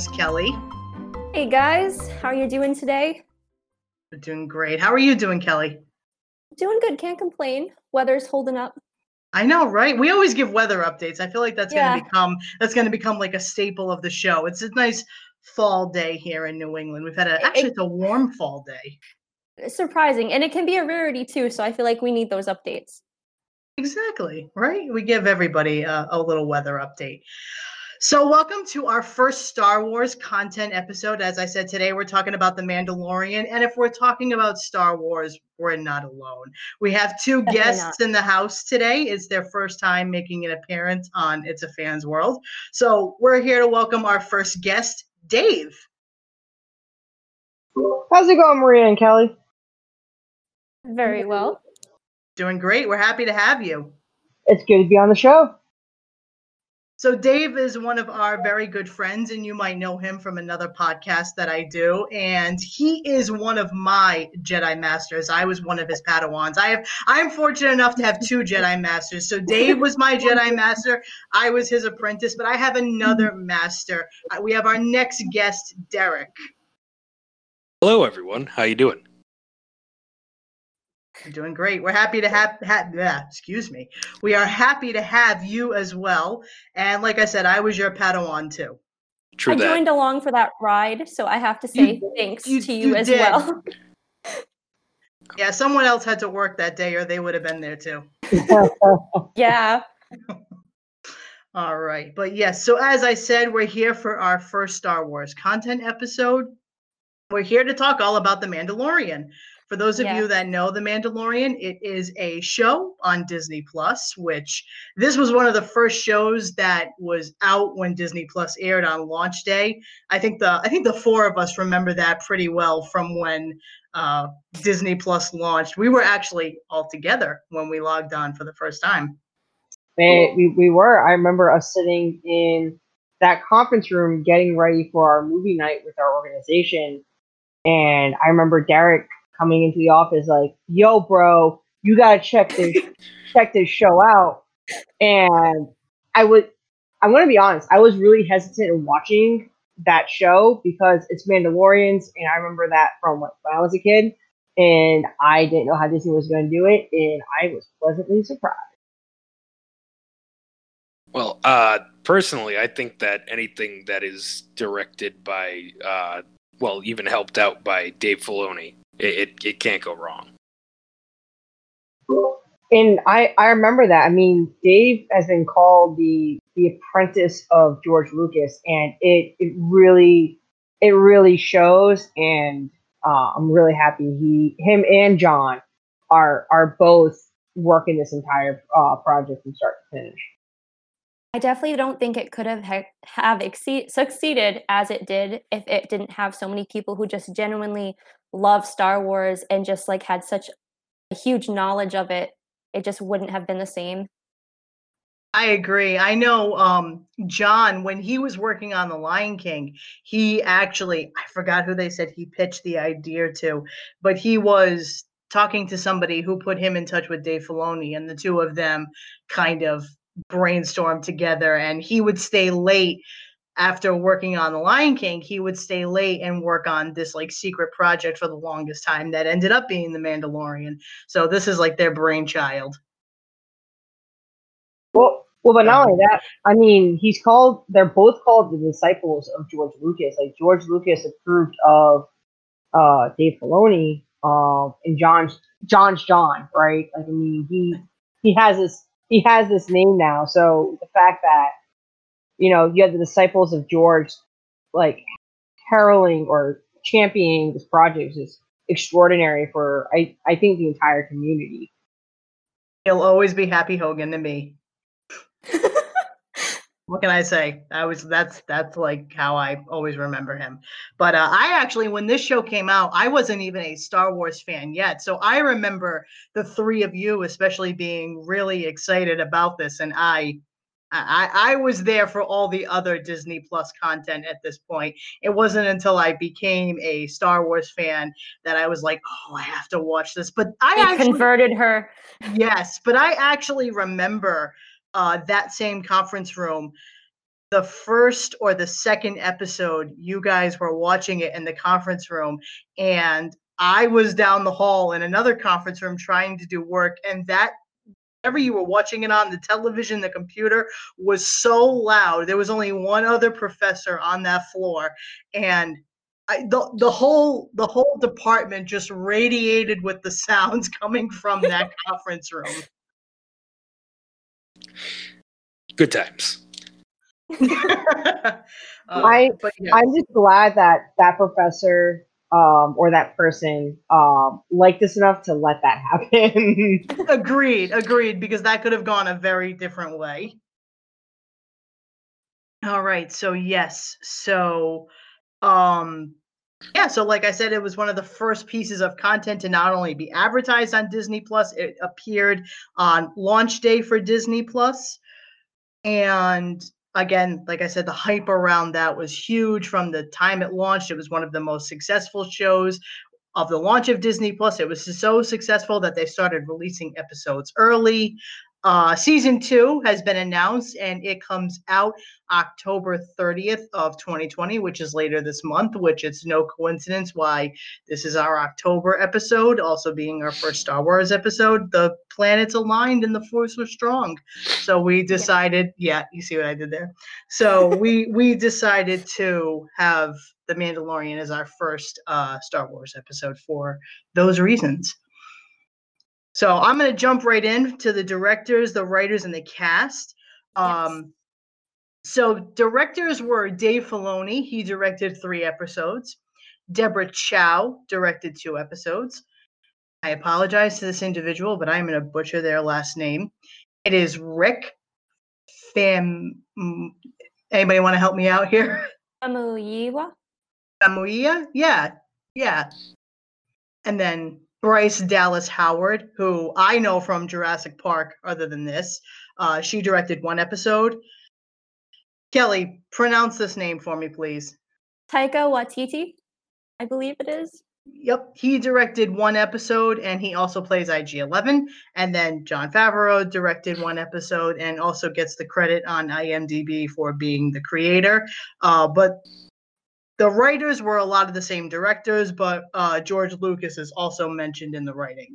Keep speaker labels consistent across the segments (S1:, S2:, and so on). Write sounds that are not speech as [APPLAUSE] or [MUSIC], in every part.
S1: host, Kelly.
S2: Hey guys, how are you doing today?
S1: Doing great. How are you doing, Kelly?
S2: Doing good, can't complain. Weather's holding up.
S1: I know, right? We always give weather updates. I feel like that's
S2: Yeah.
S1: gonna become that's gonna become like a staple of the show. It's a nice fall day here in New England. We've had a
S2: It-
S1: actually it's a warm fall day.
S2: It's surprising, and it can be a rarity too, so I feel like we need those updates.
S1: Exactly, right? We give everybody a, a little weather update. So, welcome to our first Star Wars content episode. As I said today, we're talking about The Mandalorian. And if we're talking about Star Wars, we're not alone. We have two
S2: Definitely
S1: guests in the house today. It's their first time making an appearance on It's a Fan's World. So, we're here to welcome our first guest, Dave.
S3: How's it going, Maria and Kelly?
S2: Very well.
S1: Doing great. We're happy to have you.
S3: It's good to be on the show.
S1: So Dave is one of our very good friends, and you might know him from another podcast that I do. And he is one of my Jedi Masters. I was one of his Padawans. I have I'm fortunate enough to have two Jedi Masters. So Dave was my Jedi Master. I was his apprentice, but I have another master. Uh, We have our next guest, Derek.
S4: Hello, everyone. How you doing?
S1: You're doing great. We're happy to have, ha- yeah, excuse me. We are happy to have you as well. And like I said, I was your Padawan too.
S4: True
S2: I
S4: that.
S2: joined along for that ride, so I have to say
S1: You-
S2: thanks
S1: you-
S2: to you,
S1: you
S2: as
S1: did.
S2: well. [LAUGHS]
S1: Yeah, someone else had to work that day, or they would have been there too. [LAUGHS]
S2: yeah. [LAUGHS]
S1: All right. But yes, so as I said, we're here for our first Star Wars content episode. We're here to talk all about The Mandalorian. For those of you that know The Mandalorian, it is a show on Disney Plus, which this was one of the first shows that was out when Disney Plus aired on launch day. I think the I think the four of us remember that pretty well from when uh, Disney Plus launched. We were actually all together when we logged on for the first time.
S3: Man, we, we were. I remember us sitting in that conference room getting ready for our movie night with our organization. And I remember Derek coming into the office like, yo, bro, you gotta check this [LAUGHS] check this show out. And I would I'm gonna be honest, I was really hesitant in watching that show because it's Mandalorians and I remember that from like, when I was a kid and I didn't know how Disney was gonna do it and I was pleasantly surprised.
S4: Well, uh, personally, I think that anything that is directed by, uh, well, even helped out by Dave Filoni, it, it, it can't go wrong.
S3: And I, I remember that. I mean, Dave has been called the the apprentice of George Lucas, and it it really it really shows. And uh, I'm really happy he him and Jon are are both working this entire uh, project from start to finish.
S2: I definitely don't think it could have ha- have exceed- succeeded as it did if it didn't have so many people who just genuinely love Star Wars and just like had such a huge knowledge of it. It just wouldn't have been the same.
S1: I agree. I know um Jon when he was working on The Lion King, he actually I forgot who they said he pitched the idea to, but he was talking to somebody who put him in touch with Dave Filoni and the two of them kind of brainstormed together and he would stay late after working on The Lion King, he would stay late and work on this like secret project for the longest time that ended up being The Mandalorian. So this is like their brainchild.
S3: Well, well, but not only that, I mean, he's called. They're both called the disciples of George Lucas. Like George Lucas approved of uh, Dave Filoni, um, and John's John's John, right? Like, I mean, he he has this he has this name now. So the fact that you know you have the disciples of George, like heralding or championing this project is extraordinary for I I think the entire community.
S1: He'll always be Happy Hogan to me. [LAUGHS] what can I say? I was that's that's like how I always remember him. But uh, I actually, when this show came out, I wasn't even a Star Wars fan yet. So I remember the three of you, especially being really excited about this, and I. I, I was there for all the other Disney Plus content at this point. It wasn't until I became a Star Wars fan that I was like, "Oh, I have to watch this." But I actually,
S2: converted her.
S1: Yes, but I actually remember uh, that same conference room, the first or the second episode, you guys were watching it in the conference room, and I was down the hall in another conference room trying to do work, and that whatever you were watching it on the television, the computer was so loud. There was only one other professor on that floor, and I, the the whole the whole department just radiated with the sounds [LAUGHS] coming from that [LAUGHS] conference room.
S4: Good times. [LAUGHS]
S1: uh,
S3: I-
S1: but yeah.
S3: I'm just glad that that professor um, or that person um, liked us enough to let that [LAUGHS] happen.
S1: agreed, agreed, because that could have gone a very different way. All right, so yes, so um yeah, so like I said, it was one of the first pieces of content to not only be advertised on Disney Plus, it appeared on launch day for Disney Plus. And again, like I said, the hype around that was huge from the time it launched. It was one of the most successful shows of the launch of Disney Plus. It was so successful that they started releasing episodes early. Uh, season two has been announced and it comes out October 30th of 2020, which is later this month, which it's no coincidence why this is our October episode, also being our first Star Wars episode. The planets aligned and the force was strong. So we decided, yeah, you see what I did there. So we [LAUGHS] we decided to have The Mandalorian as our first uh, Star Wars episode for those reasons. So I'm going to jump right in to the directors, the writers, and the cast. Um, So directors were Dave Filoni. He directed three episodes. Deborah Chow directed two episodes. I apologize to this individual, but I'm going to butcher their last name. It is Rick Fam. mm, Anybody want to help me out here? [LAUGHS]
S2: Famuyiwa?
S1: Famuyiwa? Yeah, yeah. And then Bryce Dallas Howard, who I know from Jurassic Park, other than this. Uh, she directed one episode. Kelly, pronounce this name for me, please.
S2: Taika Waititi, I believe it is.
S1: Yep, he directed one episode and he also plays IG 11. And then Jon Favreau directed one episode and also gets the credit on IMDb for being the creator. Uh, but the writers were a lot of the same directors, but uh, George Lucas is also mentioned in the writing.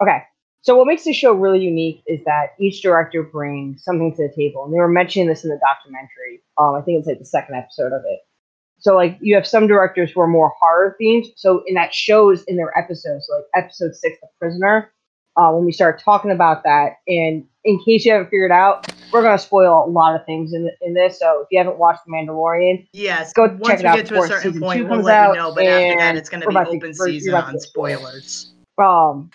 S3: Okay. So what makes the show really unique is that each director brings something to the table, and they were mentioning this in the documentary. Um, I think it's like the second episode of it. So like you have some directors who are more horror themed. So in that shows in their episodes, so like episode six, The Prisoner. Uh, when we start talking about that, and in case you haven't figured out, we're gonna spoil a lot of things in in this. So if you haven't watched The Mandalorian,
S1: Yes,
S3: Go
S1: once
S3: check it
S1: we
S3: out
S1: get to a certain point, we'll let you know. But after that, it's going to be
S3: to-
S1: open
S3: you're
S1: season
S3: to
S1: on spoilers.
S3: um,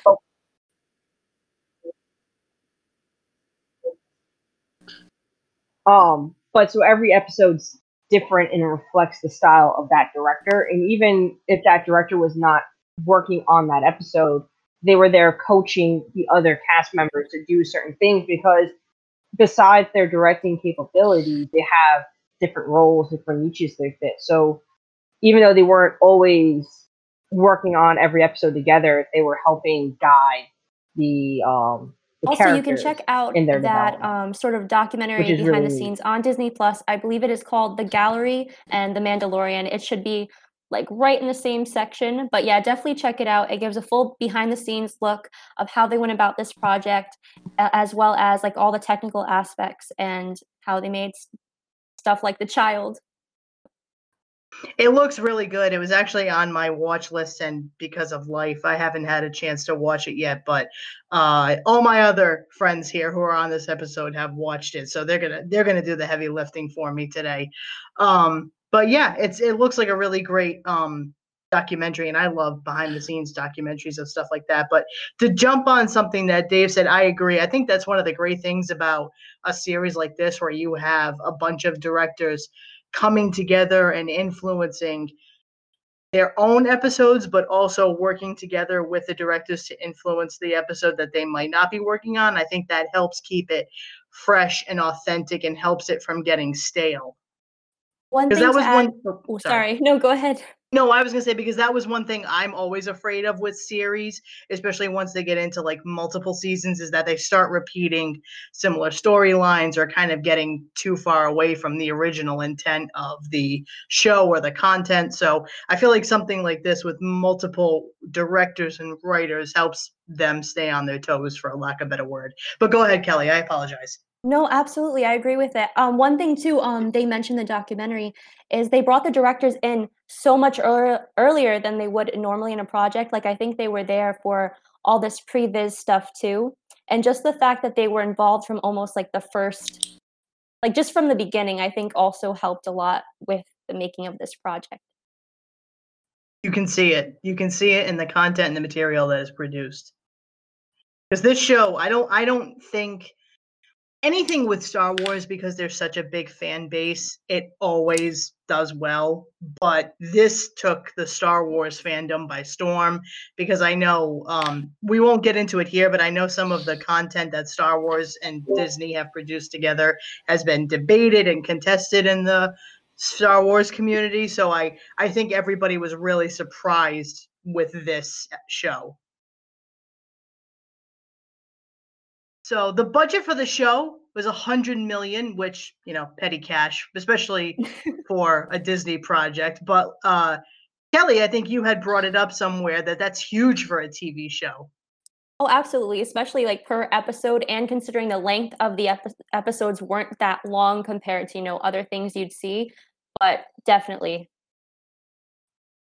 S3: um, but so every episode's different and reflects the style of that director. And even if that director was not working on that episode, they were there coaching the other cast members to do certain things because besides their directing capabilities, they have different roles, different niches they fit. So even though they weren't always working on every episode together, they were helping guide the um the
S2: also, you can check out
S3: in their
S2: that um, sort of documentary behind the
S3: really-
S2: scenes on Disney Plus. I believe it is called The Gallery and The Mandalorian. It should be like right in the same section. But yeah, definitely check it out. It gives a full behind the scenes look of how they went about this project, as well as like all the technical aspects and how they made stuff like the child.
S1: It looks really good. It was actually on my watch list, and because of life, I haven't had a chance to watch it yet. But uh, all my other friends here who are on this episode have watched it, so they're gonna they're gonna do the heavy lifting for me today. Um, but yeah, it's it looks like a really great um, documentary, and I love behind the scenes documentaries and stuff like that. But to jump on something that Dave said, I agree. I think that's one of the great things about a series like this, where you have a bunch of directors coming together and influencing their own episodes, but also working together with the directors to influence the episode that they might not be working on. I think that helps keep it fresh and authentic and helps it from getting stale.
S2: One thing
S1: that was
S2: add,
S1: one. oh,
S2: oh, sorry, no, go ahead.
S1: No, I was gonna say because that was one thing I'm always afraid of with series, especially once they get into like multiple seasons, is that they start repeating similar storylines or kind of getting too far away from the original intent of the show or the content. So I feel like something like this with multiple directors and writers helps them stay on their toes, for a lack of a better word. But go ahead, Kelly. I apologize.
S2: No, absolutely. I agree with it. Um, one thing too, um, they mentioned the documentary is they brought the directors in so much ear- earlier than they would normally in a project. Like I think they were there for all this pre-viz stuff too, and just the fact that they were involved from almost like the first, like just from the beginning, I think also helped a lot with the making of this project.
S1: You can see it. You can see it in the content and the material that is produced. Because this show, I don't, I don't think anything with Star Wars because there's such a big fan base, it always does well. But this took the Star Wars fandom by storm because I know um, we won't get into it here, but I know some of the content that Star Wars and Disney have produced together has been debated and contested in the Star Wars community. So I I think everybody was really surprised with this show. So the budget for the show was a hundred million, which you know, petty cash, especially [LAUGHS] for a Disney project. But uh, Kelly, I think you had brought it up somewhere that that's huge for a TV show.
S2: Oh, absolutely, especially like per episode, and considering the length of the epi- episodes weren't that long compared to you know other things you'd see, but definitely.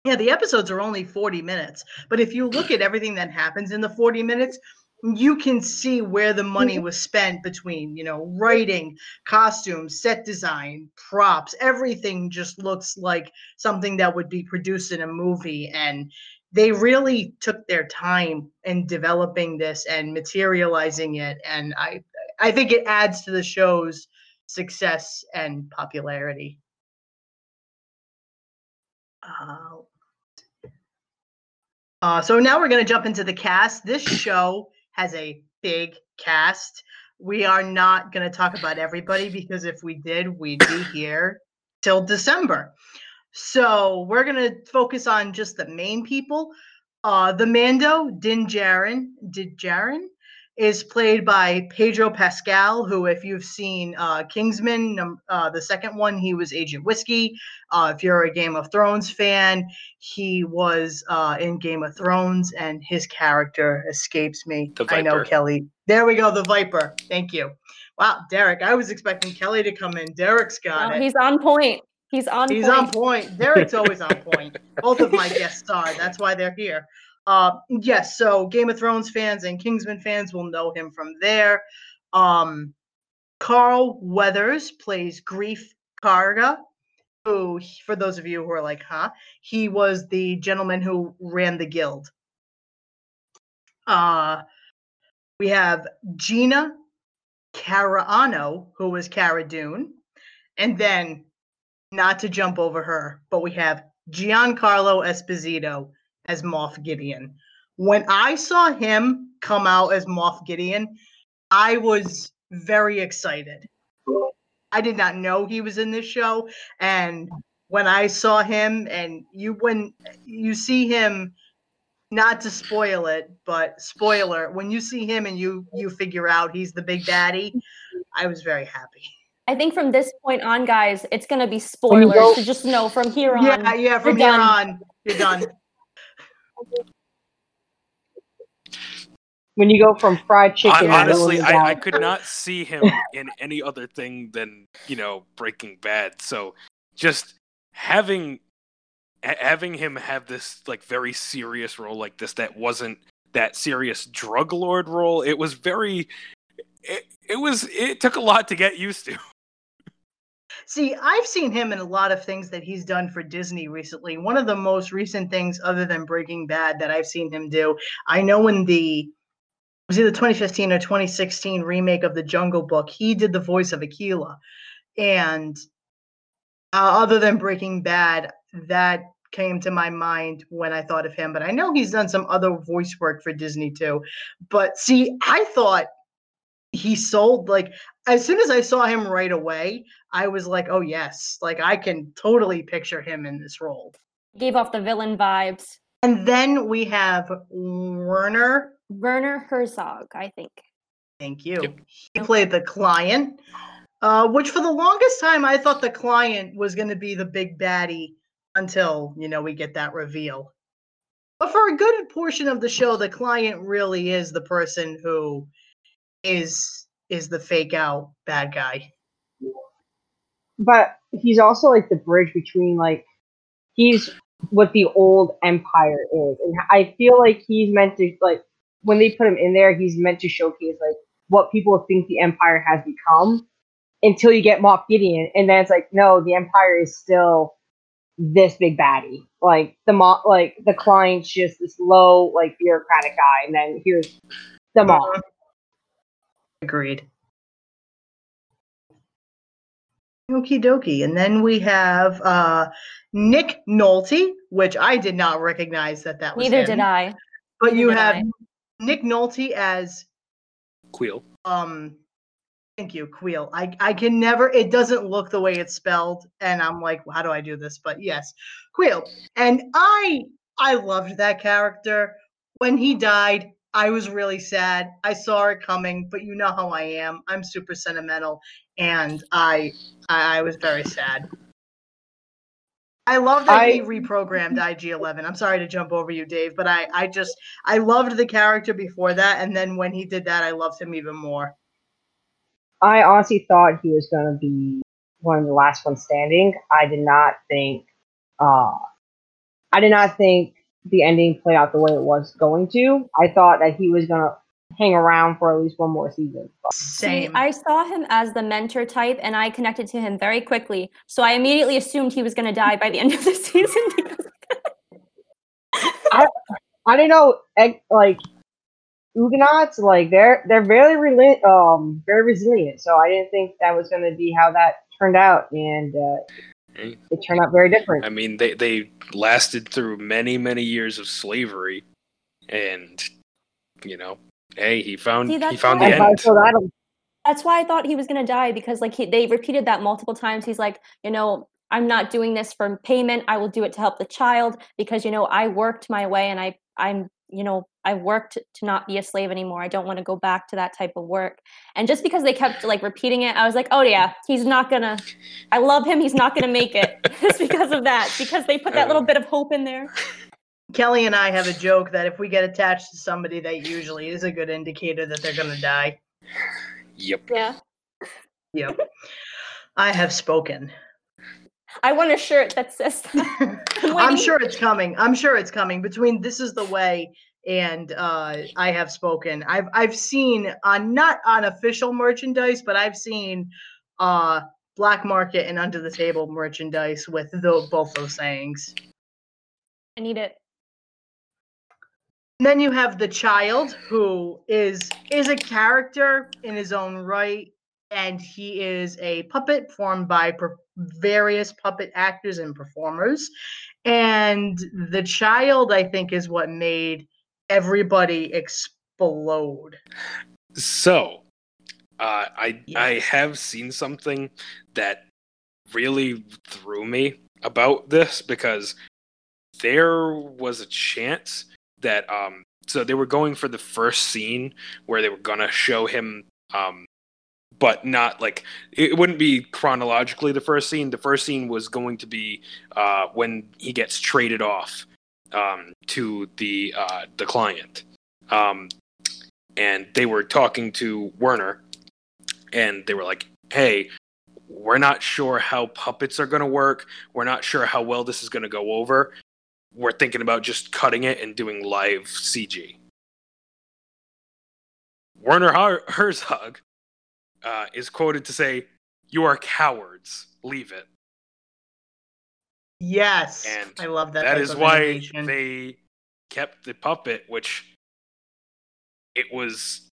S1: Yeah, the episodes are only 40 minutes, but if you look at everything that happens in the 40 minutes, you can see where the money was spent between you know writing costumes set design props everything just looks like something that would be produced in a movie and they really took their time in developing this and materializing it and i i think it adds to the show's success and popularity. Uh, uh, so now we're going to jump into the cast. This show has a big cast. We are not going to talk about everybody [LAUGHS] because if we did, we'd be here till December. So we're going to focus on just the main people. Uh, the Mando, Din Djarin, Din Djarin, is played by Pedro Pascal, who, if you've seen uh, Kingsman, uh, the second one, he was Agent Whiskey. Uh, if you're a Game of Thrones fan, he was uh, in Game of Thrones, and his character escapes me. I know, Kelly. There we go, the Viper. Thank you. Wow, Derek, I was expecting Kelly to come in. Derek's got
S2: oh,
S1: it.
S2: He's on point. He's on
S1: He's
S2: point.
S1: on point. Derek's always on [LAUGHS] point. Both of my guests are. That's why they're here. Uh, yes, so Game of Thrones fans and Kingsman fans will know him from there. Um, Carl Weathers plays Greef Karga, who, for those of you who are like, huh, he was the gentleman who ran the guild. Uh, we have Gina Carano, who was Cara Dune. And then, not to jump over her, but we have Giancarlo Esposito as Moff Gideon. When I saw him come out as Moff Gideon, I was very excited. I did not know he was in this show, and when I saw him, and you when you see him, not to spoil it, but spoiler, when you see him and you you figure out he's the big daddy, I was very happy.
S2: I think from this point on, guys, it's gonna be spoilers. So just know from here on.
S1: Yeah, yeah, from here done. on, you're done.
S3: When you go from fried chicken,
S4: I, honestly, I, I could not see him in any other thing than you know Breaking Bad. So just having having him have this like very serious role like this that wasn't that serious drug lord role. It was very. It, it was. It took a lot to get used to.
S1: See, I've seen him in a lot of things that he's done for Disney recently. One of the most recent things, other than Breaking Bad, that I've seen him do, I know in the was either 2015 or 2016 remake of the Jungle Book, he did the voice of Akela. And uh, other than Breaking Bad, that came to my mind when I thought of him. But I know he's done some other voice work for Disney too. But see, I thought he sold like as soon as I saw him right away, I was like, oh yes, like I can totally picture him in this role.
S2: Gave off the villain vibes.
S1: And then we have Werner.
S2: Werner Herzog, I think.
S1: Thank you.
S4: Yep.
S1: He played the client, uh, which for the longest time I thought the client was going to be the big baddie until, you know, we get that reveal. But for a good portion of the show, the client really is the person who is is the fake out bad guy.
S3: But he's also like the bridge between like he's what the old empire is. And i feel like he's meant to like when they put him in there he's meant to showcase like what people think the empire has become until you get moff gideon. And then it's like no the empire is still this big baddie. Like the mo- like the client's just this low like bureaucratic guy. And then here's the mob
S1: Agreed. Okie dokie. And then we have uh, Nick Nolte, which I did not recognize that that was
S2: Neither
S1: him.
S2: did I.
S1: But
S2: Neither
S1: you
S2: did
S1: have
S2: I.
S1: Nick Nolte as
S4: Kuiil.
S1: um thank you Kuiil i i can never it doesn't look the way it's spelled and i'm like how do i do this but yes Kuiil and i i loved that character when he died i was really sad i saw it coming but you know how i am i'm super sentimental and i i, I was very sad I love that he
S3: I-
S1: reprogrammed IG11. I'm sorry to jump over you, Dave, but I, I just I loved the character before that, and then when he did that, I loved him even more.
S3: I honestly thought he was going to be one of the last ones standing. I did not think, uh, I did not think the ending play out the way it was going to. I thought that he was going to hang around for at least one more season.
S2: See,
S1: Same.
S2: I saw him as the mentor type and I connected to him very quickly. So I immediately assumed he was going to die by the end of the [LAUGHS] season because
S3: I don't know, like Ugnaughts, like they're they're very reli- um very resilient. So I didn't think that was going to be how that turned out, and uh,
S4: Hey.
S3: it turned out very different.
S4: I mean, they they lasted through many many years of slavery, and you know, hey, he found
S2: See,
S4: he
S2: that's
S4: found
S2: why-
S4: the end.
S2: that's why I thought he was going to die because like he, they repeated that multiple times. He's like, you know, I'm not doing this for payment. I will do it to help the child because you know I worked my way and I I'm you know I worked to not be a slave anymore. I don't want to go back to that type of work. And just because they kept like repeating it, I was like, oh yeah, he's not gonna. I love him. He's not gonna make it. [LAUGHS] it's because of that. Because they put that little oh. bit of hope in there.
S1: Kelly and I have a joke that if we get attached to somebody, that usually is a good indicator that they're going to die.
S4: Yep.
S2: Yeah.
S1: Yep. I have spoken.
S2: I want a shirt that says [LAUGHS] that.
S1: I'm sure it's coming. I'm sure it's coming. Between this is the way and uh, I have spoken. I've I've seen on not on official merchandise, but I've seen uh, black market and under the table merchandise with the, both those sayings.
S2: I need it.
S1: And then you have the child who is is a character in his own right and he is a puppet formed by per- various puppet actors and performers and the child i think is what made everybody explode.
S4: So, uh, I I have seen something that really threw me about this because there was a chance that um so they were going for the first scene where they were gonna show him um but not like it wouldn't be chronologically the first scene the first scene was going to be uh when he gets traded off um to the uh the client um and they were talking to Werner, and they were like, "Hey, we're not sure how puppets are going to work. We're not sure how well this is going to go over. We're thinking about just cutting it and doing live CG." Werner Har- Herzog uh, is quoted to say, "You are cowards. Leave it."
S1: yes
S4: And
S1: i love that
S4: that is why
S1: animation.
S4: they kept the puppet which it was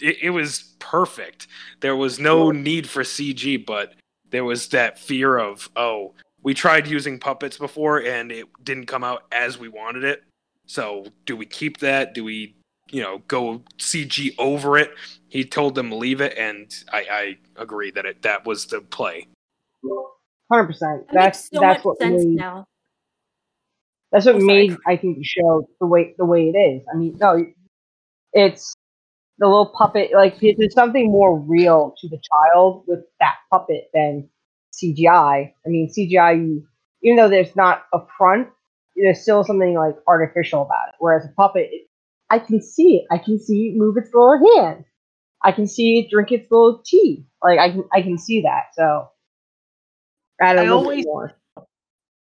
S4: it, it was perfect there was no need for cg but there was that fear of oh we tried using puppets before and it didn't come out as we wanted it so do we keep that do we you know go cg over it he told them leave it and i i agree that it that was the play
S3: hundred percent. That's
S2: so
S3: that's
S2: much
S3: what
S2: sense
S3: really
S2: now.
S3: That's what
S2: sorry.
S3: made I think the show the way the way it is. I mean, no, it's the little puppet. Like there's something more real to the child with that puppet than CGI. I mean, CGI, you, even though there's not a front, there's still something like artificial about it. Whereas a puppet, it, I can see it. I can see it move its little hand. I can see it drink its little tea. Like I can, I can see that. So
S1: I always-
S3: more.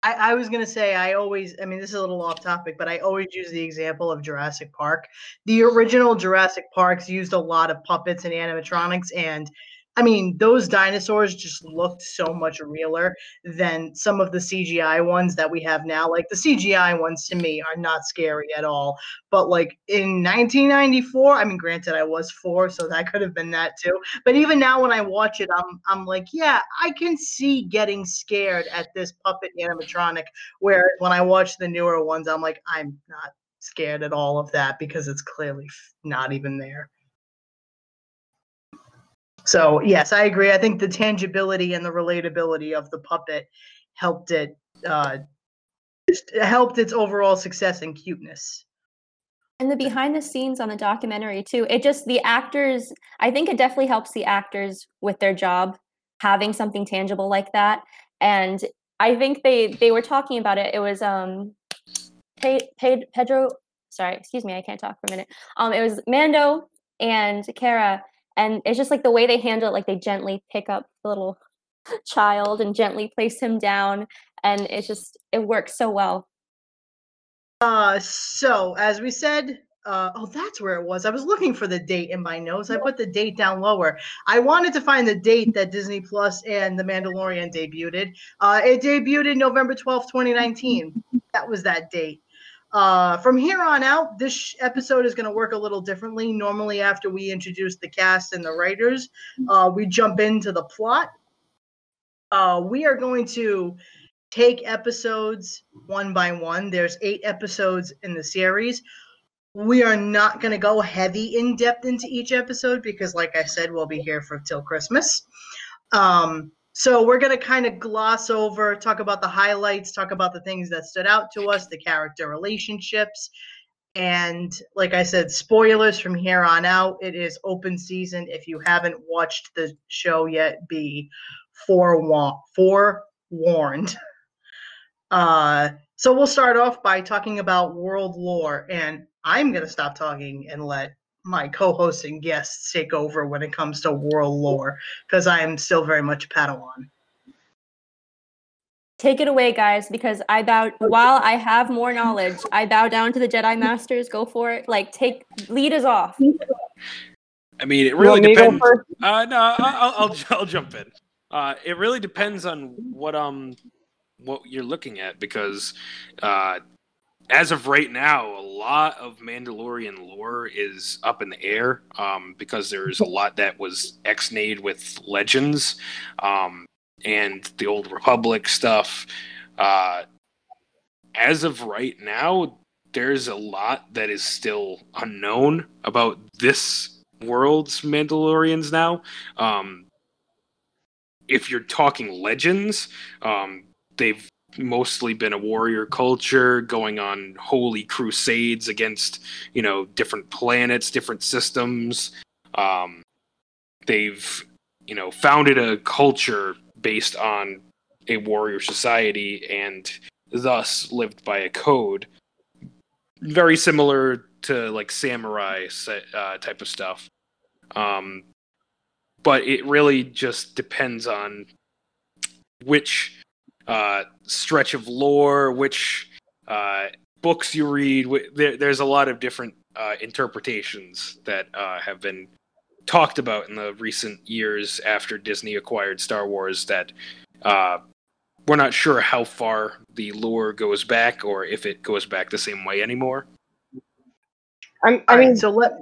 S1: I, I was gonna say I always I mean this is a little off topic, but I always use the example of Jurassic Park. The original Jurassic Parks used a lot of puppets and animatronics, and I mean those dinosaurs just looked so much realer than some of the CGI ones that we have now. Like the CGI ones to me are not scary at all. But like in 1994, I mean granted I was four, so that could have been that too. But even now when I watch it, I'm I'm like, yeah, I can see getting scared at this puppet animatronic. Where when I watch the newer ones, I'm like, I'm not scared at all of that because it's clearly not even there. So yes, I agree. I think the tangibility and the relatability of the puppet helped it uh, helped its overall success and cuteness.
S2: and the behind the scenes on the documentary too it just the actors i think it definitely helps the actors with their job having something tangible like that and i think they they were talking about it it was um Pe- Pe- pedro sorry excuse me i can't talk for a minute um it was mando and Cara and it's just like the way they handle it like they gently pick up the little [LAUGHS] child and gently place him down and it's just it works so well
S1: Uh, so as we said, uh, oh, that's where it was. I was looking for the date in my notes. I put the date down lower. I wanted to find the date that Disney Plus and The Mandalorian debuted. Uh, it debuted in November twelfth, 2019. That was that date. Uh, from here on out, this episode is going to work a little differently. Normally, after we introduce the cast and the writers, uh, we jump into the plot. Uh, we are going to take episodes one by one. There's eight episodes in the series. We are not going to go heavy in depth into each episode because, like I said, we'll be here for till Christmas. Um, so we're going to kind of gloss over, talk about the highlights, talk about the things that stood out to us, the character relationships, and like I said, spoilers from here on out. It is open season. If you haven't watched the show yet, be forewarned. Forewarned. [LAUGHS] Uh, so we'll start off by talking about world lore, and I'm gonna stop talking and let my co-hosts and guests take over when it comes to world lore because I am still very much a Padawan.
S2: Take it away, guys, because I bow. While I have more knowledge, I bow down to the Jedi [LAUGHS] Masters. Go for it. Like, take lead us off.
S4: I mean, it really
S3: want me to go
S4: depends. Uh, no, I- I'll, I'll I'll jump in. Uh, it really depends on what um what you're looking at because uh, as of right now, a lot of Mandalorian lore is up in the air um, because there's a lot that was ex-nayed with Legends um, and the Old Republic stuff. Uh, as of right now, there's a lot that is still unknown about this world's Mandalorians now. Um, if you're talking legends, um, they've mostly been a warrior culture going on holy crusades against, you know, different planets, different systems. Um, they've, you know, founded a culture based on a warrior society and thus lived by a code very similar to like samurai uh, type of stuff. Um, but it really just depends on which uh, stretch of lore, which uh, books you read. There, there's a lot of different uh, interpretations that uh, have been talked about in the recent years after Disney acquired Star Wars that uh, we're not sure how far the lore goes back or if it goes back the same way anymore.
S3: I'm, I
S1: All right,
S3: mean,
S1: so let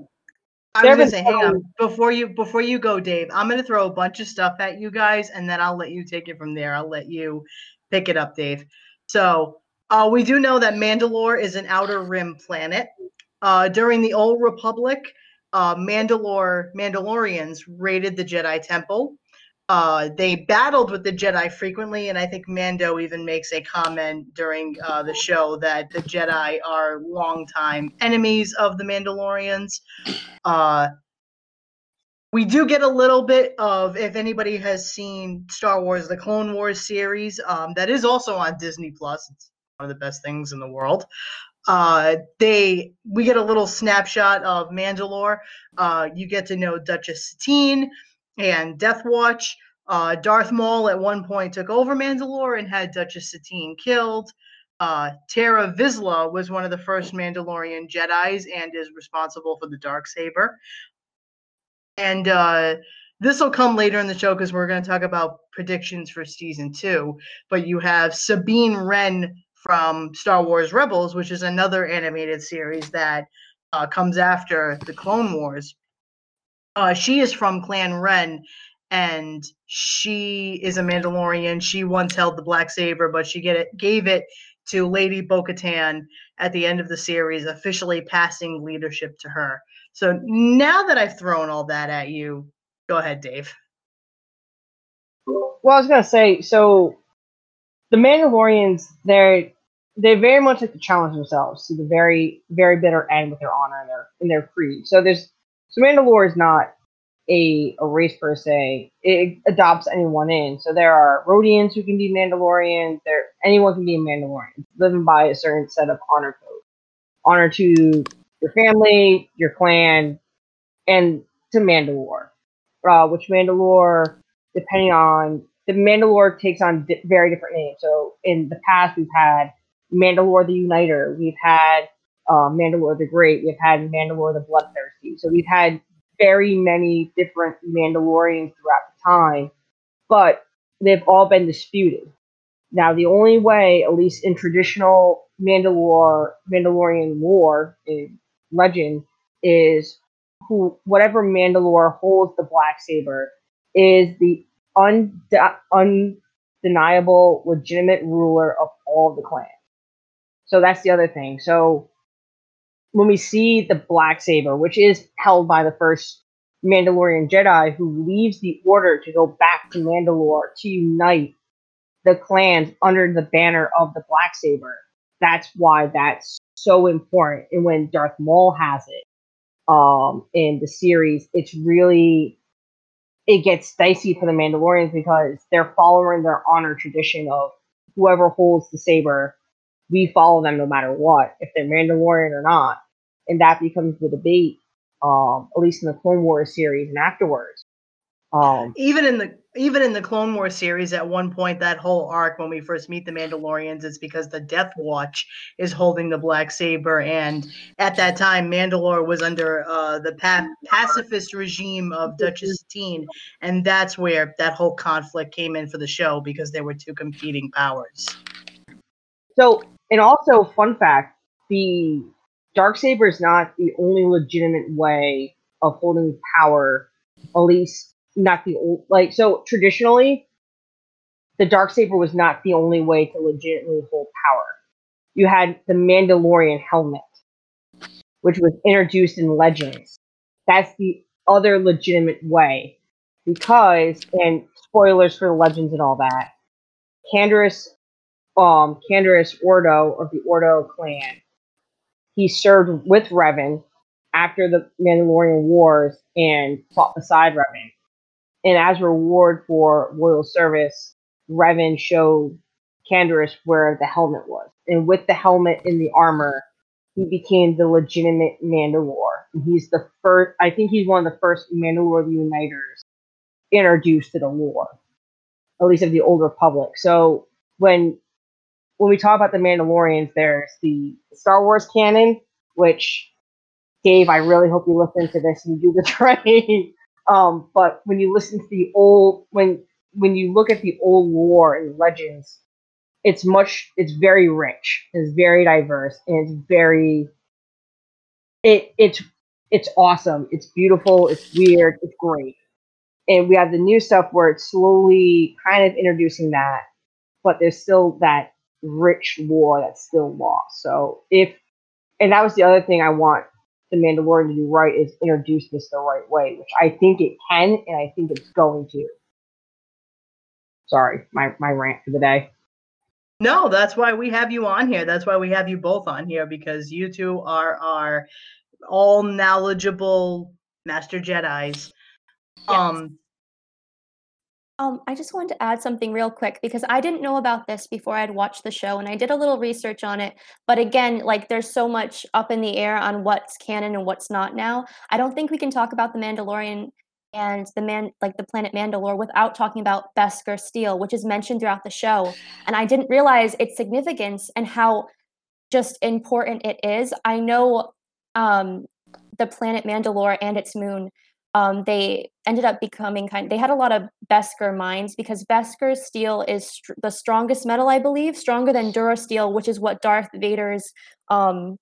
S1: I was gonna say, hang on before you before you go, Dave. I'm gonna throw a bunch of stuff at you guys, and then I'll let you take it from there. I'll let you pick it up, Dave. So uh, we do know that Mandalore is an outer rim planet. Uh, during the Old Republic, uh, Mandalore Mandalorians raided the Jedi Temple. uh, they battled with the Jedi frequently, and I think Mando even makes a comment during uh, the show that the Jedi are longtime enemies of the Mandalorians. We do get a little bit of, if anybody has seen Star Wars: The Clone Wars series, um, that is also on Disney Plus. It's one of the best things in the world. Uh, they we get a little snapshot of Mandalore. Uh, you get to know Duchess Satine and Death Watch. Uh, Darth Maul at one point took over Mandalore and had Duchess Satine killed. Uh, Tarre Vizsla was one of the first Mandalorian Jedi's and is responsible for the dark saber. And uh, this will come later in the show because we're going to talk about predictions for season two. But you have Sabine Wren from Star Wars Rebels, which is another animated series that uh, comes after the Clone Wars. Uh, she is from Clan Wren, and she is a Mandalorian. She once held the black saber, but she get it, gave it to Lady Bo-Katan at the end of the series, officially passing leadership to her. So now that I've thrown all that at you, go ahead, Dave.
S3: Well, I was gonna say, so the Mandalorians, they're they very much like to challenge themselves to the very, very bitter end with their honor and their in their creed. So there's so Mandalore is not a, a race per se. It adopts anyone in. So there are Rodians who can be Mandalorians. There anyone can be a Mandalorian, living by a certain set of honor code. Honor to your family, your clan, and to Mandalore. Uh, which Mandalore, depending on the Mandalore takes on di- very different names. So in the past, we've had Mandalore the Uniter, we've had uh, Mandalore the Great, we've had Mandalore the Bloodthirsty. So we've had very many different Mandalorians throughout the time, but they've all been disputed. Now, the only way, at least in traditional Mandalore Mandalorian lore in legend, is who whatever Mandalore holds the black saber is the undeniable legitimate ruler of all the clans. So that's the other thing. So when we see the black saber, which is held by the first Mandalorian Jedi who leaves the order to go back to Mandalore to unite the clans under the banner of the black saber. That's why that's so important. And when Darth Maul has it um, in the series, it's really it gets dicey for the Mandalorians because they're following their honor tradition of whoever holds the saber, we follow them no matter what, if they're Mandalorian or not and that becomes the debate, um, at least in the Clone Wars series and afterwards.
S1: Um, even in the even in the Clone Wars series, at one point, that whole arc when we first meet the Mandalorians, it's because the Death Watch is holding the black saber, and at that time, Mandalore was under uh, the pa- pacifist regime of Duchess Satine, and that's where that whole conflict came in for the show because there were two competing powers.
S3: So, and also, fun fact: the dark saber is not the only legitimate way of holding power. At least not the old like so traditionally, the dark saber was not the only way to legitimately hold power. You had the Mandalorian helmet, which was introduced in Legends. That's the other legitimate way because and spoilers for the legends and all that. Canderous um Canderous Ordo of the Ordo clan he served with Revan after the Mandalorian Wars and fought beside Revan. And as reward for loyal service, Revan showed Canderous where the helmet was. And with the helmet and the armor, he became the legitimate Mandalore. And he's the first, I think he's one of the first Mandalore Uniters introduced to the lore, at least of the Old Republic. So when when we talk about the Mandalorians, there's the Star Wars canon, which Dave, I really hope you listen to this and you do the [LAUGHS] training. Um, but when you listen to the old, when when you look at the old lore and legends, it's much, it's very rich, it's very diverse, and it's very, it it's it's awesome, it's beautiful, it's weird, it's great. And we have the new stuff where it's slowly kind of introducing that, but there's still that rich lore that's still lost. So if and that was the other thing I want the Mandalorian to do right is introduce this the right way, which I think it can and I think it's going to. Sorry, my my rant for the day.
S1: No, that's why we have you on here. That's why we have you both on here because you two are our all knowledgeable master Jedi's. Um
S2: Um, I just wanted to add something real quick because I didn't know about this before I'd watched the show and I did a little research on it. But again, like there's so much up in the air on what's canon and what's not now. I don't think we can talk about the Mandalorian and the man like the planet Mandalore without talking about Beskar Steel, which is mentioned throughout the show. And I didn't realize its significance and how just important it is. I know um the planet Mandalore and its moon um, they ended up becoming kind they had a lot of Beskar mines because Beskar steel is str- the strongest metal I believe stronger than Durasteel which is what Darth Vader's um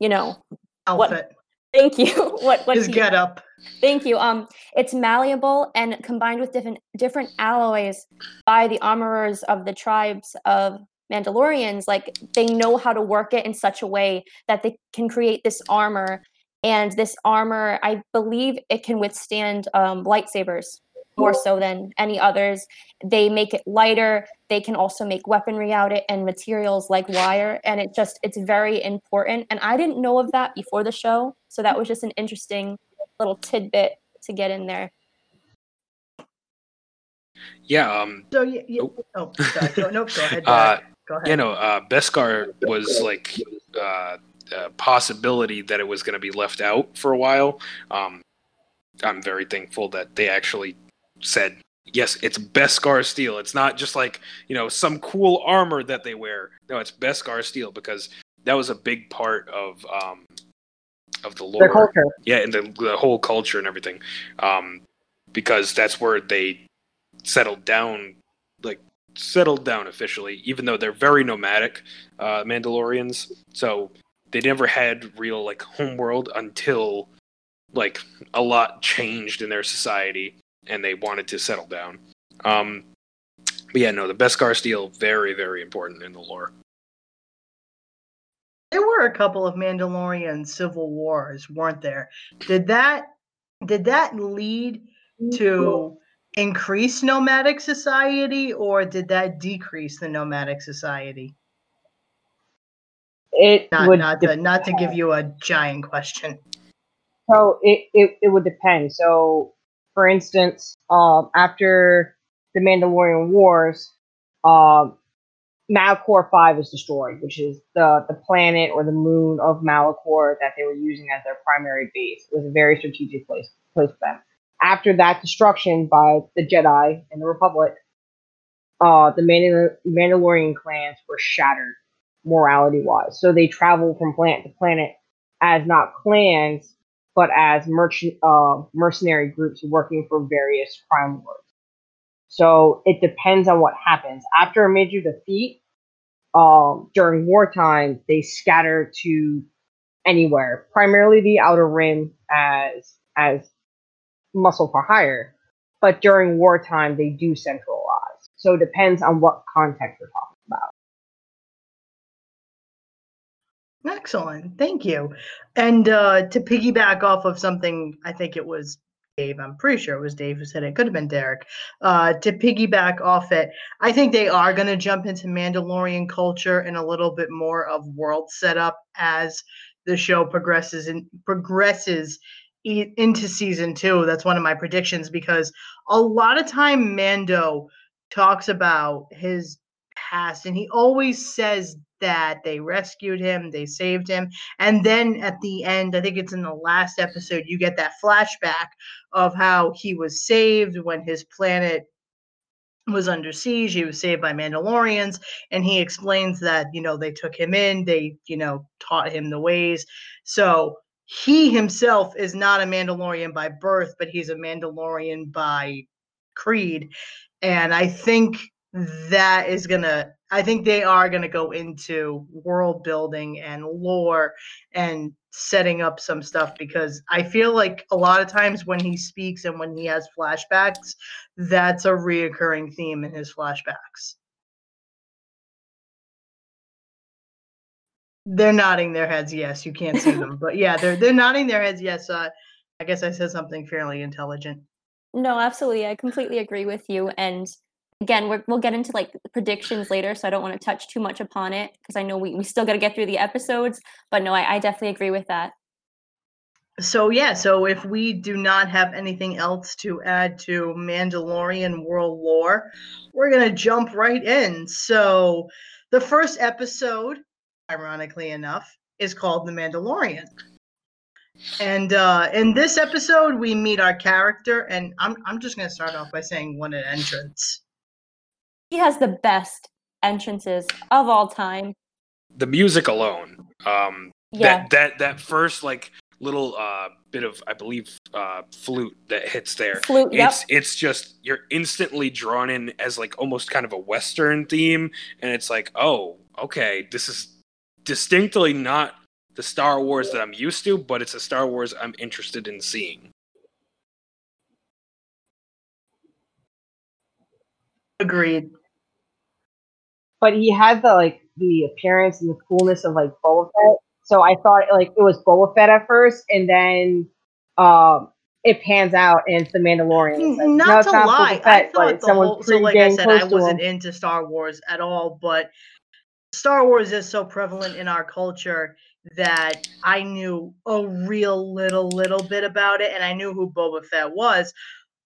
S2: you know
S1: outfit.
S2: thank you [LAUGHS] what what
S1: His
S2: he-
S1: get up.
S2: Thank you. Um, it's malleable and combined with different different alloys by the armorers of the tribes of Mandalorians. Like they know how to work it in such a way that they can create this armor, and this armor, I believe, it can withstand um, lightsabers more so than any others. They make it lighter. They can also make weaponry out of it and materials like wire, and it just it's very important. And I didn't know of that before the show, so that was just an interesting little tidbit to get in there.
S4: Yeah, um,
S1: So yeah, yeah.
S4: Nope.
S1: oh sorry. Go, nope, go ahead. [LAUGHS]
S4: uh,
S1: go ahead.
S4: you know, uh, Beskar was like uh, a possibility that it was going to be left out for a while. Um, I'm very thankful that they actually said, yes, it's Beskar steel. It's not just like, you know, some cool armor that they wear. No, it's Beskar steel because that was a big part of um, of the lore. Yeah, and the, the whole culture and everything. Um, because that's where they settled down, like settled down officially, even though they're very nomadic uh, Mandalorians. So they never had real like homeworld until like a lot changed in their society and they wanted to settle down. Um, but yeah, no, the Beskar steel very very important in the lore.
S1: There were a couple of Mandalorian civil wars, weren't there? Did that did that lead to increase nomadic society or did that decrease the nomadic society?
S3: It
S1: Not
S3: would
S1: not to not to give you a giant question.
S3: So it, it, it would depend. So, for instance, um, after the Mandalorian Wars, um, Malachor Five is destroyed, which is the the planet or the moon of Malachor that they were using as their primary base. It was a very strategic place place for them. After that destruction by the Jedi and the Republic, uh, the Mandal- Mandalorian clans were shattered morality wise. So they travel from planet to planet as not clans, but as merchant uh, mercenary groups working for various crime lords. So it depends on what happens. After a major defeat, um, during wartime, they scatter to anywhere, primarily the outer rim as as muscle for hire. But during wartime, they do centralize. So it depends on what context we're talking
S1: Excellent. Thank you. And uh, to piggyback off of something, I think it was Dave, I'm pretty sure it was Dave who said it, could have been Derek. Uh, to piggyback off it, I think they are going to jump into Mandalorian culture and a little bit more of world setup as the show progresses and progresses into season two. That's one of my predictions because a lot of time Mando talks about his past and he always says that they rescued him, they saved him. And then at the end, I think it's in the last episode, you get that flashback of how he was saved when his planet was under siege. He was saved by Mandalorians. And he explains that, you know, they took him in, they, you know, taught him the ways. So he himself is not a Mandalorian by birth, but he's a Mandalorian by creed. And I think that is gonna i think they are gonna go into world building and lore and setting up some stuff because i feel like a lot of times when he speaks and when he has flashbacks that's a reoccurring theme in his flashbacks they're nodding their heads yes you can't see them but yeah they're they're nodding their heads yes uh, i guess i said something fairly intelligent
S2: No, absolutely. I completely agree with you. And again, we're, we'll get into like predictions later, so I don't want to touch too much upon it because I know we, we still got to get through the episodes. But no, I, I definitely agree with that.
S1: So yeah, so if we do not have anything else to add to Mandalorian world lore, we're gonna jump right in. So the first episode, ironically enough, is called The Mandalorian. And uh, in this episode, we meet our character, and I'm I'm just gonna start off by saying what an entrance.
S2: He has the best entrances of all time.
S4: The music alone, um,
S2: Yeah.
S4: that that that first like little uh bit of I believe uh flute that hits there.
S2: Flute, yep.
S4: It's it's just you're instantly drawn in as like almost kind of a western theme, and it's like, oh, okay, this is distinctly not the Star Wars that I'm used to, but it's a Star Wars I'm interested in seeing.
S1: Agreed.
S3: but he had the like the appearance and the coolness of like Boba Fett. So I thought like it was Boba Fett at first, and then um it pans out and it's the Mandalorian. Like,
S1: not
S3: no, it's
S1: to
S3: not
S1: lie,
S3: Boba
S1: I thought the
S3: someone
S1: whole. So, like I said, I wasn't into Star Wars at all, but Star Wars is so prevalent in our culture that I knew a real little, little bit about it, and I knew who Boba Fett was.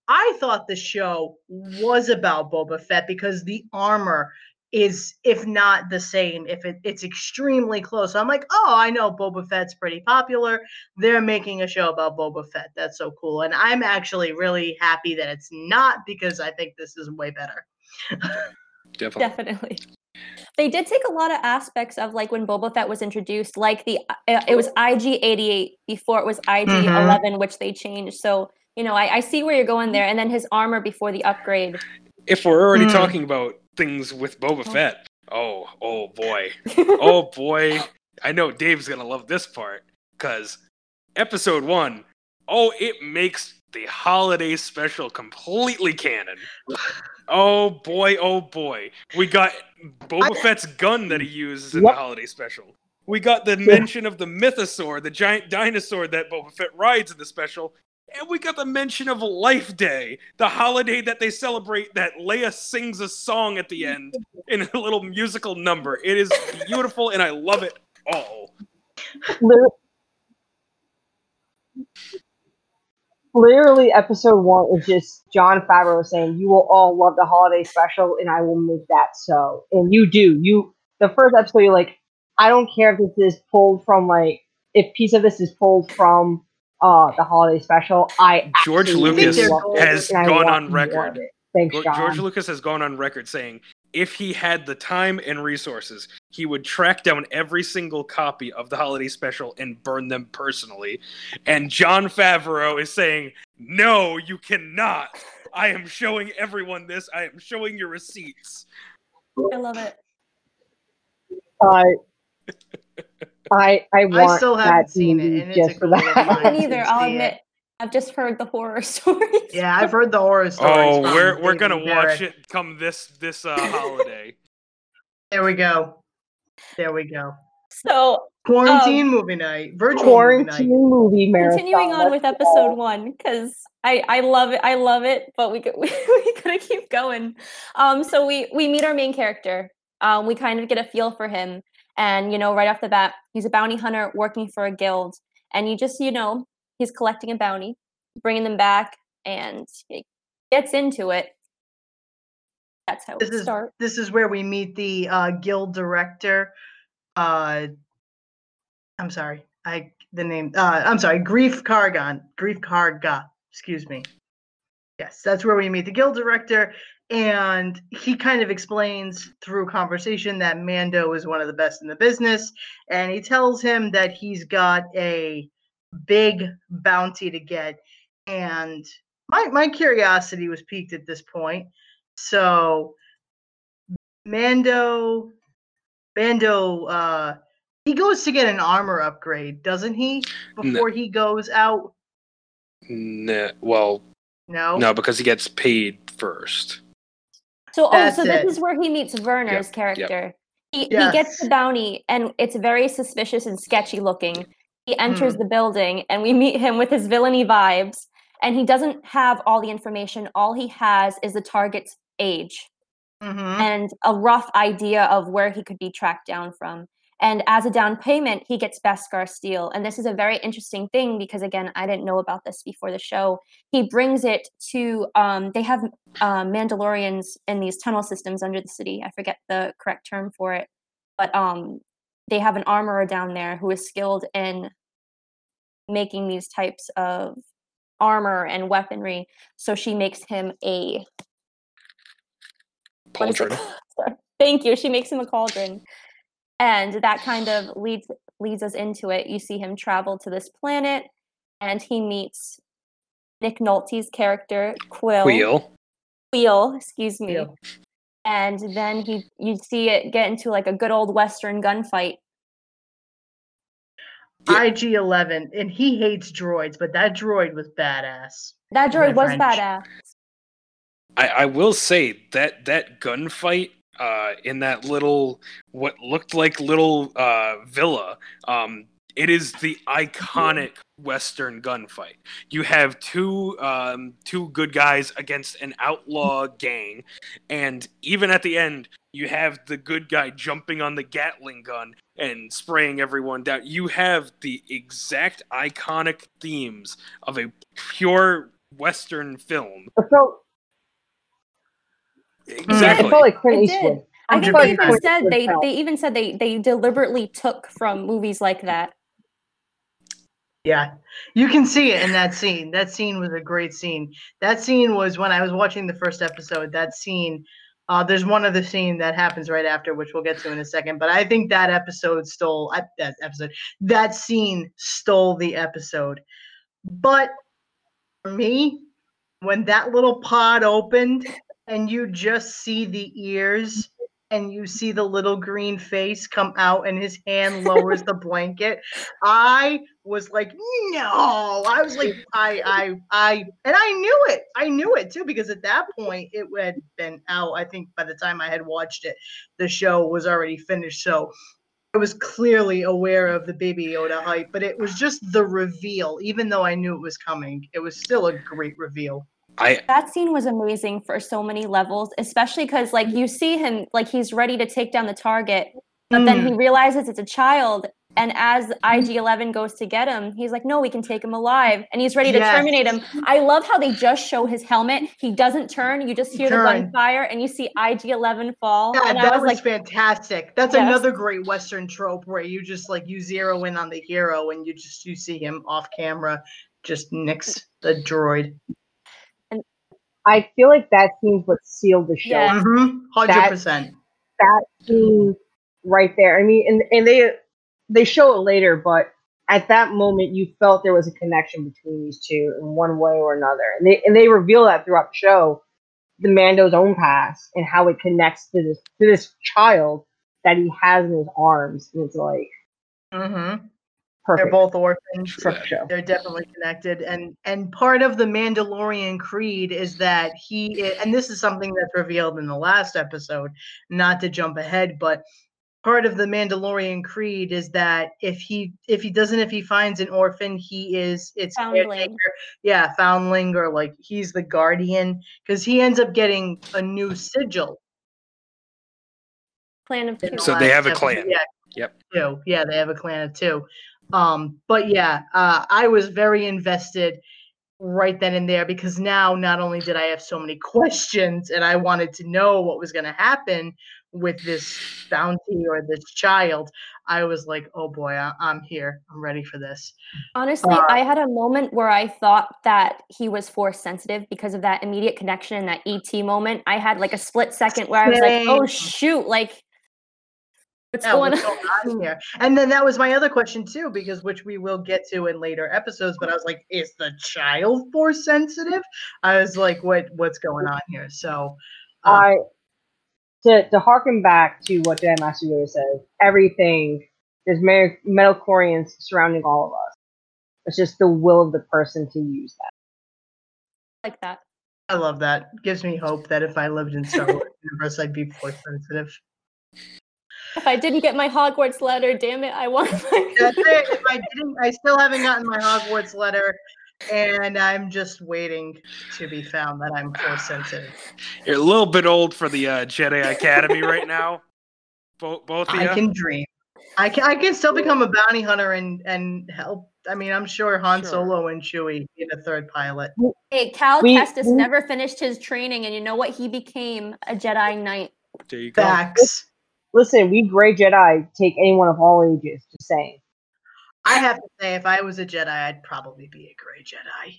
S1: I thought the show was about Boba Fett because the armor is, if not the same, if it, it's extremely close. So I'm like, oh, I know Boba Fett's pretty popular. They're making a show about Boba Fett. That's so cool. And I'm actually really happy that it's not because I think this is way better.
S4: Definitely.
S2: Definitely. They did take a lot of aspects of like when Boba Fett was introduced, like the uh, it was IG eighty eight before it was IG eleven, which they changed. So you know, I, I see where you're going there, and then his armor before the upgrade.
S4: If we're already
S1: Mm.
S4: talking about things with Boba
S2: Oh.
S4: Fett, oh, oh boy, [LAUGHS] oh boy, I know Dave's gonna love this part because episode one, oh, it makes the holiday special completely canon. Oh boy, oh boy, we got Boba Fett's gun that he uses in
S3: Yep.
S4: the holiday special. We got the mention of the mythosaur, the giant dinosaur that Boba Fett rides in the special. And we got the mention of Life Day, the holiday that they celebrate that Leia sings a song at the end in a little musical number. It is beautiful and I love it all.
S3: Literally, episode one is just Jon Favreau saying, "You will all love the holiday special, and I will make that so." And you do. You the first episode, you're like, I don't care if this is pulled from like if piece of this is pulled from uh the holiday special. I
S4: George
S1: Lucas
S4: has gone on record.
S3: Thanks,
S4: George, George Lucas has gone on record saying if he had the time and resources, he would track down every single copy of the holiday special and burn them personally. And Jon Favreau is saying, "No, you cannot. I am showing everyone this. I am showing your receipts."
S2: I love it.
S3: I I I want
S1: still haven't seen it,
S3: movie
S1: and it's a
S3: just for
S1: goal of
S3: that.
S2: I [LAUGHS]
S1: mine.
S2: haven't either. I'll
S1: see it.
S2: admit. I've just heard the horror [LAUGHS] stories.
S1: Yeah, I've heard the horror stories.
S4: Oh, we're we're gonna watch it come this this uh, holiday. [LAUGHS]
S1: There we go. There we go.
S2: so
S1: Quarantine movie night. Virtual
S3: Quarantine
S1: movie
S3: movie marathon.
S2: continuing on with episode one because I, I love it i love it but we, we, we gotta keep going um so we we meet our main character um we kind of get a feel for him and you know right off the bat he's a bounty hunter working for a guild and you just you know he's collecting a bounty bringing them back and he gets into it that's how
S1: This
S2: we
S1: is
S2: start
S1: This is where we meet the uh, guild director. Uh, I'm sorry. I the name. Uh, I'm sorry. Greef Cargon. Greef Karga. Excuse me. Yes, that's where we meet the guild director, and he kind of explains through conversation that Mando is one of the best in the business, and he tells him that he's got a big bounty to get, and my my curiosity was piqued at this point. So Mando Mando uh he goes to get an armor upgrade, doesn't he? Before he goes out?
S4: Nah, well,
S1: No.
S4: no, because he gets paid first.
S2: So, oh, so this
S1: it.
S2: is where he meets Werner's character. He, he gets the bounty, and it's very suspicious and sketchy looking. He enters
S1: Hmm.
S2: the building, and we meet him with his villainy vibes. And he doesn't have all the information. All he has is the target's age.
S1: Mhm.
S2: and a rough idea of where he could be tracked down from. And as a down payment, he gets Beskar steel. And this is a very interesting thing because, again, I didn't know about this before the show. He brings it to, um, they have uh, Mandalorians in these tunnel systems under the city. I forget the correct term for it. But um, they have an armorer down there who is skilled in making these types of armor and weaponry. So she makes him a what is it
S4: Pauldron.
S2: Thank you. She makes him a pauldron. And that kind of leads leads us into it. You see him travel to this planet and he meets Nick Nolte's character, Kuiil.
S4: Wheel.
S2: Kuiil, excuse me.
S1: Kuiil.
S2: And then he you see it get into like a good old western gunfight.
S4: Yeah.
S1: IG Eleven, and he hates droids, but that droid was badass.
S2: That droid was
S1: French.
S2: badass.
S4: I, I will say that that gunfight uh, in that little what looked like little uh, villa, um, it is the iconic Western gunfight. You have two um, two good guys against an outlaw gang, and even at the end, you have the good guy jumping on the Gatling gun and spraying everyone down. You have the exact iconic themes of a pure Western film.
S3: Felt,
S4: Exactly.
S3: it felt like Clint
S2: It did.
S3: Eastwood.
S2: I think they even said they,
S3: Felt.
S2: they even said they they deliberately took from movies like that.
S1: Yeah, you can see it in that scene. That scene was a great scene. That scene was when I was watching the first episode. That scene, uh, there's one other scene that happens right after, which we'll get to in a second. But I think that episode stole I- that episode. That scene stole the episode. But for me, when that little pod opened and you just see the ears and you see the little green face come out and his hand lowers the blanket i was like no i was like i i i and i knew it i knew it too because at that point it had been out i think by the time i had watched it the show was already finished so I was clearly aware of the Baby Yoda hype, but it was just the reveal. Even though I knew it was coming, it was still a great reveal.
S4: I
S2: That scene was amazing for so many levels, especially because like you see him like he's ready to take down the target, but then he mm. realizes it's a child. And as mm-hmm. IG11 goes to get him, he's like, "No, we can take him alive," and he's ready to
S1: Yes.
S2: terminate him. I love how they just show his helmet. He doesn't turn. You just hear the gunfire, and you see IG11 fall.
S1: Yeah,
S2: and
S1: that
S2: I
S1: was,
S2: was, like,
S1: fantastic. That's
S2: Yes.
S1: another great Western trope where you just like you zero in on the hero and you just you see him off camera just nix the droid.
S3: I feel like that scene's what sealed the show.
S2: Yeah.
S1: Mm-hmm. Hundred percent.
S3: That scene right there. I mean, and and they they show it later, but at that moment you felt there was a connection between these two in one way or another. And they and they reveal that throughout the show, the Mando's own past and how it connects to this to this child that he has in his arms. And it's like
S1: Mm-hmm.
S3: Perfect.
S1: They're both orphans.
S3: perfect show.
S1: They're definitely connected, and and part of the Mandalorian creed is that he i- and this is something that's revealed in the last episode. Not to jump ahead, but part of the Mandalorian creed is that if he if he doesn't if he finds an orphan, he is it's
S2: Foundling.
S1: yeah, foundling or like he's the guardian because he ends up getting a new sigil.
S2: Clan of Two.
S4: So they
S1: last
S4: have a clan.
S1: Yeah.
S4: Yep.
S1: Two. Yeah, they have a clan of two. Um, but yeah, uh, I was very invested right then and there because now not only did I have so many [LAUGHS] questions and I wanted to know what was going to happen with this bounty or this child, I was like, oh boy, I- I'm here. I'm ready for this.
S2: Honestly,
S1: Uh,
S2: I had a moment where I thought that he was force sensitive because of that immediate connection and that ET moment. I had like a split second where I was like, "Oh shoot!" Like, what's
S1: Yeah,
S2: going
S1: what's
S2: on? [LAUGHS]
S1: going on here? And then that was my other question too, because which we will get to in later episodes. But I was like, is the child force sensitive? I was like, what what's going on here? So, um,
S3: I to to harken back to what Dan Master Yoda says, everything there's me- midi-chlorians surrounding all of us. It's just the will of the person to use that.
S2: like that.
S1: I love that. Gives me hope that if I lived in Star Wars universe, I'd be force sensitive.
S2: If I didn't get my Hogwarts letter, damn it, I want my.
S1: That's it. If I didn't, I still haven't gotten my Hogwarts letter. and I'm just waiting to be found that I'm force sensitive.
S4: You're a little bit old for the uh, Jedi Academy right now. Both, both of you.
S1: I can dream. I can I can still become a bounty hunter and and help. I mean, I'm sure Han
S4: Sure.
S1: Solo and Chewie in a third pilot.
S2: Hey, Cal
S3: We-
S2: Kestis
S3: we-
S2: never finished his training, and you know what? He became a Jedi Knight.
S4: There you go.
S1: Facts.
S3: Listen, we gray Jedi take anyone of all ages. Just saying.
S1: I have to say, if I was a Jedi, I'd probably be a Gray Jedi.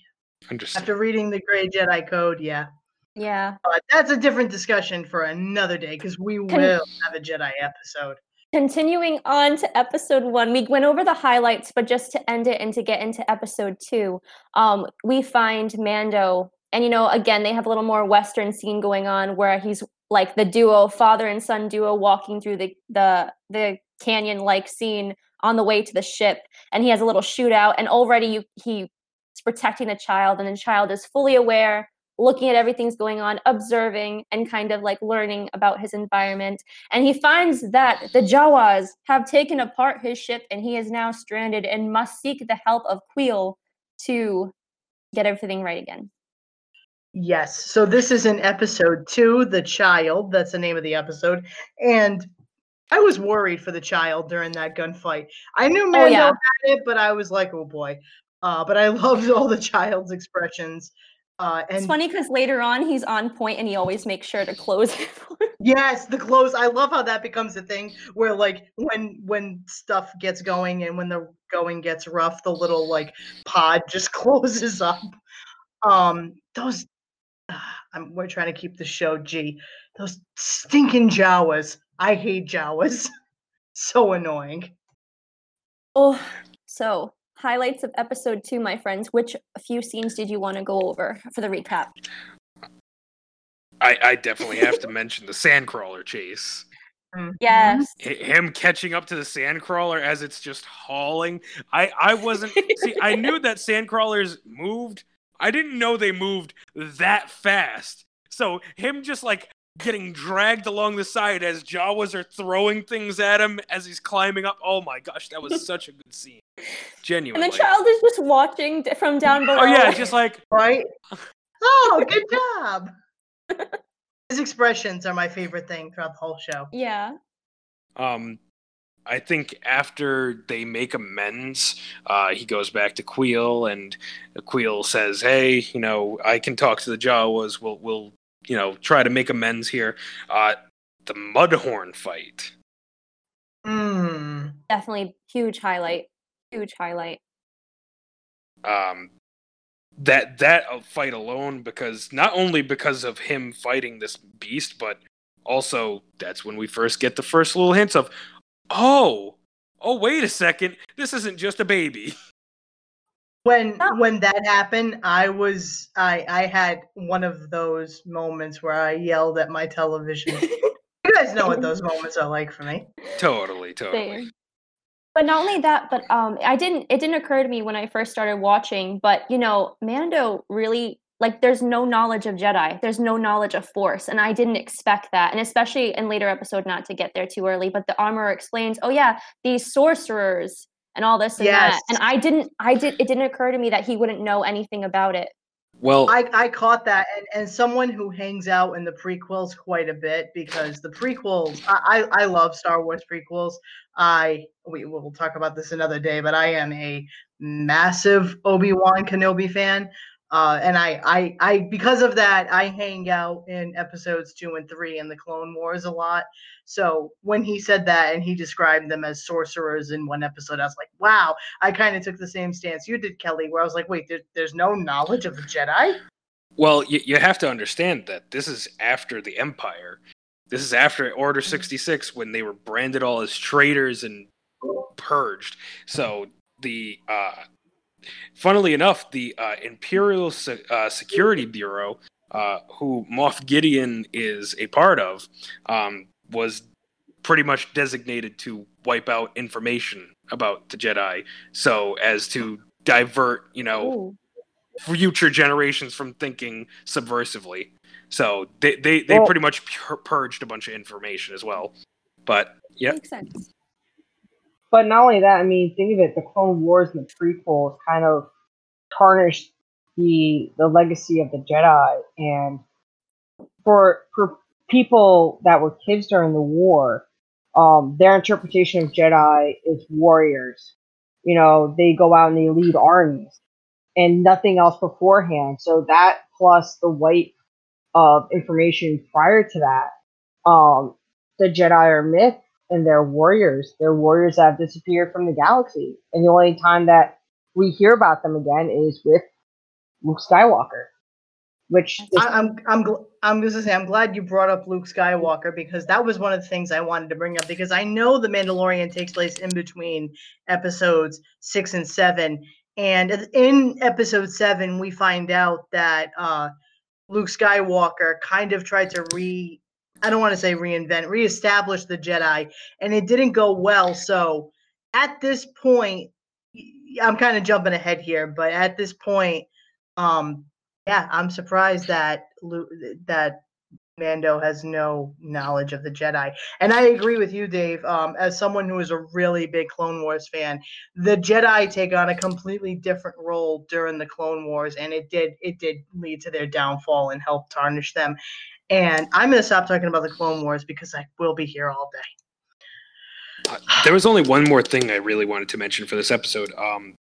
S4: Understand.
S1: After reading the Gray Jedi Code, yeah.
S2: Yeah.
S1: But that's a different discussion for another day because we will have a Jedi episode.
S2: Continuing on to episode one, we went over the highlights, but just to end it and to get into episode two, um, we find Mando, and you know, again, they have a little more Western scene going on where he's like the duo, father and son duo, walking through the the the canyon-like scene on the way to the ship, and he has a little shootout, and already you, he's protecting the child, and the child is fully aware, looking at everything's going on, observing, and kind of like learning about his environment and he finds that the Jawas have taken apart his ship and he is now stranded and must seek the help of Kuiil to get everything right again.
S1: Yes. So this is in episode two, The Child. That's the name of the episode. And I was worried for the child during that gunfight. I knew Mando
S2: yeah.
S1: had it, but I was like, oh boy. Uh, but I [LAUGHS] loved all the child's expressions. Uh, and
S2: it's funny because later on he's on point and he always makes sure to close [LAUGHS] it.
S1: Yes, the close. I love how that becomes a thing where like when when stuff gets going and when the going gets rough, the little like pod just [LAUGHS] closes up. Um those [SIGHS] I'm, we're trying to keep the show G. Those stinking Jawas. I hate Jawas. [LAUGHS] so annoying.
S2: oh, so highlights of episode two, my friends. Which few scenes did you want to go over for the recap?
S4: I, I definitely have to mention the sandcrawler chase.
S1: Mhm.
S2: Yes.
S4: Him catching up to the sandcrawler as it's just hauling. I, I wasn't see. I knew that sandcrawlers moved. I didn't know they moved that fast. So him just like getting dragged along the side as Jawas are throwing things at him as he's climbing up. Oh my gosh, that was such a good scene. Genuinely.
S2: And the child is just watching from down below.
S4: Oh yeah, just like
S1: Right? [LAUGHS] Oh, good job. [LAUGHS] His expressions are my favorite thing throughout the whole show.
S2: yeah.
S4: Um, I think after they make amends, uh, he goes back to Kuiil, and Kuiil says, "Hey, you know, I can talk to the Jawas. We'll, we'll, you know, try to make amends here." Uh, the Mudhorn fight.
S1: Hmm.
S2: Definitely huge highlight. Huge highlight.
S4: Um, that that uh, fight alone, because not only because of him fighting this beast, but also that's when we first get the first little hints of, oh, oh, wait a second, this isn't just a baby. [LAUGHS]
S1: when
S2: Oh.
S1: when that happened i was i i had one of those moments where i yelled at my television [LAUGHS] you guys know what those moments are like for me
S4: Totally, totally.
S2: Same. But not only that, but um, I didn't. It didn't occur to me when I first started watching. But you know, Mando really like. There's no knowledge of Jedi. There's no knowledge of Force, and I didn't expect that. And especially in later episode, not to get there too early. But the armor explains, oh yeah, these sorcerers and all this and
S1: Yes.
S2: that. And I didn't. I did. It didn't occur to me that he wouldn't know anything about it.
S4: Well,
S1: i i caught that and and someone who hangs out in the prequels quite a bit because the prequels i i, I love star wars prequels i we will talk about this another day but i am a massive obi-wan kenobi fan uh, and I, I, I, because of that, I hang out in episodes two and three in the Clone Wars a lot. So when he said that and he described them as sorcerers in one episode, I was like, wow. I kind of took the same stance you did, Kelly, where I was like, wait, there, there's no knowledge of the Jedi.
S4: well, you, you have to understand that this is after the Empire. This is after Order 66 when they were branded all as traitors and purged. So the uh funnily enough, the uh, Imperial Se- uh, Security Bureau, uh, who Moff Gideon is a part of, um, was pretty much designated to wipe out information about the Jedi, so as to divert, you know,
S2: Ooh.
S4: future generations from thinking subversively. So they they, they
S3: Well-
S4: pretty much pur- purged a bunch of information as well. But yeah,
S2: Makes sense.
S3: But not only that, I mean, think of it, the Clone Wars and the prequels kind of tarnished the the legacy of the Jedi. And for for people that were kids during the war, um, their interpretation of Jedi is warriors. You know, they go out and they lead armies and nothing else beforehand. So that plus the weight of information prior to that, um, the Jedi are myth and they're warriors. They're warriors that have disappeared from the galaxy. And the only time that we hear about them again is with Luke Skywalker. Which
S1: I, I'm I'm gl- I'm just to say I'm glad you brought up Luke Skywalker because that was one of the things I wanted to bring up because I know the Mandalorian takes place in between episodes six and seven, and in episode seven we find out that uh, Luke Skywalker kind of tried to re I don't want to say reinvent reestablish the Jedi, and it didn't go well. So at this point, I'm kind of jumping ahead here, but at this point, um, yeah, I'm surprised that that Mando has no knowledge of the Jedi. And I agree with you, Dave. Um, as someone who is a really big Clone Wars fan, the Jedi take on a completely different role during the Clone Wars, and it did it did lead to their downfall and help tarnish them. And I'm gonna stop talking about the Clone Wars because I will be here all day.
S4: Uh, there was only one more thing I really wanted to mention for this episode. Um,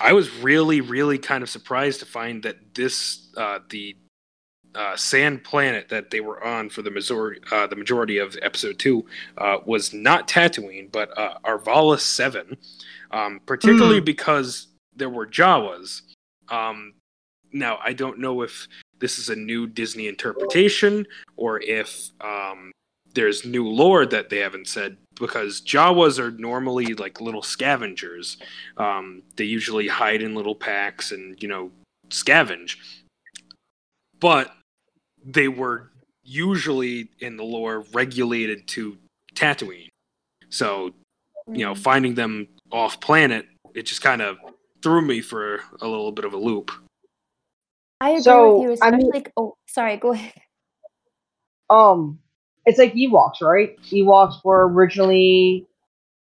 S4: I was really, really kind of surprised to find that this uh, the uh, sand planet that they were on for the Missouri, uh, the majority of episode two, uh, was not Tatooine, but uh, Arvala Seven. Um, particularly because there were Jawas. Um, now I don't know if this is a new Disney interpretation or if um, there's new lore that they haven't said because Jawas are normally like little scavengers. Um, they usually hide in little packs and you know scavenge. But they were usually in the lore regulated to Tatooine. So you know, finding them off planet, it just kind of threw me for a little bit of a loop.
S2: I agree
S3: So,
S2: with you,
S3: I mean-
S2: like oh sorry, go ahead.
S3: um it's like Ewoks, right? Ewoks were originally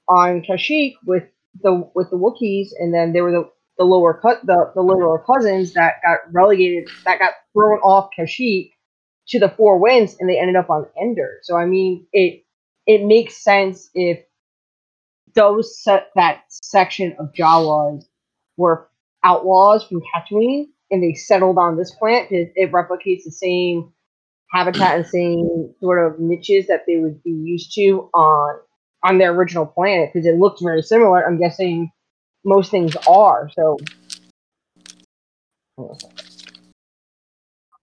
S3: on Kashyyyk with the with the Wookiees, and then they were the the lower cut the, the lower cousins that got relegated that got thrown off Kashyyyk to the Four Winds, and they ended up on Endor. So I mean, it it makes sense if those set that section of Jawas were outlaws from Tatooine, and they settled on this planet. It, it replicates the same habitat and same sort of niches that they would be used to on on their original planet because it looks very similar. I'm guessing most things are. So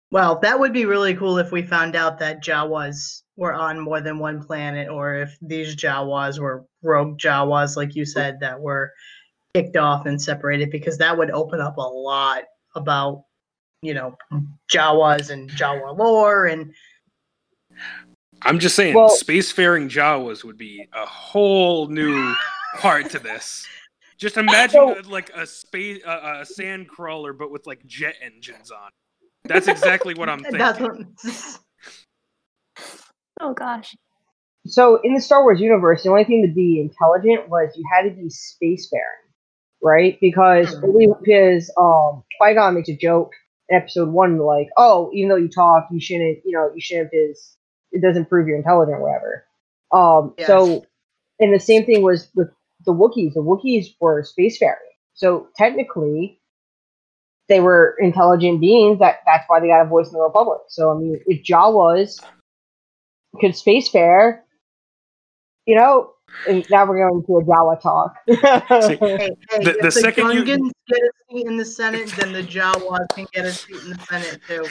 S1: Well, that would be really cool if we found out that Jawas were on more than one planet, or if these Jawas were rogue Jawas, like you said, that were kicked off and separated, because that would open up a lot about, you know, Jawas and Jawa lore and
S4: I'm just saying,
S3: Well-
S4: spacefaring Jawas would be a whole new part to this. Just imagine
S3: So-
S4: uh, like a space, uh, a sand crawler, but with like jet engines on. That's exactly what I'm [LAUGHS] thinking.
S1: that's what.
S2: Oh gosh.
S3: so in the Star Wars universe, the only thing to be intelligent was you had to be spacefaring, right? Because because um Qui Gon makes a joke in Episode One, like, "Oh, even though you talk, you shouldn't, you know, you shouldn't is it doesn't prove you're intelligent, or whatever." Um,
S1: Yes.
S3: so and the same thing was with the Wookiees. The Wookiees were spacefaring, so technically they were intelligent beings. That that's why they got a voice in the Republic. So I mean, if Jawas could spacefare, you know, and now we're going to a Jawa talk.
S4: See, [LAUGHS]
S1: Hey, hey,
S4: The-
S1: if
S4: the second you-
S1: get a seat in the Senate, then the Jawas can get a seat in the Senate too.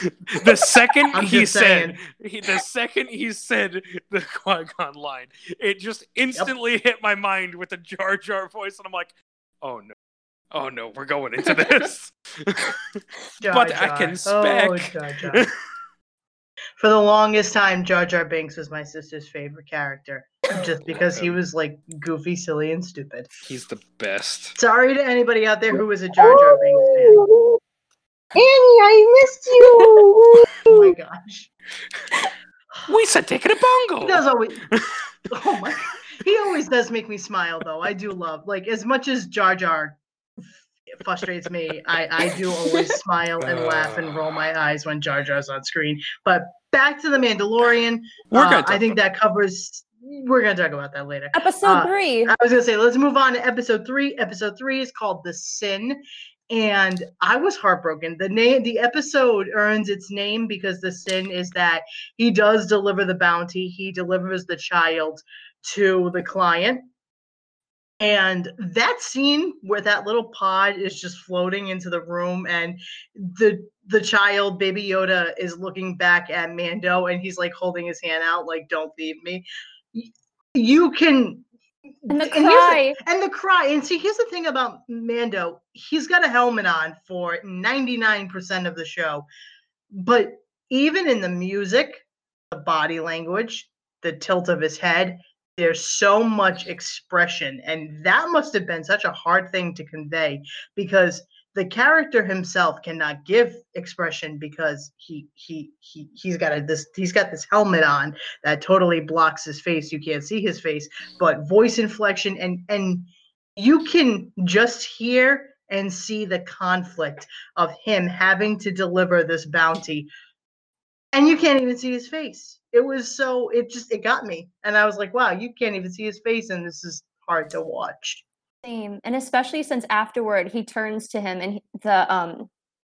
S4: The second [LAUGHS] he said, he, the second he said the Qui Gon line, it just instantly hit my mind with the Jar Jar voice, and I'm like, "Oh no, oh no, we're going into [LAUGHS] this."
S1: Jar
S4: but I
S1: Jar.
S4: can
S1: Oh,
S4: spec.
S1: Jar Jar. For the longest time, Jar Jar Binks was my sister's favorite character, just because he was like goofy, silly, and stupid.
S4: He's the best.
S1: Sorry to anybody out there who was a Jar Jar Binks fan.
S3: Ooh, Annie, I missed you. [LAUGHS]
S1: Oh my gosh, [LAUGHS]
S4: We said take it a
S1: he
S4: bongo.
S1: does always. Oh my, he always does make me smile though. I do love like as much as Jar Jar frustrates me. I, I do always smile and laugh and roll my eyes when Jar Jar's on screen. But back to the Mandalorian.
S4: We're
S1: Uh, I think that covers. We're gonna talk about that later.
S2: Episode
S1: Uh,
S2: three.
S1: I was gonna say, let's move on to episode three. Episode three is called "The Sin," and I was heartbroken. The name, the episode earns its name because the sin is that he does deliver the bounty. He delivers the child to the client, and that scene where that little pod is just floating into the room, and the the child, Baby Yoda, is looking back at Mando, and he's like holding his hand out, like "Don't leave me." You can.
S2: And the cry.
S1: and the cry. And see, here's the thing about Mando. He's got a helmet on for 99% of the show. But even in the music, the body language, the tilt of his head, there's so much expression. And that must have been such a hard thing to convey because the character himself cannot give expression because he he he he's got a this he's got this helmet on that totally blocks his face. You can't see his face, but voice inflection and and you can just hear and see the conflict of him having to deliver this bounty and you can't even see his face. It was so it just it got me. And i was like wow you can't even see his face and this is hard to watch
S2: Same. And especially since afterward he turns to him and he- the um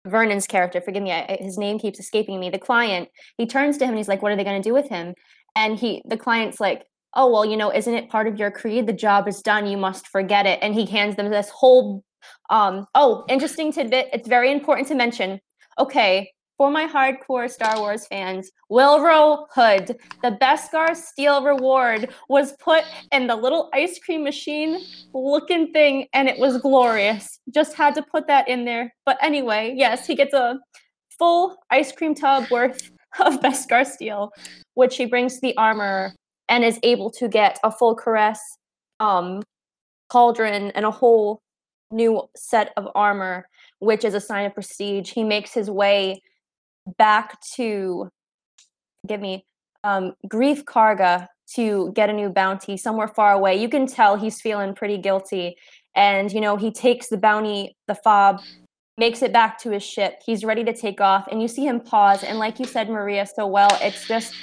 S2: Werner's character, forgive me, I, his name keeps escaping me. The client, he turns to him and he's like, "What are they going to do with him?" And he, the client's like, "Oh well, you know, isn't it part of your creed? The job is done. You must forget it." And he hands them this whole. Um. Oh, interesting tidbit. It's very important to mention. Okay, for my hardcore Star Wars fans, Willrow Hood, the Beskar Steel reward was put in the little ice cream machine looking thing, and it was glorious. Just had to put that in there. But anyway, yes, he gets a full ice cream tub worth [LAUGHS] of Beskar Steel, which he brings to the armor and is able to get a full cuirass, um, pauldron, and a whole new set of armor, which is a sign of prestige. He makes his way back to, give me, um, Greef Karga to get a new bounty somewhere far away. You can tell he's feeling pretty guilty. And, you know, he takes the bounty, the fob, makes it back to his ship. He's ready to take off. And you see him pause. And, like you said, Maria, so well, it's just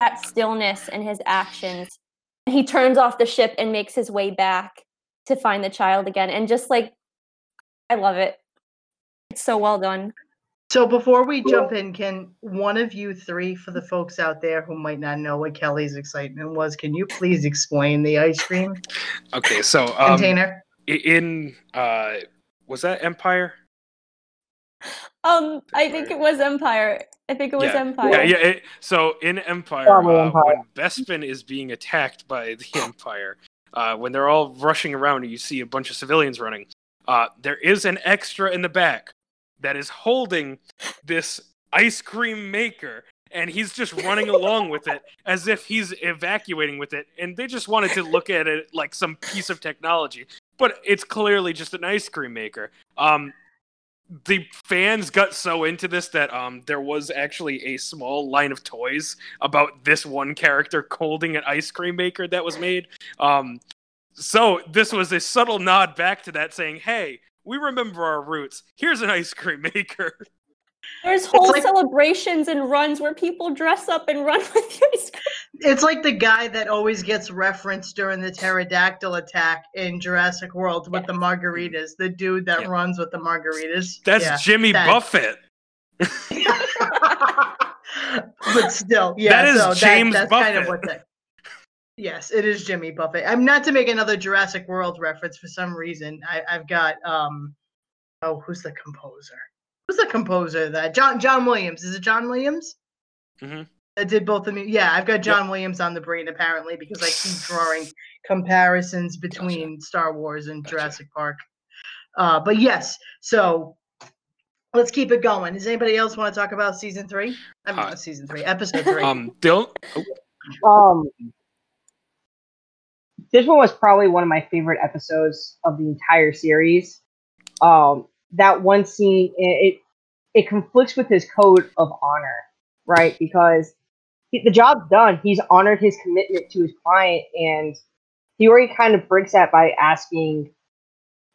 S2: that stillness in his actions. He turns off the ship and makes his way back to find the child again. And just like, I love it. It's so well done.
S1: So before we jump in can one of you three for the folks out there who might not know what kelly's excitement was can you please explain the ice cream
S4: Okay, so um,
S1: container
S4: in uh, was that Empire?
S2: Um, I think it was Empire. I think it was
S4: Yeah.
S2: Empire.
S4: Yeah, yeah. It, so in Empire, uh,
S3: Empire.
S4: when Bespin is being attacked by the [LAUGHS] Empire, uh, when they're all rushing around and you see a bunch of civilians running, uh, there is an extra in the back that is holding this ice cream maker. And he's just running along with it as if he's evacuating with it. And they just wanted to look at it like some piece of technology. But it's clearly just an ice cream maker. Um, the fans got so into this that um there was actually a small line of toys about this one character holding an ice cream maker that was made. Um so this was a subtle nod back to that saying, "Hey, we remember our roots. Here's an ice cream maker."
S2: There's whole
S1: like-
S2: celebrations and runs where people dress up and run [LAUGHS] with the ice cream.
S1: it's like the guy that always gets referenced during the pterodactyl attack in jurassic world with the margaritas the dude that
S4: Yeah.
S1: runs with the margaritas
S4: That's
S1: Yeah.
S4: Jimmy
S1: that-
S4: Buffett. [LAUGHS]
S1: but still, yeah.
S4: That is
S1: so
S4: James
S1: that's kind of
S4: Buffett.
S1: what that. Yes, it is Jimmy Buffett. I'm not to make another Jurassic World reference for some reason. I, I've got um, oh, who's the composer? Who's the composer? That John John Williams. Is it John Williams?
S4: Mm-hmm.
S1: That did both of me. Yeah, I've got John Williams on the brain apparently because I keep drawing comparisons between Star Wars and
S4: Gotcha.
S1: Jurassic Park. Uh, but yes, so let's keep it going. Does anybody else want to talk about season three? I mean,
S4: Uh,
S1: season three, episode three.
S4: Um they'll
S3: Um, this one was probably one of my favorite episodes of the entire series. Um, that one scene, it, it conflicts with his code of honor, right? Because he, the job's done. He's honored his commitment to his client, and he already kind of breaks that by asking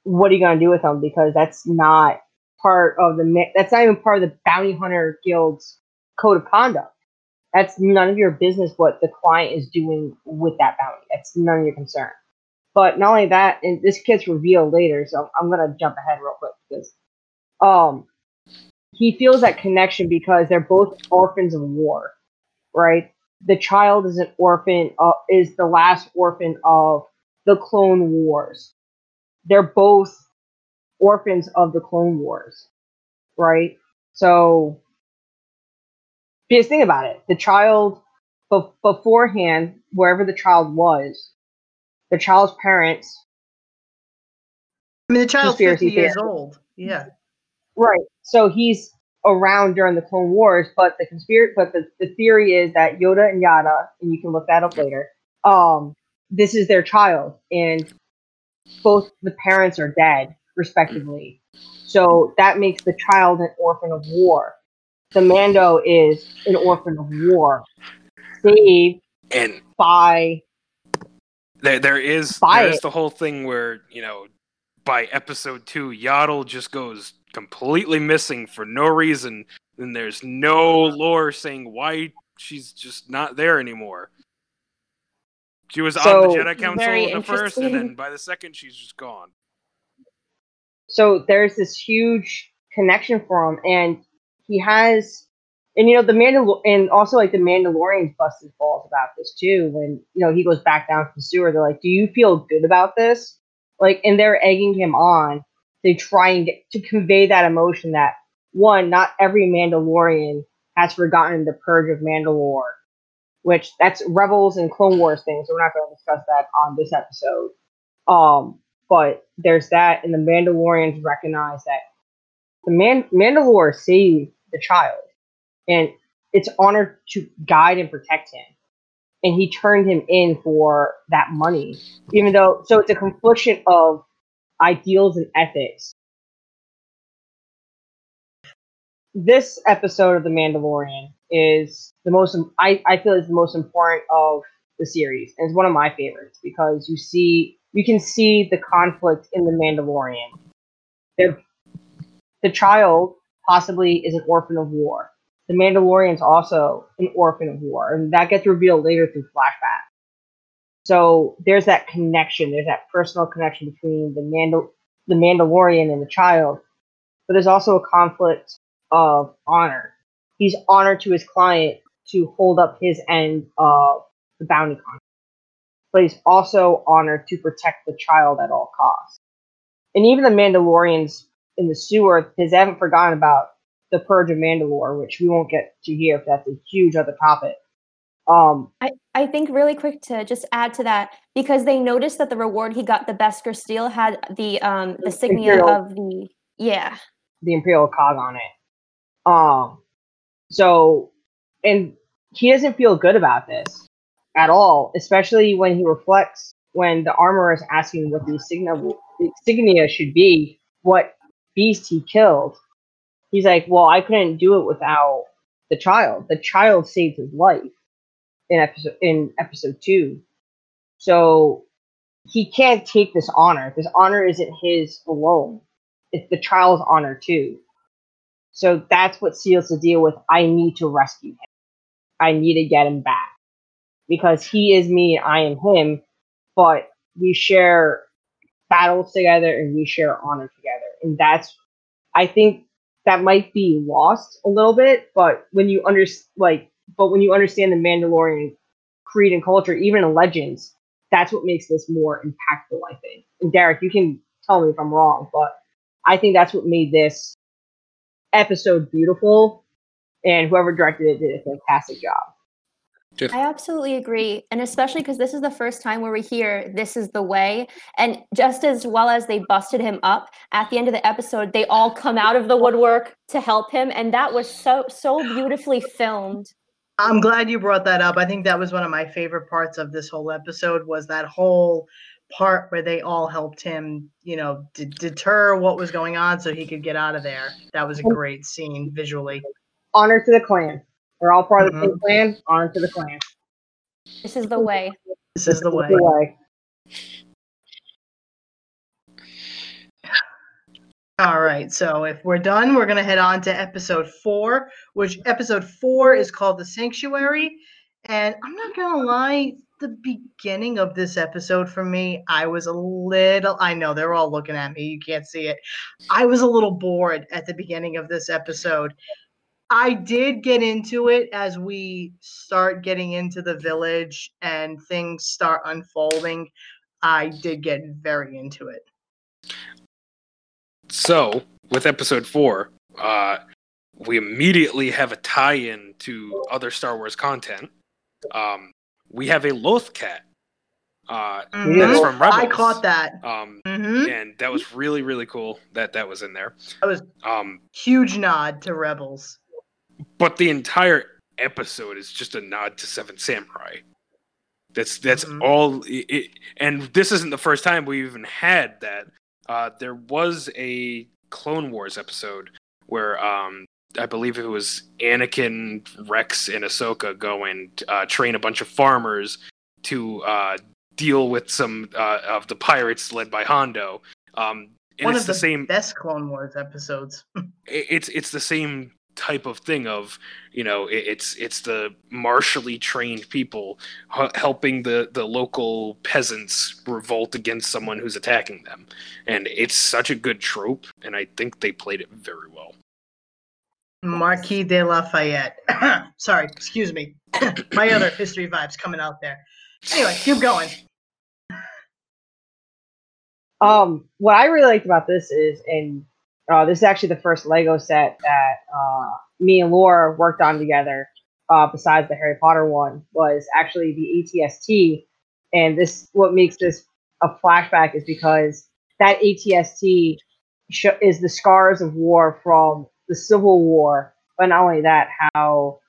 S3: what are you gonna do with them? Because that's not part of the that's not even part of the bounty hunter guild's code of conduct. That's none of your business what the client is doing with that bounty. That's none of your concern. But not only that, and this gets revealed later, so I'm gonna jump ahead real quick because um he feels that connection because they're both orphans of war, right? The child is an orphan, uh, is the last orphan of the Clone Wars. They're both orphans of the Clone Wars, right? So, just think about it. The child, be- beforehand, wherever the child was, the child's parents,
S1: I mean, the child's 50 years
S3: theory.
S1: old. Yeah.
S3: right? So he's around during the Clone Wars, but the conspiracy, but the, the theory is that Yoda and Yaddle, and you can look that up later. Um, this is their child, and both the parents are dead, respectively. So that makes the child an orphan of war. The Mando is an orphan of war, saved
S4: And
S3: by
S4: there there is
S3: Buy
S4: there's
S3: it.
S4: the whole thing where you know by episode two Yaddle just goes completely missing for no reason. And there's no lore saying why she's just not there anymore. She was on the jedi council in the first and then by the second she's just gone.
S3: So there's this huge connection for him and he has and you know the Mandal and also like the Mandalorians busted balls about this too when you know he goes back down to the sewer. They're like do you feel good about this? Like and they're egging him on to try and get to convey that emotion that one not every Mandalorian has forgotten the purge of Mandalore which that's Rebels and Clone Wars thing so we're not going to discuss that on this episode. Um but there's that, and the Mandalorians recognize that the Man- Mandalore saved the child, and it's honored to guide and protect him. And he turned him in for that money, even though. So it's a confliction of ideals and ethics. This episode of The Mandalorian is the most. I, I feel is the most important of the series, and it's one of my favorites because you see you can see the conflict in the Mandalorian. The, the child possibly is an orphan of war. The Mandalorian's also an orphan of war, and that gets revealed later through flashback. So there's that connection. There's that personal connection between the Mandal- the Mandalorian and the child, but there's also a conflict of honor. He's honored to his client to hold up his end of the bounty contract but he's also honored to protect the child at all costs. And even the Mandalorians in the sewer, because they haven't forgotten about the Purge of Mandalore, which we won't get to here if that's a huge other topic. Um,
S2: I, I think really quick to just add to that because they noticed that the reward he got the Beskar steel had the um the signia
S3: Imperial.
S2: of the yeah
S3: the Imperial cog on it. Um, so, and he doesn't feel good about this at all, especially when he reflects when the armor is asking what the insignia, the insignia should be, what beast he killed. He's like, well, I couldn't do it without the child. The child saved his life in episode in episode two. So he can't take this honor. This honor isn't his alone. It's the child's honor too. So that's what seals the deal with I need to rescue him. I need to get him back. Because he is me, I am him, but we share battles together and we share honor together. And that's I think that might be lost a little bit, but when you under like but when you understand the Mandalorian creed and culture, even in Legends, that's what makes this more impactful, I think. And Derek, you can tell me if I'm wrong, but I think that's what made this episode beautiful. And whoever directed it did a fantastic job.
S2: I absolutely agree. And especially because this is the first time where we hear this is the way. And just as well as they busted him up at the end of the episode, they all come out of the woodwork to help him. And that was so, so beautifully filmed.
S1: I'm glad you brought that up. I think that was one of my favorite parts of this whole episode was that whole part where they all helped him, you know, d- deter what was going on so he could get out of there. That was a great scene visually.
S3: Honor to the clan. We're all part of the same clan. Honor to the clan.
S2: This is the way.
S1: This is the way.
S3: way.
S1: All right, so if we're done, we're gonna head on to episode four, which episode four is called the Sanctuary. And I'm not gonna lie, the beginning of this episode for me, I was a little I know they're all looking at me, you can't see it. I was a little bored at the beginning of this episode. I did get into it as we start getting into the village and things start unfolding. I did get very into it.
S4: So, with episode four, uh, we immediately have a tie-in to other Star Wars content. Um, we have a Loth cat. Uh,
S1: Mhm.
S4: that's from Rebels.
S1: I caught that.
S4: Um,
S1: hmm
S4: and that was really really cool that that was in there.
S1: That was
S4: Um,
S1: huge nod to Rebels.
S4: But the entire episode is just a nod to Seven Samurai. That's that's
S1: Mhm.
S4: all. It, it, and this isn't the first time we even had that. Uh, there was a Clone Wars episode where um, I believe it was Anakin, Rex, and Ahsoka go and uh, train a bunch of farmers to uh, deal with some uh, of the pirates led by Hondo. Um,
S1: One
S4: it's
S1: of
S4: the
S1: the
S4: same
S1: best Clone Wars episodes. [LAUGHS]
S4: it- it's it's the same type of thing of you know it's it's the martially trained people helping the the local peasants revolt against someone who's attacking them and it's such a good trope and i think they played it very well
S1: Marquis de Lafayette. [COUGHS] Sorry, excuse me. [COUGHS] My other history vibes coming out there. Anyway, keep going.
S3: Um, what I really liked about this is, and uh, this is actually the first Lego set that uh, me and Laura worked on together. Uh, besides the Harry Potter one, was actually the ATST, and this what makes this a flashback is because that ATST sh- is the scars of war from the Civil War, but not only that, how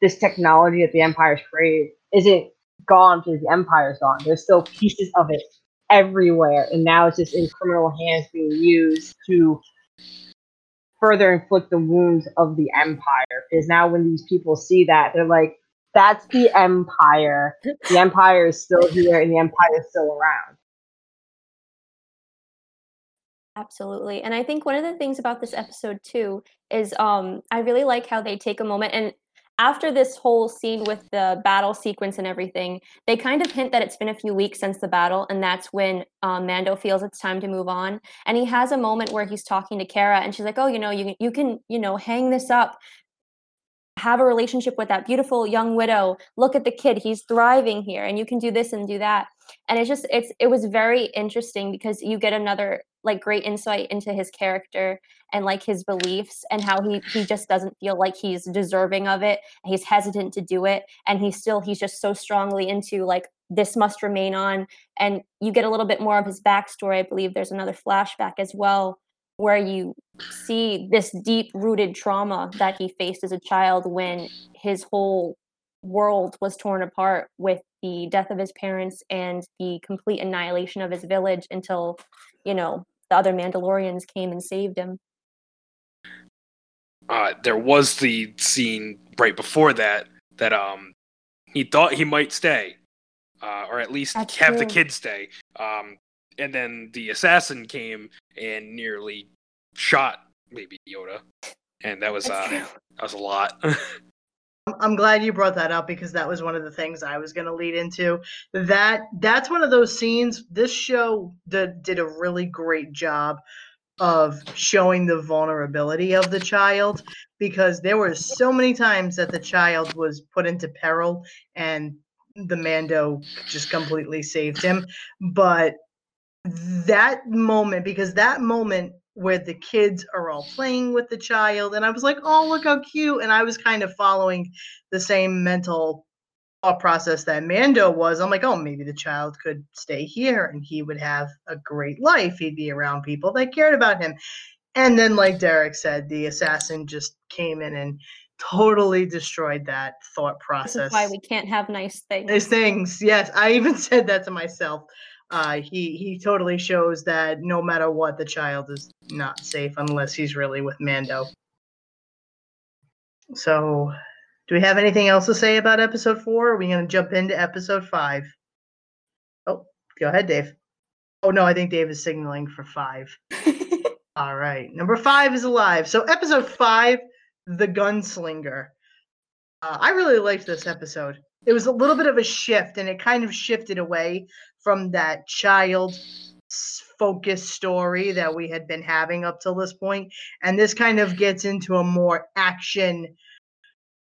S3: this technology that the Empire's created isn't gone because the Empire's gone. There's still pieces of it everywhere, and now it's just in criminal hands being used to further inflict the wounds of the Empire. Because now, when these people see that, they're like, "That's the Empire. The Empire is still here, and the Empire is still around."
S2: Absolutely. And I think one of the things about this episode too is um I really like how they take a moment and after this whole scene with the battle sequence and everything, they kind of hint that it's been a few weeks since the battle, and that's when um, Mando feels it's time to move on. And he has a moment where he's talking to Cara, and she's like, "Oh, you know, you can, you can, you know, hang this up, have a relationship with that beautiful young widow. Look at the kid; he's thriving here, and you can do this and do that." And it's just, it's, it was very interesting because you get another like great insight into his character and like his beliefs and how he he just doesn't feel like he's deserving of it. He's hesitant to do it and he's still he's just so strongly into like this must remain on. And you get a little bit more of his backstory. I believe there's another flashback as well where you see this deep rooted trauma that he faced as a child when his whole world was torn apart with the death of his parents and the complete annihilation of his village until you know the other mandalorians came and saved him
S4: uh, there was the scene right before that that um he thought he might stay, uh, or at least
S2: That's
S4: have the
S2: true.
S4: kid stay. Um, and then the assassin came and nearly shot maybe Yoda, and that was uh that was a lot. [LAUGHS]
S1: I'm- glad you brought that up because that was one of the things I was going to lead into. That that's one of those scenes. This show did, did a really great job of showing the vulnerability of the child because there were so many times that the child was put into peril and the Mando just completely saved him. But that moment, because that moment where the kids are all playing with the child, and I was like, oh, look how cute. And I was kind of following the same mental thought process that Mando was. I'm like, oh, maybe the child could stay here and he would have a great life. He'd be around people that cared about him. And then, like Derek said, the assassin just came in and totally destroyed that thought process.
S2: why we can't have nice things
S1: Nice things, yes, I even [LAUGHS] said that to myself. Uh, he he totally shows that no matter what, the child is not safe unless he's really with Mando. So, do we have anything else to say about episode four? Or are we going to jump into episode five? Oh, go ahead, Dave. Oh no, I think Dave is signaling for five. [LAUGHS] All right. Number five is alive. So episode five, The Gunslinger. Uh, I really liked this episode. It was a little bit of a shift, and it kind of shifted away from that child s- focused story that we had been having up till this. And this kind of gets into a more action,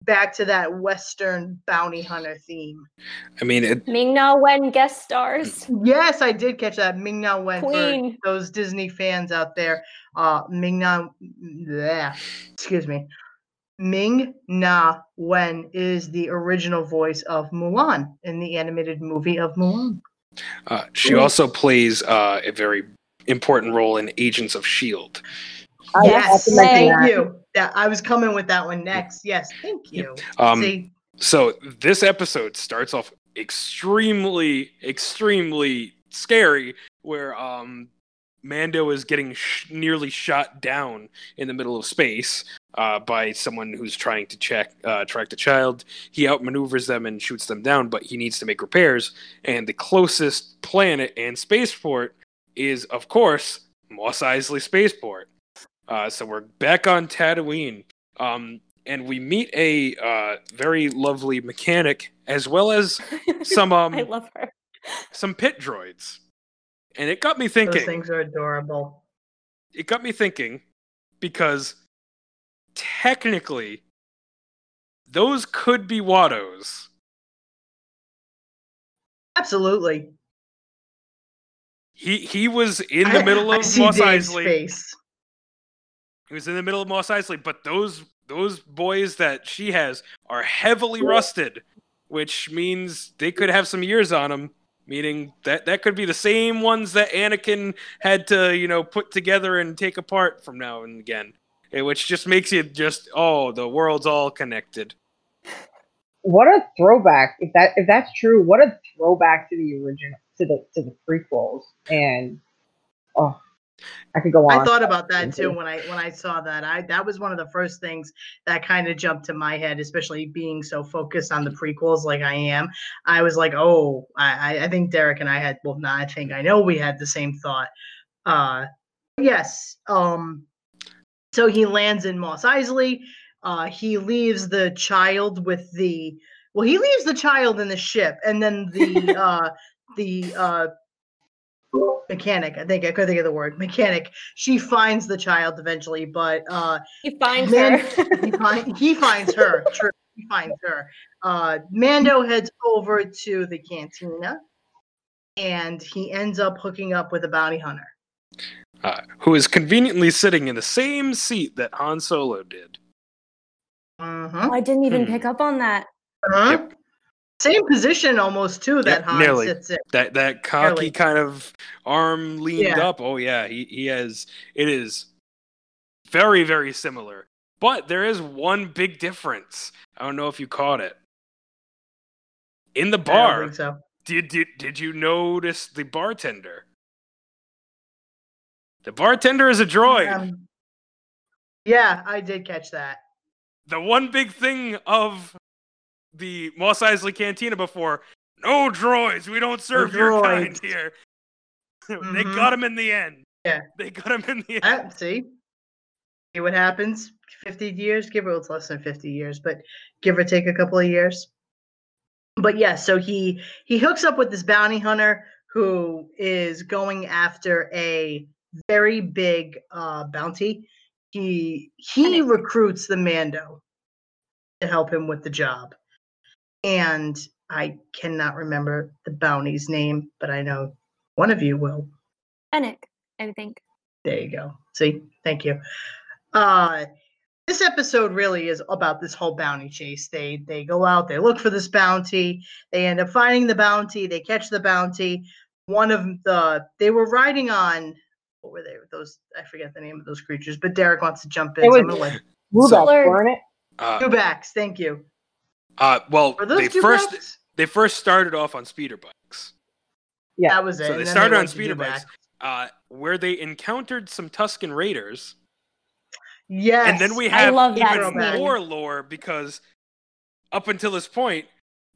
S1: back to that Western bounty hunter theme.
S4: I mean, it,
S2: Ming Na Wen guest stars.
S1: Yes, I did catch that. Ming Na Wen
S2: Queen.
S1: for those Disney fans out there. Uh, Ming Na, bleh, excuse me. Ming Na Wen is the original voice of Mulan in the animated movie of Mulan.
S4: Uh, she also plays uh, a very important role in Agents of Shield.
S3: I
S1: yes,
S3: have
S1: thank
S3: that.
S1: you. That I was coming with that one next. Yes, thank you.
S4: Um,
S1: See,
S4: So this episode starts off extremely, extremely scary, where um, Mando is getting sh- nearly shot down in the middle of space uh, by someone who's trying to check uh, track the child. He outmaneuvers them and shoots them down, but he needs to make repairs. And the closest planet and spaceport is, of course, Mos Eisley Spaceport. Uh, so we're back on Tatooine. Um, and we meet a uh, very lovely mechanic as well as [LAUGHS] some um
S2: I love her.
S4: some pit droids. And it got me thinking.
S1: those things are adorable.
S4: It got me thinking because technically those could be Wattos.
S1: Absolutely.
S4: He he was in the [LAUGHS]
S1: I-
S4: middle of
S1: Mos
S4: Eisley.
S1: face.
S4: He was in the middle of Mos Eisley, but those those boys that she has are heavily rusted, which means they could have some years on them. Meaning that that could be the same ones that Anakin had to you know put together and take apart from now and again, which just makes you just oh the world's all connected.
S3: What a throwback! If that if that's true, what a throwback to the original to the to the prequels. And oh, I could go on.
S1: I thought about that too when I when I saw that. I that was one of the first things that kind of jumped to my head, especially being so focused on the prequels like I am. I was like, oh, I I- I think Derek and I had well, not I think I know we had the same thought. Uh, yes. Um, so he lands in Mos Eisley. Uh, he leaves the child with the well, he leaves the child in the ship, and then the [LAUGHS] uh the uh mechanic i think i could think of the word mechanic she finds the child eventually but uh
S2: He finds
S1: Man-
S2: her. [LAUGHS]
S1: he, find, he finds her true he finds her uh mando heads over to the cantina and he ends up hooking up with a bounty hunter
S4: Uh, who is conveniently sitting in the same seat that Han Solo did.
S1: Mhm.
S2: I didn't even
S4: Hmm.
S2: pick up on that.
S1: Uh-huh.
S4: Yep.
S1: Same position almost too that
S4: Yep,
S1: han
S4: nearly.
S1: sits in
S4: That that cocky
S1: Barely.
S4: kind of arm leaned
S1: Yeah.
S4: up. Oh yeah, he he has. It is very very similar, but there is one big difference. I don't know if you caught it. In the
S1: I don't
S4: bar,
S1: think so
S4: did did did you notice the bartender? The bartender is a droid.
S1: Um, yeah i did catch that
S4: the one big thing of the Mos Eisley Cantina before no droids. We don't serve your kind
S1: droids.
S4: here. [LAUGHS] they
S1: Mhm.
S4: got him in the end.
S1: Yeah.
S4: They got him in the end.
S1: Ah, see, see what happens. Fifty years, give or it's less than fifty years, but give or take a couple of years. But yeah, so he he hooks up with this bounty hunter who is going after a very big uh, bounty. He he recruits the Mando to help him with the job, and I cannot remember the bounty's name, but I know one of you will.
S2: Fennec, I think.
S1: There you go. See, thank you. Uh, this episode really is about this whole bounty chase. They they go out, they look for this bounty, they end up finding the bounty, they catch the bounty. One of the they were riding on what were they? Those I forget the name of those creatures, but Derek wants to jump in.
S3: It
S1: so I'm
S3: was-
S1: gonna let
S3: Rubeck,
S2: Solar-
S3: weren't it?
S4: Uh,
S1: dewbacks. Thank you.
S4: Uh, well, they first
S1: backs?
S4: they first started off on speeder bikes,
S3: Yeah.
S1: That was it.
S4: so they
S1: then
S4: started on speeder bikes. uh, where they encountered some Tusken Raiders,
S1: Yes.
S4: and then we
S2: I
S4: have
S2: love that
S4: even
S1: scene.
S4: more lore because up until this point,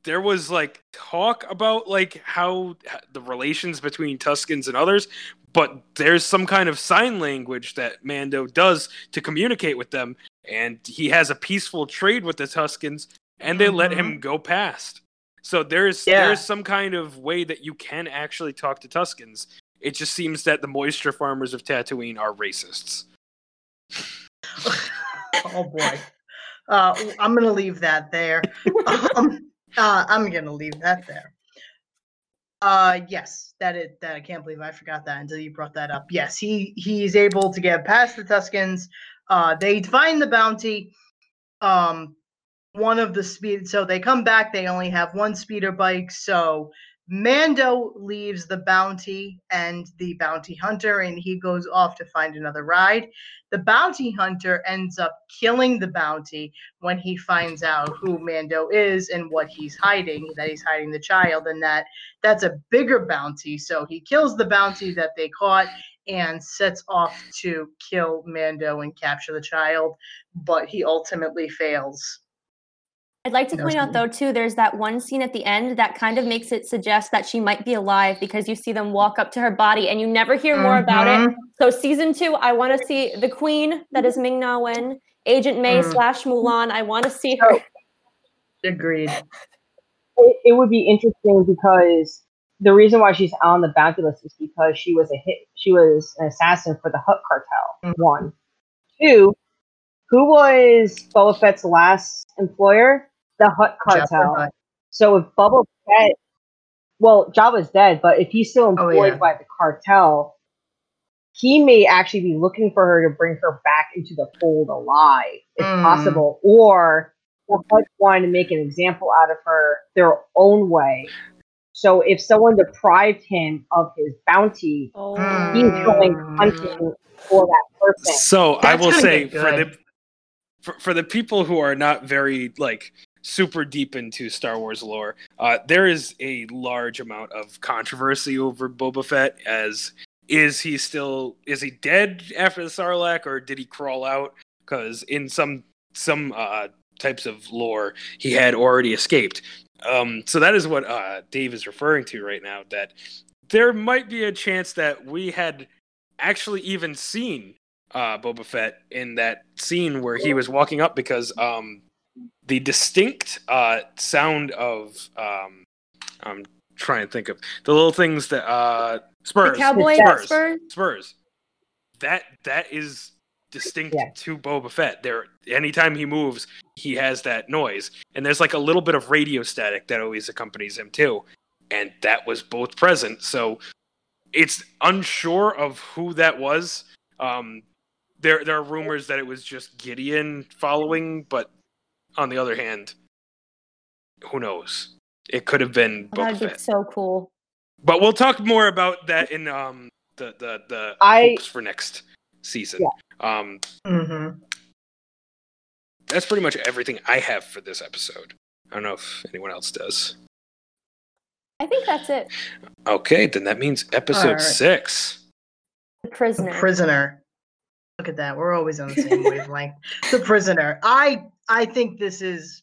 S4: there was like talk about like how the relations between Tuskens and others, but there's some kind of sign language that Mando does to communicate with them, and he has a peaceful trade with the Tuskens, and they let him
S1: Mhm.
S4: go past. So there's
S1: Yeah.
S4: there's some kind of way that you can actually talk to Tuskens. It just seems that the moisture farmers of Tatooine are racists. [LAUGHS]
S1: oh boy. Uh, I'm gonna leave that there. [LAUGHS] um, uh, I'm gonna leave that there. Uh, yes, that is that. I can't believe I forgot that until you brought that up. Yes, he he's able to get past the Tuskens. Uh, they find the bounty. Um, one of the speed. So they come back. They only have one speeder bike. So Mando leaves the bounty and the bounty hunter, and he goes off to find another ride. The bounty hunter ends up killing the bounty when he finds out who Mando is and what he's hiding, that he's hiding the child, and that that's a bigger bounty. So he kills the bounty that they caught and sets off to kill Mando and capture the child, but he ultimately fails.
S2: I'd like to point out though too, there's that one scene at the end that kind of makes it suggest that she might be alive because you see them walk up to her body and you never hear more about it.
S1: Mhm.
S2: So season two, I want to see the queen that is Ming Na Wen, Agent May
S1: Mm.
S2: slash Mulan. I want to see her.
S3: Oh.
S1: Agreed.
S3: it, it would be interesting because the reason why she's on the bounty list is because she was a hit. She was an assassin for the Hutt Cartel.
S1: Mm.
S3: One, two. Who was Boba Fett's last employer? The
S1: Hutt
S3: Cartel.
S1: Hutt.
S3: So if Boba Fett, well, Jabba's dead, but if he's still employed
S1: Oh, yeah.
S3: by the cartel, he may actually be looking for her to bring her back into the fold alive, if
S1: Mm.
S3: possible, or or Hutt wanting to make an example out of her their own way. So if someone deprived him of his bounty,
S2: Oh.
S3: he's going hunting for that person.
S4: So I will say for the for, for the people who are not very like super deep into Star Wars lore, uh, there is a large amount of controversy over Boba Fett. As is he still is he dead after the Sarlacc or did he crawl out? Because in some some uh, types of lore, he had already escaped. Um, so that is what uh, Dave is referring to right now. That there might be a chance that we had actually even seen uh, Boba Fett in that scene where he was walking up because um, the distinct uh, sound of um, I'm trying to think of the little things that uh,
S2: The
S4: spurs,
S2: cowboy
S4: spurs,
S2: spurs.
S4: spurs. That that is distinct
S3: Yeah.
S4: to Boba Fett. There, anytime he moves, he has that noise, and there's like a little bit of radio static that always accompanies him too, and that was both present. So it's unsure of who that was. Um, there, there are rumors that it was just Gideon following, but on the other hand, who knows? It could have been
S2: Oh,
S4: Boba
S2: that'd be so cool.
S4: But we'll talk more about that in um the the the
S3: I-
S4: hopes for next season. Um,
S1: hmm
S4: that's pretty much everything I have for this episode. I don't know if anyone else does.
S2: I think that's it.
S4: Okay, then that means episode
S1: Alright.
S4: six.
S2: The prisoner.
S1: Prisoner. Look at that. We're always on the same wavelength. The prisoner. I I think this is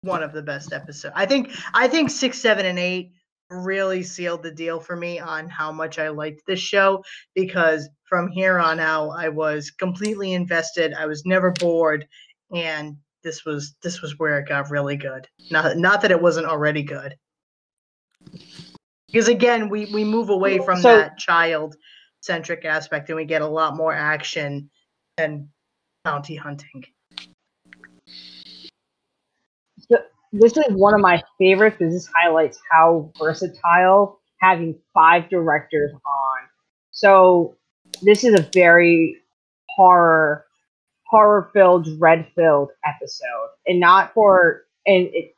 S1: one of the best episodes. I think I think six, seven, and eight really sealed the deal for me on how much I liked this show because from here on out I was completely invested. I was never bored, and this was this was where it got really good. Not not that it wasn't already good. Because again, we we move away from
S3: So-
S1: that child centric aspect and we get a lot more action and bounty hunting.
S3: This is one of my favorites because this highlights how versatile having five directors on. So this is a very horror horror filled, dread filled episode. And not for and it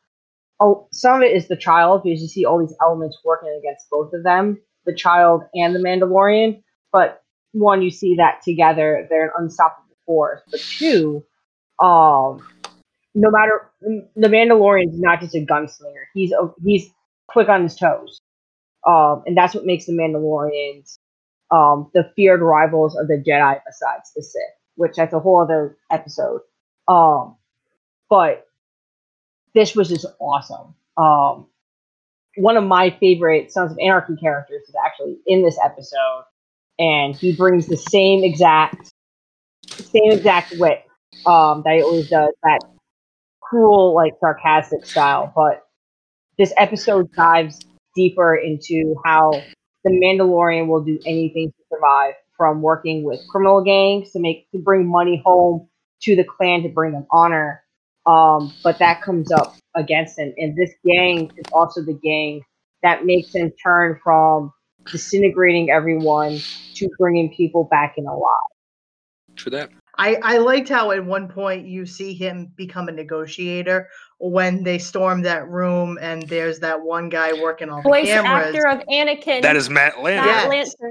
S3: oh some of it is the child because you see all these elements working against both of them, the child and the Mandalorian. But one, you see that together, they're an unstoppable force. But two, um no matter the Mandalorian is not just a gunslinger. He's a, he's quick on his toes, um, and that's what makes the Mandalorians um, the feared rivals of the Jedi, besides the Sith, which that's a whole other episode. Um, but this was just awesome. Um, one of my favorite Sons of Anarchy characters is actually in this episode, and he brings the same exact same exact wit um, that he always does, that cruel, like sarcastic style. But this episode dives deeper into how the Mandalorian will do anything to survive, from working with criminal gangs to make to bring money home to the clan to bring them honor. Um, but that comes up against him, and this gang is also the gang that makes him turn from disintegrating everyone to bringing people back in alive.
S4: For that.
S1: I, I liked how at one point you see him become a negotiator when they storm that room and there's that one guy working all the
S2: Voice
S1: cameras.
S2: actor of Anakin.
S4: That is Matt Lanter.
S2: Matt
S1: Yes.
S2: Lanter.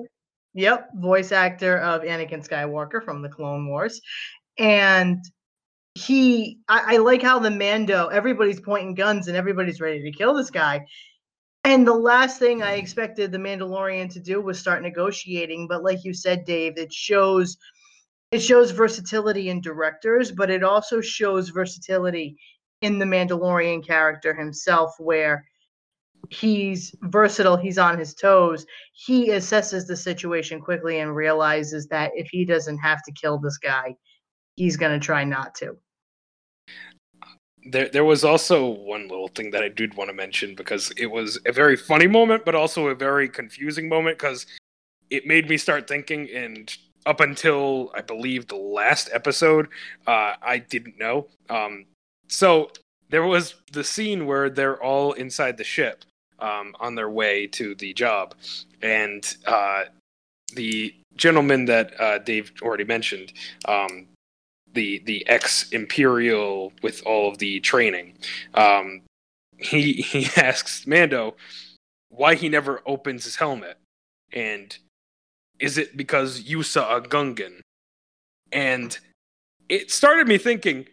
S1: Yep, voice actor of Anakin Skywalker from the Clone Wars. And he I, I like how the Mando, everybody's pointing guns and everybody's ready to kill this guy. And the last thing I expected the Mandalorian to do was start negotiating, but like you said, Dave, it shows it shows versatility in directors, but it also shows versatility in the Mandalorian character himself, where he's versatile, he's on his toes. He assesses the situation quickly and realizes that if he doesn't have to kill this guy, he's going to try not to.
S4: There, there was also one little thing that I did want to mention because it was a very funny moment, but also a very confusing moment because it made me start thinking. And up until I believe the last episode, uh, I didn't know. Um, so there was the scene where they're all inside the ship um, on their way to the job, and uh, the gentleman that uh, Dave already mentioned. Um, the the ex imperial with all of the training. Um, he [LAUGHS] he asks Mando why he never opens his helmet, and is it because you saw a Gungan? And it started me thinking,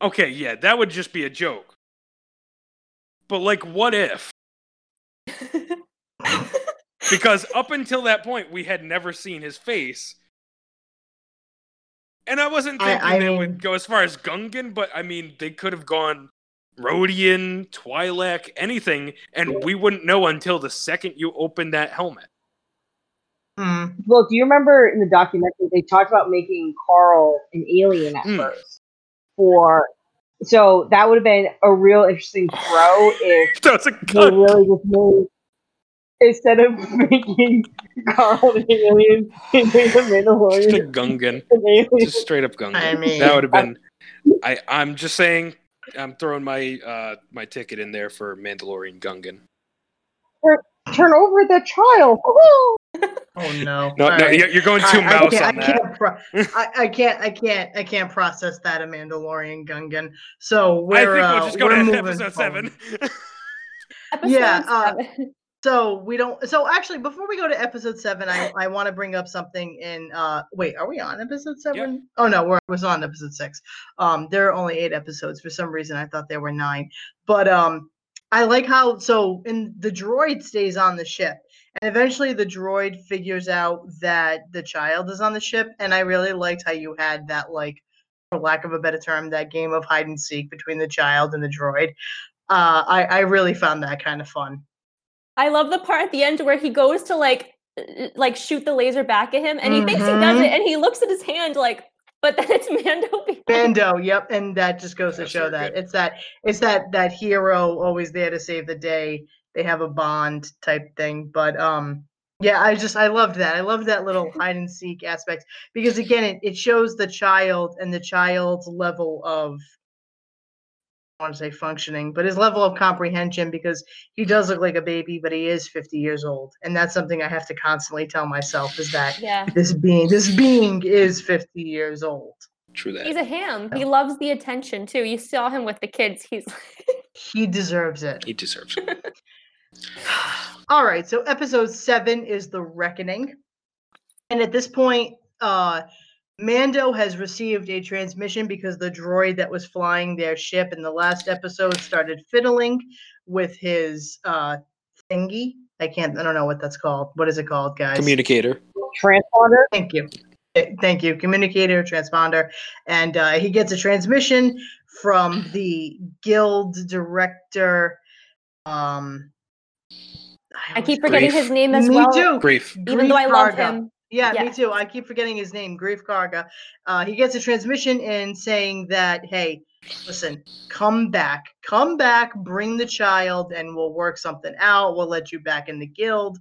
S4: okay, yeah, that would just be a joke. But like, what if? [LAUGHS] Because up until that point, we had never seen his face. And I wasn't
S1: I-
S4: thinking
S1: I
S4: they
S1: mean-
S4: would go as far as Gungan, but I mean, they could have gone Rodian, Twi'lek, anything, and we wouldn't know until the second you open that helmet.
S1: Hmm.
S3: Well, do you remember in the documentary they talked about making Carl an alien at
S4: Hmm.
S3: first? For so that would have been a real interesting [SIGHS] throw if [LAUGHS]
S4: That's a
S3: they
S4: gun.
S3: really just made instead of [LAUGHS] making Carl an alien, they made the
S4: Just a [LAUGHS]
S3: Mandalorian
S4: Gungan.
S3: an alien.
S4: Just straight up Gungan.
S1: I mean-
S4: that would have been. I I'm just saying. I'm throwing my uh my ticket in there for Mandalorian Gungan.
S3: Turn over the child.
S1: Oh [LAUGHS] no!
S4: No,
S1: All
S4: no, you're, you're going
S1: I-
S4: too
S1: I,
S4: mouse
S1: can't,
S4: on
S1: I
S4: that.
S1: can't pro- [LAUGHS] I, I can't. I can't. I can't process that a Mandalorian Gungan. So we're
S4: I think
S1: uh,
S4: we'll just go
S1: we're
S4: to
S1: moving
S4: episode
S1: forward.
S4: seven. [LAUGHS]
S2: Episode
S1: Yeah, uh. So we don't. So actually, before we go to episode seven, I I want to bring up something. In uh, wait, are we on episode seven? Oh no, we're was on episode six. Um, there are only eight episodes. For some reason, I thought there were nine. But um, I like how so and the droid stays on the ship, and eventually the droid figures out that the child is on the ship, and I really liked how you had that like, for lack of a better term, that game of hide and seek between the child and the droid. Uh, I I really found that kind of fun.
S2: I love the part at the end where he goes to like uh, like shoot the laser back at him and he thinks he does
S1: Mhm.
S2: it and he looks at his hand like but then it's [LAUGHS] Mando behind
S1: Bando, yep, and that just goes to show that
S4: good.
S1: it's that it's that that hero always there to save the day. They have a bond type thing, but um, yeah, I just I loved that. I loved that little [LAUGHS] hide and seek aspect because again, it, it shows the child and the child's level of I want to say functioning, but his level of comprehension because he does look like a baby, but he is 50 years old, and that's something I have to constantly tell myself is that
S2: Yeah.
S1: this being this being is 50 years old.
S4: True that.
S2: He's a ham. He loves the attention too. You saw him with the kids. He's [LAUGHS]
S1: He deserves it.
S4: he deserves it. [LAUGHS]
S1: All right, so episode seven is the reckoning, and at this point, uh, Mando has received a transmission because the droid that was flying their ship in the last episode started fiddling with his uh, thingy. I can't. I don't know what that's called. What is it called, guys?
S4: Communicator.
S3: Transponder.
S1: Thank you. Thank you. Communicator, transponder. And uh, he gets a transmission from the guild director. Um,
S2: I keep forgetting
S4: Greef.
S2: his name as
S1: Me
S2: well.
S1: too.
S4: Greef.
S2: Even though I love
S1: Karga.
S2: him.
S1: Yeah, me too. I keep forgetting his name, Greef Karga. Uh, he gets a transmission in saying that, hey, listen, come back, come back, bring the child, and we'll work something out. We'll let you back in the guild.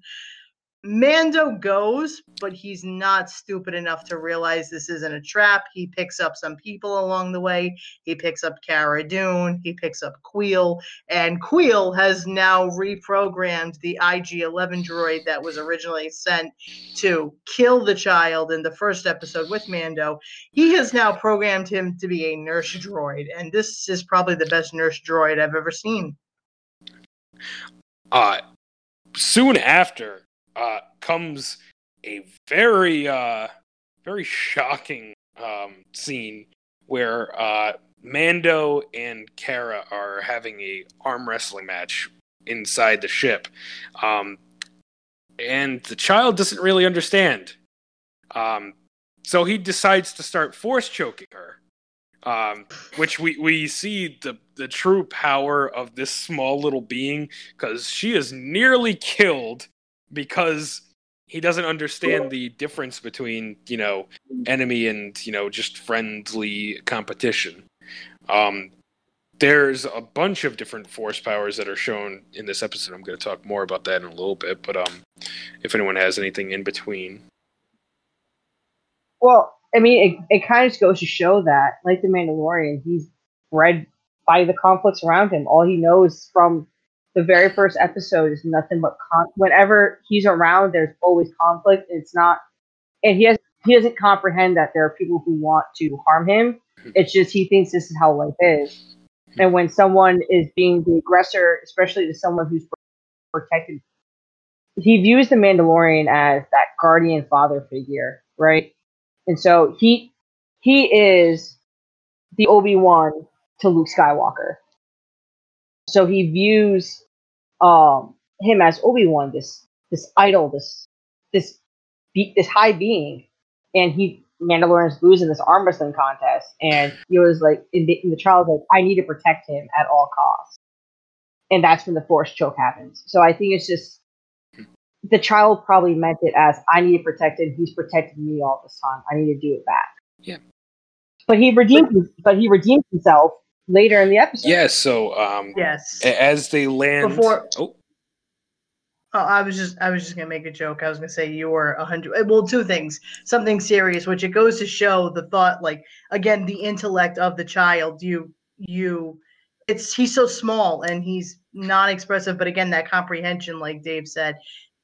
S1: Mando goes, but he's not stupid enough to realize this isn't a trap. He picks up some people along the way. He picks up Cara Dune. He picks up Kuiil. And Kuiil has now reprogrammed the IG 11 droid that was originally sent to kill the child in the first episode with Mando. He has now programmed him to be a nurse droid. And this is probably the best nurse droid I've ever seen.
S4: Uh, soon after uh, comes a very, uh, very shocking um, scene where uh, Mando and Cara are having a arm wrestling match inside the ship, um, and the child doesn't really understand. Um, so he decides to start force choking her um, which we, we see the, the true power of this small little being because she is nearly killed because he doesn't understand the difference between you know enemy and you know just friendly competition. Um, there's a bunch of different force powers that are shown in this episode. I'm going to talk more about that in a little bit but um, if anyone has anything in between.
S3: Well, I mean, it, it kind of goes to show that, like the Mandalorian, he's bred by the conflicts around him. All he knows from the very first episode is nothing but con- whenever he's around, there's always conflict. It's not, and he has he doesn't comprehend that there are people who want to harm him. It's just he thinks this is how life is. And when someone is being the aggressor, especially to someone who's protected, he views the Mandalorian as that guardian father figure, right? And so he he is the Obi Wan to Luke Skywalker. So he views um, him as Obi Wan, this this idol, this this be- this high being, and he Mandalorian's losing this arm wrestling contest, and he was like, in the, in the child's like, I need to protect him at all costs, and that's when the force choke happens. So I think it's just the child probably meant it as I need to protect him. He's protected me all this time. I need to do it back.
S4: Yeah.
S3: But he redeemed. But he redeemed himself later in the episode.
S4: yeah so um,
S1: Yes.
S4: as they land
S1: Before-
S4: oh
S1: Oh, I was just I was just gonna make a joke. I was gonna say you were a hundred. Well, two things. Something serious, which it goes to show the thought, like again, the intellect of the child. You you, it's he's so small and he's non-expressive, but again, that comprehension, like Dave said,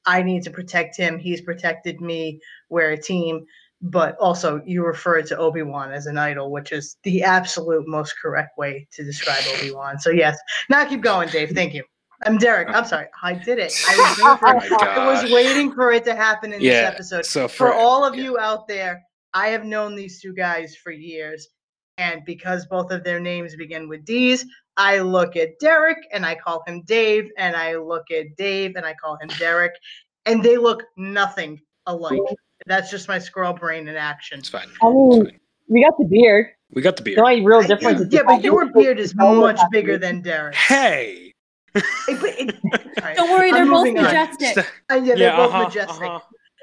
S1: I need to protect him. He's protected me. We're a team. But also, you refer to Obi Wan as an idol, which is the absolute most correct way to describe [LAUGHS] Obi Wan. So yes, now keep going, Dave. Thank you. I'm Derek. I'm sorry. I did it. I [LAUGHS] was waiting for,
S4: Oh
S1: I was waiting for it to happen in
S4: Yeah,
S1: this episode.
S4: so
S1: For
S4: for,
S1: all of
S4: yeah.
S1: you out there, I have known these two guys for years. And because both of their names begin with D's, I look at Derek and I call him Dave. And I look at Dave and I call him Derek. And they look nothing alike. That's just my squirrel brain in action.
S4: it's fine.
S3: I mean,
S4: It's fine.
S3: we got the beard.
S4: we got the beard
S3: The only real
S1: I-
S3: difference is
S1: yeah, but your beard is much bigger than Derek's.
S4: hey
S1: It- [LAUGHS] it-
S2: Don't worry, they're both majestic.
S4: St-
S1: Uh, yeah, they're both
S4: uh-huh,
S1: majestic.
S4: uh-huh.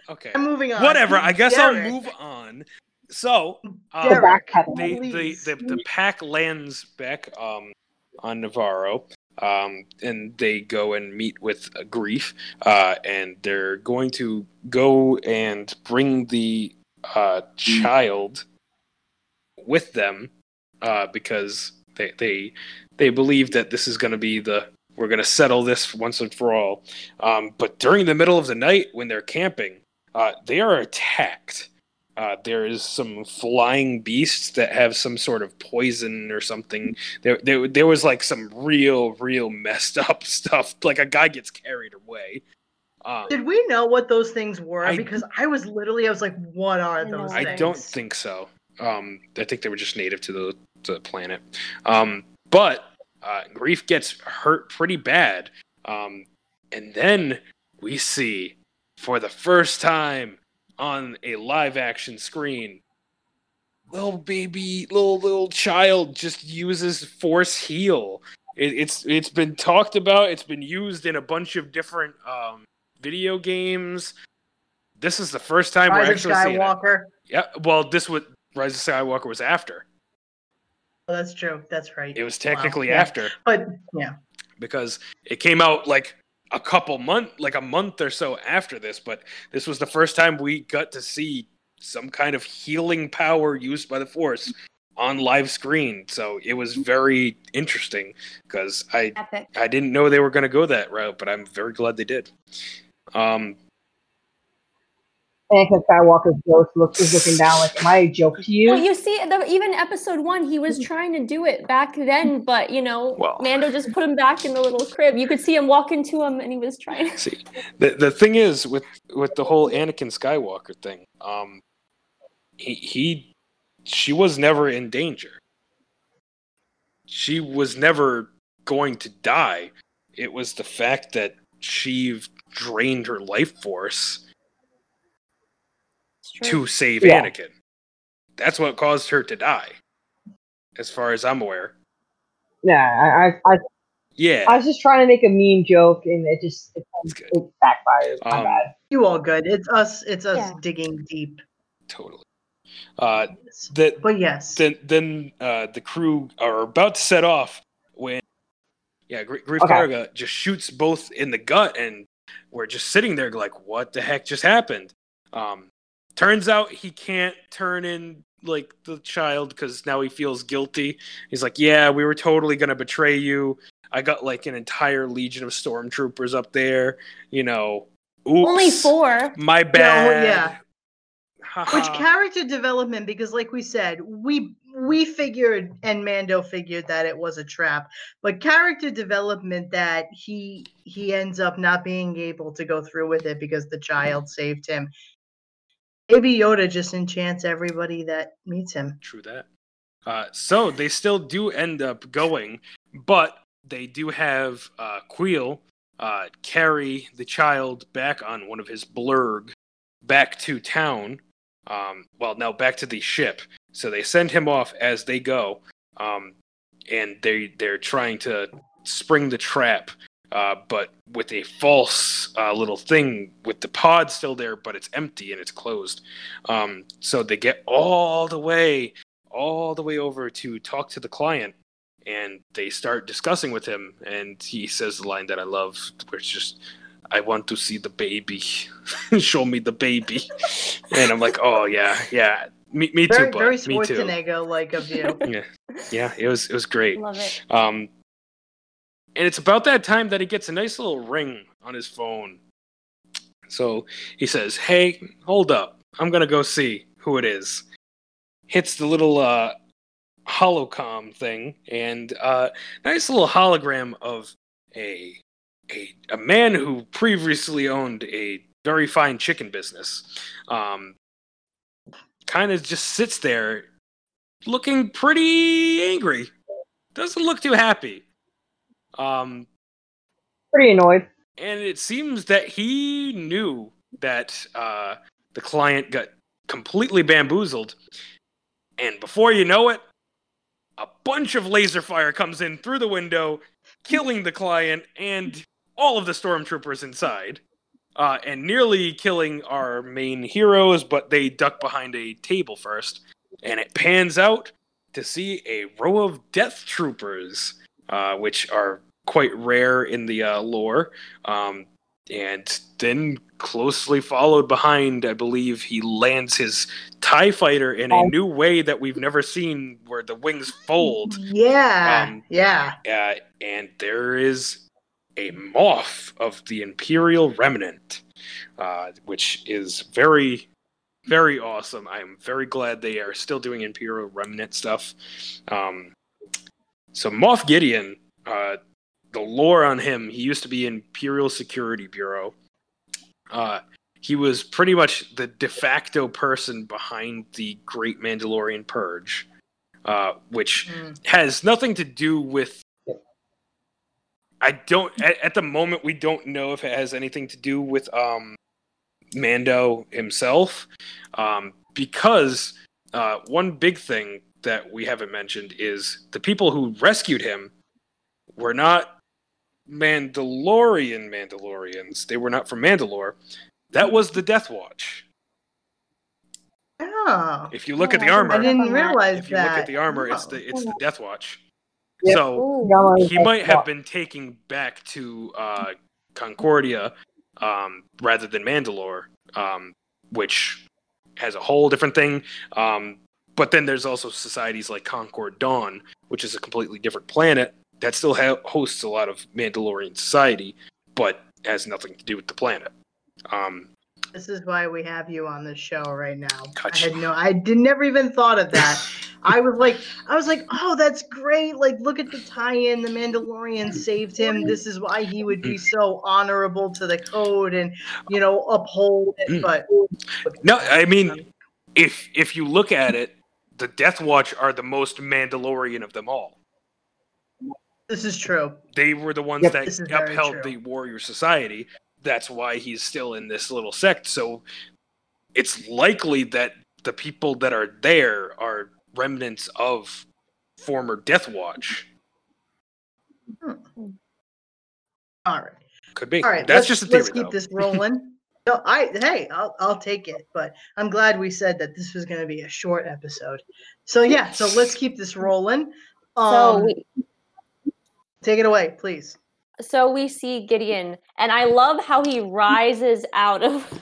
S4: okay
S1: I'm moving on.
S4: whatever i guess i'll move on so um,
S3: The back
S1: Derek,
S4: the, the, the, the pack lands back um, on Nevarro, um, and they go and meet with Greef, uh, and they're going to go and bring the uh, child with them uh, because they, they they believe that this is going to be the we're going to settle this once and for all. Um, but during the middle of the night when they're camping, uh, they are attacked. Uh, there is some flying beasts that have some sort of poison or something. There, there, there was like some real, real messed up [LAUGHS] stuff. Like a guy gets carried away. Um,
S1: Did we know what those things were?
S4: I-
S1: because I was literally, I was like, "What are those?"
S4: I
S1: things?
S4: don't think so. Um, I think they were just native to the, to the planet. Um, but uh, Greef gets hurt pretty bad. Um, and then we see, for the first time on a live action screen, little baby, little little child just uses force heal. It, it's it's been talked about. It's been used in a bunch of different um, video games. This is the first time we're
S1: Rise of
S4: actually seeing it.
S1: Skywalker.
S4: Yeah, well, this was Rise of Skywalker was after.
S1: Oh, that's true. That's right.
S4: It was
S1: Wow,
S4: technically
S1: yeah.
S4: after
S1: But yeah,
S4: because it came out like a couple month, like a month or so after this. But this was the first time we got to see some kind of healing power used by the Force on live screen. So it was very interesting because I
S2: Epic.
S4: I didn't know they were going to go that route, but I'm very glad they did. Um,
S3: Anakin Skywalker's ghost look, is looking down like, "Am I a joke to you?"
S2: Well, you see, the, even episode one, he was trying to do it back then, but you know,
S4: Well.
S2: Mando just put him back in the little crib. You could see him walk into him, and he was trying. to...
S4: See, the the thing is with with the whole Anakin Skywalker thing, um, he he, she was never in danger. She was never going to die. It was the fact that she drained her life force
S2: It's true.
S4: To save
S3: Yeah.
S4: Anakin. That's what caused her to die, as far as I'm aware.
S3: Yeah, I, I, I,
S4: Yeah,
S3: I was just trying to make a mean joke, and it just it,
S4: It's good.
S3: it backfired. My
S4: Um,
S3: bad.
S1: you all good. It's us. It's us
S2: Yeah.
S1: digging deep.
S4: totally. Uh, that
S1: But yes,
S4: then then uh, the crew are about to set off when yeah Gr- Greef
S3: Okay.
S4: Karga just shoots both in the gut and we're just sitting there like what the heck just happened um turns out he can't turn in like the child because now he feels guilty he's like yeah we were totally gonna betray you i got like an entire legion of stormtroopers up there you know oops,
S2: Only four.
S4: my bad
S1: yeah. which character development? Because like we said, we we figured and Mando figured that it was a trap, but character development that he he ends up not being able to go through with it because the child saved him. Maybe Yoda just enchants everybody that meets him.
S4: True that. Uh, so they still do end up going, but they do have uh, Kuiil uh, carry the child back on one of his blurrg back to town. Um, well, now back to the ship. So they send him off as they go, um, and they they're trying to spring the trap, uh, but with a false uh, little thing with the pod still there, but it's empty and it's closed. Um, so they get all the way, all the way over to talk to the client, and they start discussing with him. And he says the line that I love, where it's just, "I want to see the baby, [LAUGHS] show me the baby," and I'm like, "Oh yeah, yeah, me, me
S1: Very
S4: too, bud.
S1: very
S4: me too."
S1: Schwarzenegger like of you. [LAUGHS]
S4: Yeah, yeah, it was it was great.
S2: Love it.
S4: Um, and it's about that time that he gets a nice little ring on his phone. So he says, "Hey, hold up! I'm gonna go see who it is." Hits the little uh, holocom thing, and uh, nice little hologram of a a a man who previously owned a very fine chicken business. Um, kind of just sits there, looking pretty angry. Doesn't look too happy. Um,
S3: Pretty annoyed.
S4: and it seems that he knew that uh, the client got completely bamboozled. And before you know it, a bunch of laser fire comes in through the window, killing the client and all of the stormtroopers inside. Uh, and nearly killing our main heroes, but they duck behind a table first. And it pans out to see a row of death troopers, uh, which are quite rare in the uh, lore. Um, and then closely followed behind, I believe he lands his TIE fighter in a
S3: Oh.
S4: new way that we've never seen where the wings fold.
S1: Yeah,
S4: Um,
S1: yeah.
S4: Uh, and there is a Moff of the Imperial Remnant, uh, which is very, very awesome. I'm very glad they are still doing Imperial Remnant stuff. Um, so Moff Gideon, uh, the lore on him, he used to be Imperial Security Bureau. Uh, he was pretty much the de facto person behind the Great Mandalorian Purge, uh, which
S1: Mm.
S4: has nothing to do with I don't at, at the moment we don't know if it has anything to do with um Mando himself um because uh, one big thing that we haven't mentioned is the people who rescued him were not Mandalorian Mandalorians. They were not from Mandalore. That was the Death Watch.
S1: Oh,
S4: If you look
S2: Oh,
S4: at the
S2: armor,
S1: I
S2: didn't
S1: didn't
S2: that.
S1: realize
S4: if you
S1: that.
S4: look at the armor, it's
S1: Oh.
S4: the it's the Death Watch.
S3: Yep.
S4: So
S2: Ooh.
S4: He might have been taking back to uh, Concordia um, rather than Mandalore, um, which has a whole different thing. Um, but then there's also societies like Concord Dawn, which is a completely different planet that still ha- hosts a lot of Mandalorian society, but has nothing to do with the planet. Um,
S1: This is why we have you on this show right now.
S4: Gotcha.
S1: I had no, I did never even thought of that. [LAUGHS] I was like, I was like, oh, that's great. Like, look at the tie-in. The Mandalorian saved him. This is why he would be so honorable to the code and you know uphold it. But
S4: no, I mean, if if you look at it, the Death Watch are the most Mandalorian of them all.
S1: This is true.
S4: they were the ones
S3: Yep.
S4: that
S1: This is very
S4: upheld the warrior society that's why he's still in this little sect so it's likely that the people that are there are remnants of former death watch
S1: All right.
S4: could be
S1: All right,
S4: that's
S1: let's,
S4: just a theory
S1: let's keep
S4: though.
S1: this [LAUGHS] rolling. no, I hey, I'll I'll take it, but I'm glad we said that this was going to be a short episode. So yeah, so let's keep this rolling. Um,
S2: So we,
S1: take it away, please.
S2: so we see Gideon, and I love how he rises out of.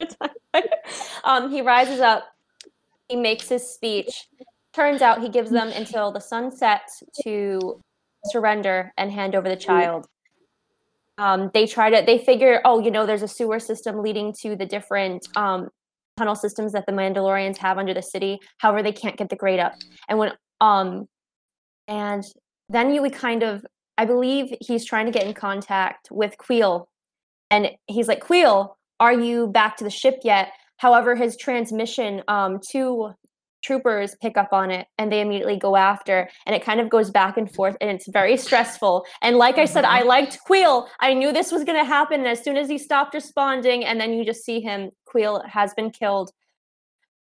S2: [LAUGHS] um, he rises up. He makes his speech. Turns out he gives them until the sun sets to surrender and hand over the child. Um, they try to. They figure, oh, you know, there's a sewer system leading to the different um, tunnel systems that the Mandalorians have under the city. However, they can't get the grade up. And when um, and then you would kind of I believe he's trying to get in contact with Kuiil. And he's like, Kuiil, are you back to the ship yet? However, his transmission, um, two troopers pick up on it and they immediately go after. And it kind of goes back and forth and it's very stressful. And like I said, I liked Kuiil. I knew this was going to happen. And as soon as he stopped responding, and then you just see him, Kuiil has been killed.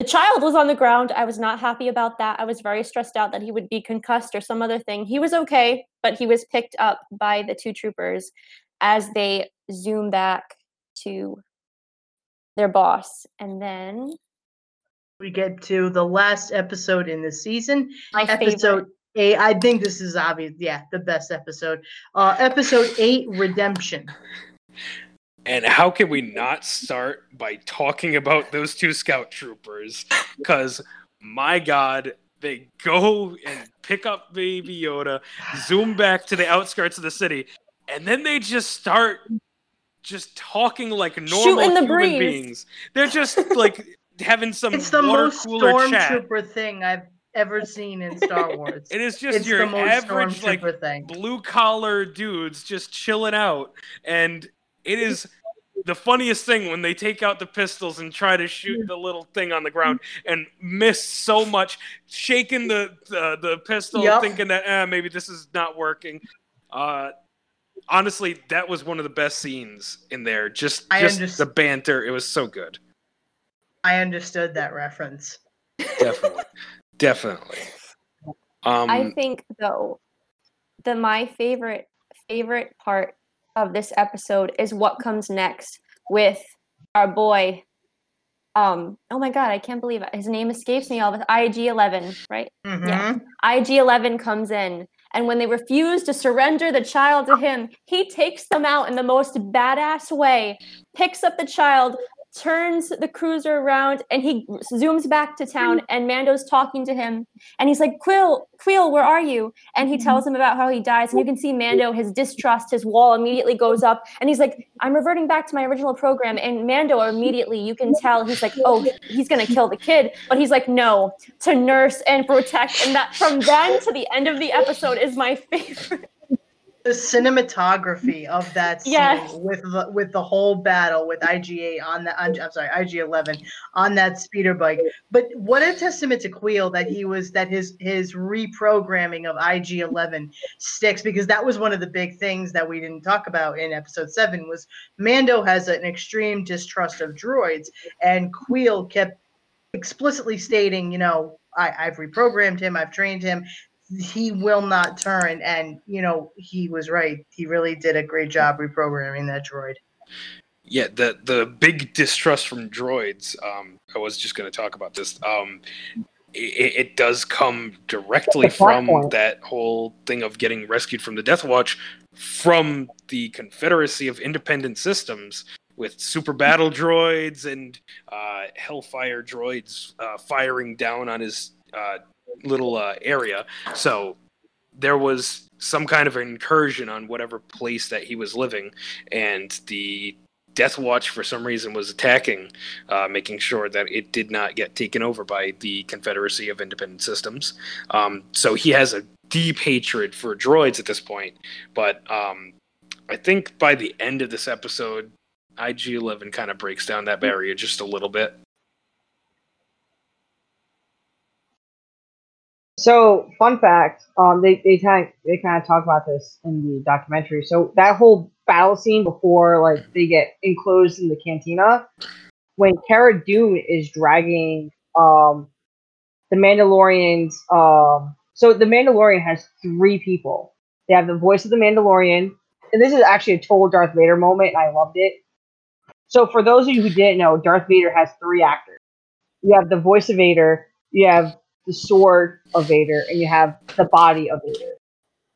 S2: The child was on the ground. I was not happy about that. I was very stressed out that he would be concussed or some other thing. He was okay, but he was picked up by the two troopers as they zoom back to their boss. And then
S1: We get to the last episode in the season.
S2: my
S1: Episode
S2: favorite.
S1: eight. I think this is obvious. Yeah, the best episode. Uh, episode eight, Redemption.
S4: And how can we not start by talking about those two scout troopers because my god they go and pick up baby yoda zoom back to the outskirts of the city and then they just start just talking like normal
S2: Shooting the
S4: human
S2: breeze.
S4: beings they're just like [LAUGHS] having some
S1: It's the
S4: water
S1: most
S4: cooler chat
S1: stormtrooper thing I've ever seen in Star [LAUGHS] Wars.
S4: it is just
S1: it's
S4: your average like
S1: thing.
S4: blue collar dudes just chilling out and it is the funniest thing when they take out the pistols and try to shoot the little thing on the ground and miss so much shaking the the, the pistol
S1: Yep.
S4: thinking that eh, maybe this is not working. Uh honestly that was one of the best scenes in there. Just
S1: I
S4: just
S1: underst-
S4: the banter. It was so good.
S1: I understood that reference.
S4: definitely. [LAUGHS] Definitely. Um
S2: I think though, the my favorite favorite part of this episode is what comes next with our boy. Um, oh my god, I can't believe it. His name escapes me all the IG Eleven, right? Yeah.
S1: Mhm.
S2: IG Eleven comes in, and when they refuse to surrender the child to him, he takes them out in the most badass way, picks up the child, turns the cruiser around, and he zooms back to town. Hmm. And Mando's talking to him, and he's like, "Kuiil, Kuiil, where are you?" And he hmm. tells him about how he dies, and you can see Mando, his distrust, his wall immediately goes up, and he's like, "I'm reverting back to my original program." And Mando immediately, you can tell, he's like, "Oh, he's gonna kill the kid," but he's like, "No, to nurse and protect." And that from then to the end of the episode is my [LAUGHS] favorite.
S1: The cinematography of that scene
S2: Yes.
S1: with the with the whole battle with IG8 on the I'm, I'm sorry IG11 on that speeder bike. But what a testament to Kuiil that he was that his his reprogramming of IG11 sticks because that was one of the big things that we didn't talk about in episode seven was Mando has an extreme distrust of droids and Kuiil kept explicitly stating, you know, I, I've reprogrammed him, I've trained him. He will not turn, and you know he was right. He really did a great job reprogramming that droid.
S4: Yeah, the the big distrust from droids. Um, I was just going to talk about this. Um, it, it does come directly
S3: That's the plot
S4: from
S3: point.
S4: that whole thing of getting rescued from the Death Watch from the Confederacy of Independent Systems with super battle droids and uh, Hellfire droids uh, firing down on his uh, little uh, area. So there was some kind of incursion on whatever place that he was living, and the Death Watch, for some reason, was attacking, uh, making sure that it did not get taken over by the Confederacy of Independent Systems. Um, so he has a deep hatred for droids at this point. But um, I think by the end of this episode, IG 11 kind of breaks down that barrier just a little bit.
S3: So, fun fact, um, they they kind of, they kind of talk about this in the documentary. So that whole battle scene before like they get enclosed in the cantina, when Cara Dune is dragging um the Mandalorians. Um, so the Mandalorian has three people. They have the voice of the Mandalorian, and this is actually a total Darth Vader moment, and I loved it. So for those of you who didn't know, Darth Vader has three actors. You have the voice of Vader, you have the sword of Vader, and you have the body of Vader.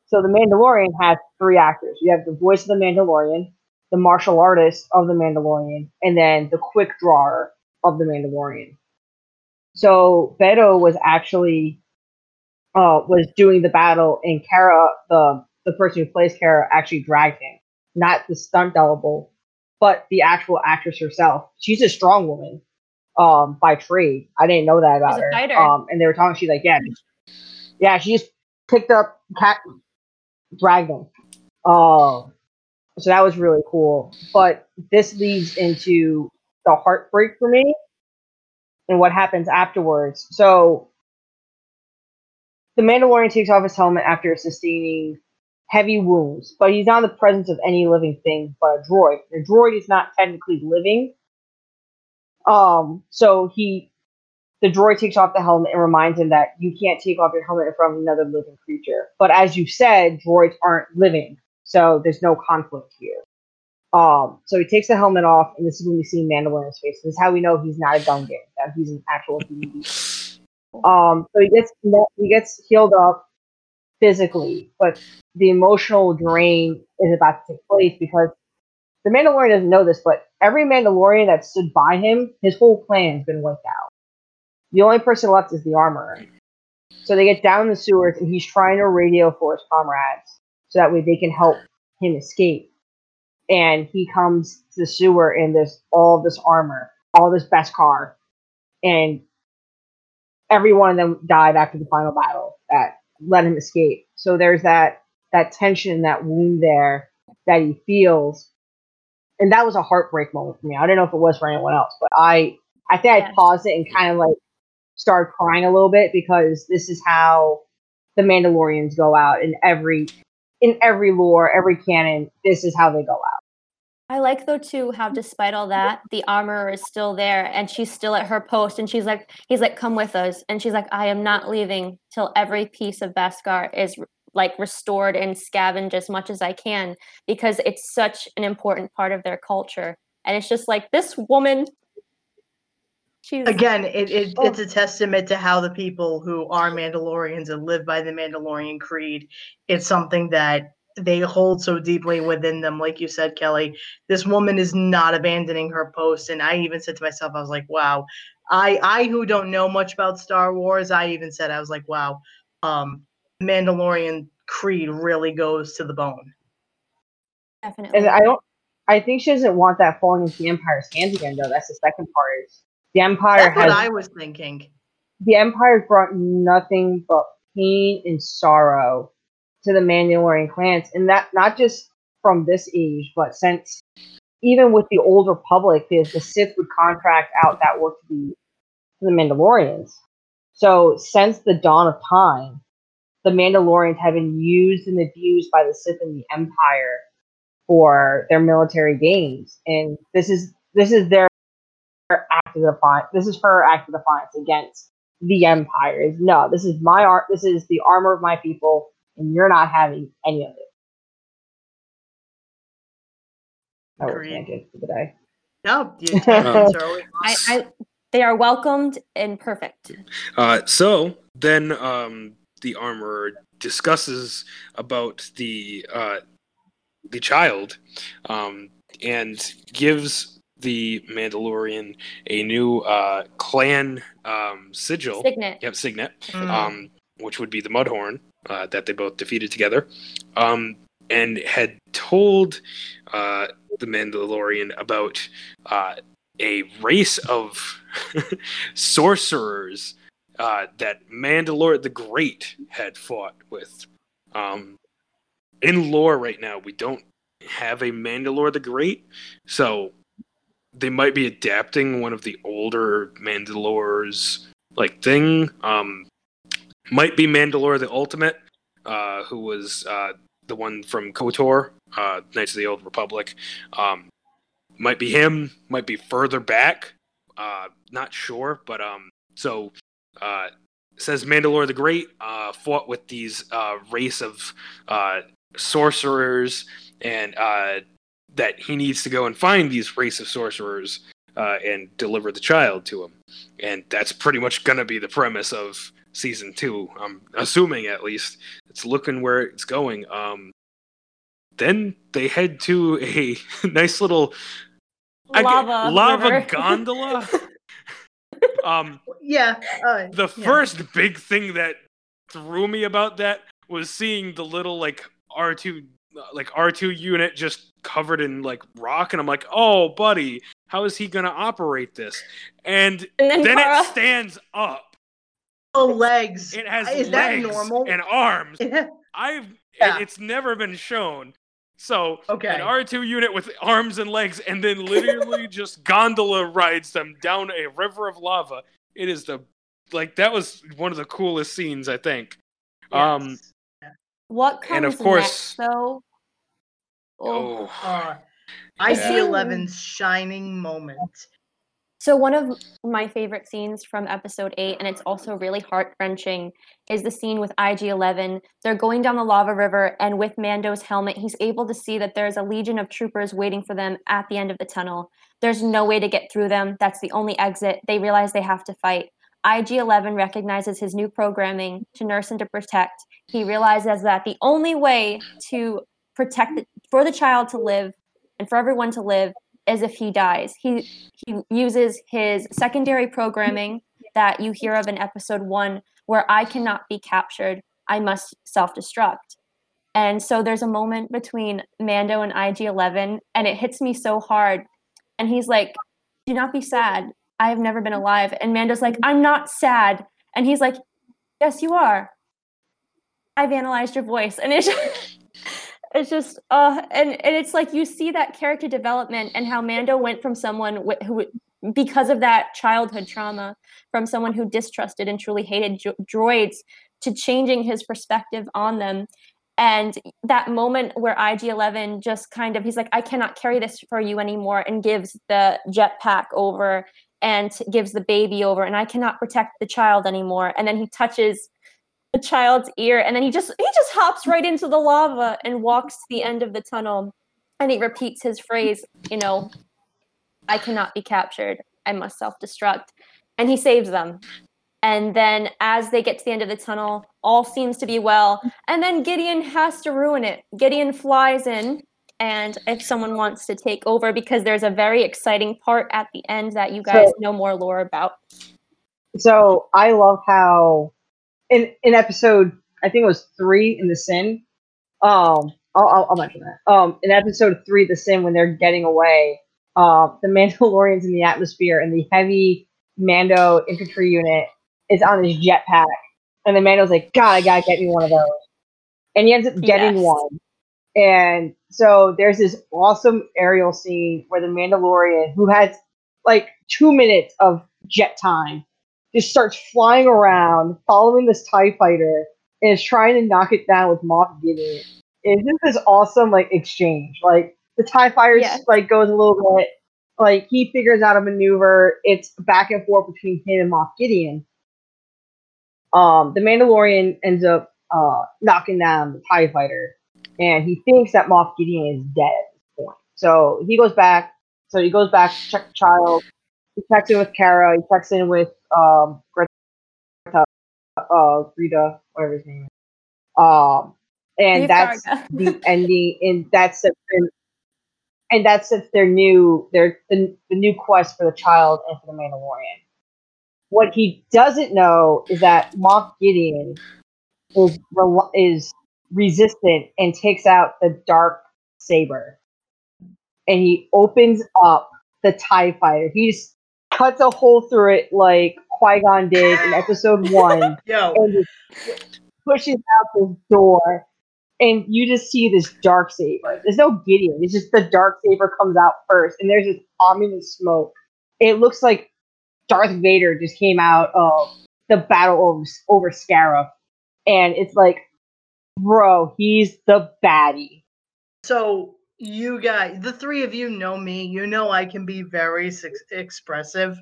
S3: So the Mandalorian has three actors. You have the voice of the Mandalorian, the martial artist of the Mandalorian, and then the quick drawer of the Mandalorian. So Beto was actually uh, was doing the battle, and Cara, the the person who plays Cara, actually dragged him. Not the stunt double, but the actual actress herself. She's a strong woman um, by trade. I didn't know that about her. Um, and they were talking. She's like, yeah, yeah. She just picked up cat, dragged him. Um, so that was really cool. But this leads into the heartbreak for me and what happens afterwards. So the Mandalorian takes off his helmet after sustaining heavy wounds, but he's not in the presence of any living thing but a droid. The droid is not technically living. Um, so he the droid takes off the helmet and reminds him that you can't take off your helmet in front of another living creature. But as you said, droids aren't living, so there's no conflict here. Um, so he takes the helmet off, and this is when we see Mandalorian's face. This is how we know he's not a Gungan, that he's an actual human. Um, so he gets he gets healed up physically, but the emotional drain is about to take place because the Mandalorian doesn't know this, but every Mandalorian that stood by him, his whole plan's been wiped out. The only person left is the armorer. So they get down the sewers, and he's trying to radio for his comrades so that way they can help him escape. And he comes to the sewer, and there's all this armor, all this Beskar, and every one of them died after the final battle that let him escape. So there's that that tension, and that wound there that he feels, and that was a heartbreak moment for me. I don't know if it was for anyone else, but I I think I paused it and kind of like started crying a little bit because this is how the Mandalorians go out in every in every lore, every canon. This is how they go out.
S2: I like though too how mm-hmm. despite all that, the armorer is still there and she's still at her post and she's like he's like come with us and she's like I am not leaving till every piece of Beskar is like restored and scavenged as much as I can because it's such an important part of their culture and it's just like this woman she's
S1: Again, it, it
S3: Oh.
S1: it's a testament to how the people who are Mandalorians and live by the Mandalorian creed. It's something that they hold so deeply within them. Like you said, Kelly, this woman is not abandoning her post. And I even said to myself, I was like, wow. I I who don't know much about Star Wars, I even said I was like, wow, um, Mandalorian creed really goes to the bone.
S2: definitely
S3: And I don't. I think she doesn't want that falling into the Empire's hands again, though. That's the second part. Is the Empire
S1: That's what I was thinking.
S3: the Empire brought nothing but pain and sorrow to the Mandalorian clans, and that not just from this age, but since even with the Old Republic, the, the Sith would contract out that work to the to the Mandalorians. So since the dawn of time, the Mandalorians have been used and abused by the Sith and the Empire for their military gains, and this is this is their act of defiance. This is her act of defiance against the Empire. Is no, this is my art. This is the armor of my people, and you're not having any of it. That was tangent for the day.
S1: No, the tangents are always [LAUGHS]
S2: I, I they are welcomed and perfect.
S4: Uh, so then um, the armorer discusses about the uh, the child um, and gives the Mandalorian a new uh, clan um, sigil.
S2: Signet.
S4: Yep, signet.
S1: Mm.
S4: um, which would be the Mudhorn uh, that they both defeated together, um, and had told uh, the Mandalorian about uh, a race of [LAUGHS] sorcerers uh, that Mandalore the Great had fought with. Um, in lore right now, we don't have a Mandalore the Great, so they might be adapting one of the older Mandalores like thing. Um, might be Mandalore the Ultimate, uh, who was uh, the one from KOTOR, uh, Knights of the Old Republic. Um, might be him. Might be further back. Uh, not sure, but um, so uh, says Mandalore the Great uh, fought with these uh, race of uh, sorcerers, and uh, that he needs to go and find these race of sorcerers uh, and deliver the child to him. And that's pretty much going to be the premise of season two. I'm assuming, at least, it's looking where it's going. Um, then they head to a [LAUGHS] nice little I get-
S2: Lava.
S4: lava gondola. [LAUGHS] um,
S1: yeah. Uh,
S4: the
S1: yeah.
S4: first big thing that threw me about that was seeing the little like R2 like R2 unit just covered in like rock and I'm like, "Oh, buddy, how is he going to operate this?" And
S2: and then,
S4: then
S2: Cara,
S4: it stands up.
S1: Oh, legs.
S4: It has
S1: Is that
S4: legs
S1: normal?
S4: and arms. [LAUGHS] I've
S1: Yeah.
S4: it's never been shown. So
S1: Okay.
S4: an R2 unit with arms and legs, and then literally [LAUGHS] just gondola rides them down a river of lava. It is the like that was one of the coolest scenes I think. Um,
S2: what comes
S4: and of course-
S2: next, though? Oh.
S4: oh,
S1: Uh,
S4: Yeah.
S1: IG11's shining moment.
S2: So one of my favorite scenes from episode 8 and it's also really heart-wrenching is the scene with IG-11. They're going down the lava river and with Mando's helmet he's able to see that there's a legion of troopers waiting for them at the end of the tunnel. There's no way to get through them. That's the only exit. They realize they have to fight. IG-11 recognizes his new programming to nurse and to protect. He realizes that the only way to protect the, for the child to live and for everyone to live is if he dies. He he uses his secondary programming that you hear of in episode one, where I cannot be captured, I must self destruct. And so there's a moment between Mando and IG 11, and it hits me so hard. And he's like, Do not be sad. I have never been alive. And Mando's like, I'm not sad. And he's like, Yes, you are. I've analyzed your voice. And it's [LAUGHS] it's just uh and and it's like you see that character development and how Mando went from someone wh- who because of that childhood trauma from someone who distrusted and truly hated dro- droids to changing his perspective on them. And that moment where IG11 just kind of he's like I cannot carry this for you anymore and gives the jetpack over and gives the baby over and I cannot protect the child anymore. And then he touches the child's ear and then he just he just hops right into the lava and walks to the end of the tunnel and he repeats his phrase you know i cannot be captured. I must self-destruct. And he saves them. And then as they get to the end of the tunnel all seems to be well and then gideon has to ruin it. Gideon flies in and if someone wants to take over because there's a very exciting part at the end that you guys
S3: So-
S2: know more lore about.
S3: So I love how in in episode I think it was three in the Sin. Um, I'll, I'll, I'll mention that. Um, in episode three, the Sin when they're getting away, um, the [LAUGHS] Mandalorians in the atmosphere and the heavy Mando infantry unit is on his jetpack, and the Mando's like, "God, I gotta get me one of those," and he ends up getting
S2: Yes.
S3: one. And so there's this awesome aerial scene where the Mandalorian, who has like two minutes of jet time, just starts flying around, following this TIE fighter, and is trying to knock it down with Moff Gideon. Just this awesome like exchange. Like the TIE fighter
S2: Yes.
S3: like goes a little bit, like he figures out a maneuver. It's back and forth between him and Moff Gideon. Um, the Mandalorian ends up uh, knocking down the Tie Fighter, and he thinks that Moff Gideon is dead at this point. So he goes back. So he goes back to check the child. He checks in with Cara. He checks in with um, Greta, uh, Rita, whatever his name is. Um, and
S2: Leave
S3: that's
S2: Karga.
S3: the [LAUGHS] ending. And that's the, and that's their new their the, the new quest for the child and for the Mandalorian. What he doesn't know is that Moff Gideon is is resistant and takes out the dark saber, and he opens up the Tie Fighter. He just cuts a hole through it like Qui Gon did in Episode [LAUGHS] One,
S1: Yo,
S3: and just pushes out this door. And you just see this dark saber. There's no Gideon. It's just the dark saber comes out first, and there's this ominous smoke. It looks like Darth Vader just came out of the battle over, over Scarif, and it's like, bro, he's the baddie.
S1: so you guys, the three of you know me. You know I can be very ex- expressive.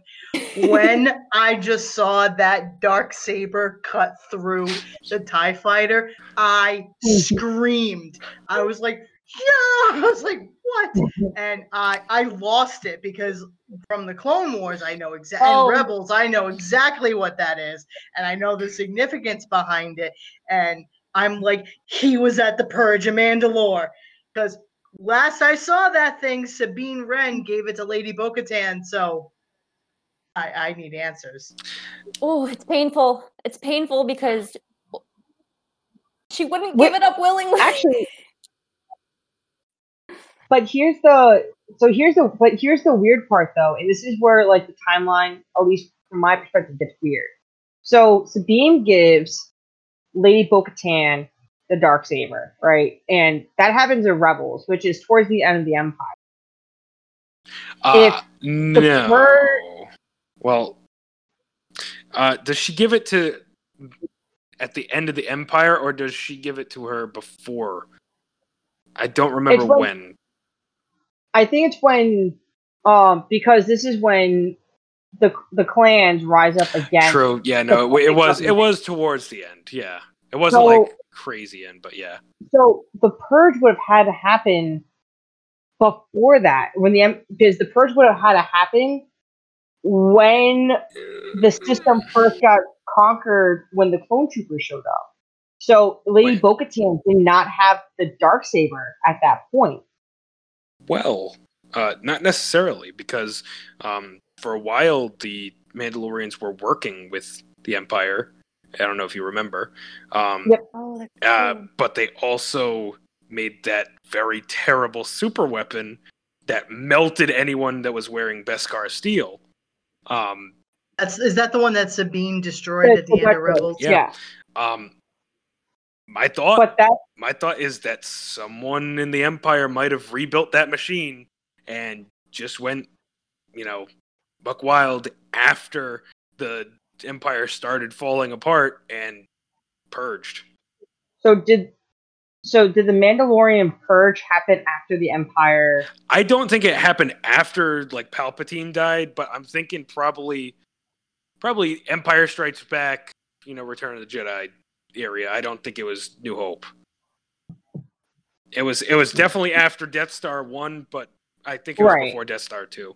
S1: When [LAUGHS] I just saw that dark saber cut through the Tie Fighter, I screamed. I was like, "Yeah!" [LAUGHS] I was like, "What?" And I I lost it because from the Clone Wars, I know exactly
S2: Oh.
S1: Rebels, I know exactly what that is, and I know the significance behind it. And I'm like, he was at the Purge of Mandalore because last I saw that thing, Sabine Wren gave it to Lady Bo-Katan. So I, I need answers.
S2: Oh, it's painful. It's painful because she wouldn't
S3: Wait,
S2: give it up willingly.
S3: Actually, [LAUGHS] but here's the so here's the but here's the weird part though, and this is where like the timeline, at least from my perspective, gets weird. So Sabine gives Lady Bo-Katan the dark saber, right? And that happens in Rebels, which is towards the end of the Empire.
S4: Uh, no.
S3: pur-
S4: Well, uh, does she give it to at the end of the Empire, or does she give it to her before? I don't remember
S3: when-
S4: when.
S3: I think it's when um because this is when the the clans rise up again.
S4: True. Yeah. No. It, it was. It was towards the end. Yeah. It wasn't
S3: So-
S4: like crazy in, but yeah.
S3: So the purge would have had to happen before that, when the because the purge would have had to happen when the system first got conquered when the clone troopers showed up. So Lady. Bo-Katan did not have the dark saber at that point.
S4: Well, uh, not necessarily, because um, for a while the Mandalorians were working with the Empire. I don't know if you remember. Um,
S3: Yep.
S2: Oh,
S4: uh,
S2: true.
S4: but they also made that very terrible super weapon that melted anyone that was wearing Beskar steel. Um,
S1: That's is that the one that Sabine destroyed at the end of Rebels?
S4: Yeah.
S3: Yeah,
S4: um, my thought,
S3: but that
S4: my thought is that someone in the Empire might have rebuilt that machine and just went, you know, buck wild after the Empire started falling apart and purged.
S3: so did so did the Mandalorian purge happen after the Empire?
S4: I don't think it happened after like Palpatine died, but I'm thinking probably probably Empire Strikes Back, you know, Return of the Jedi area. I don't think it was New Hope. It was it was definitely after Death Star 1, but I think it was
S3: Right.
S4: before Death Star 2.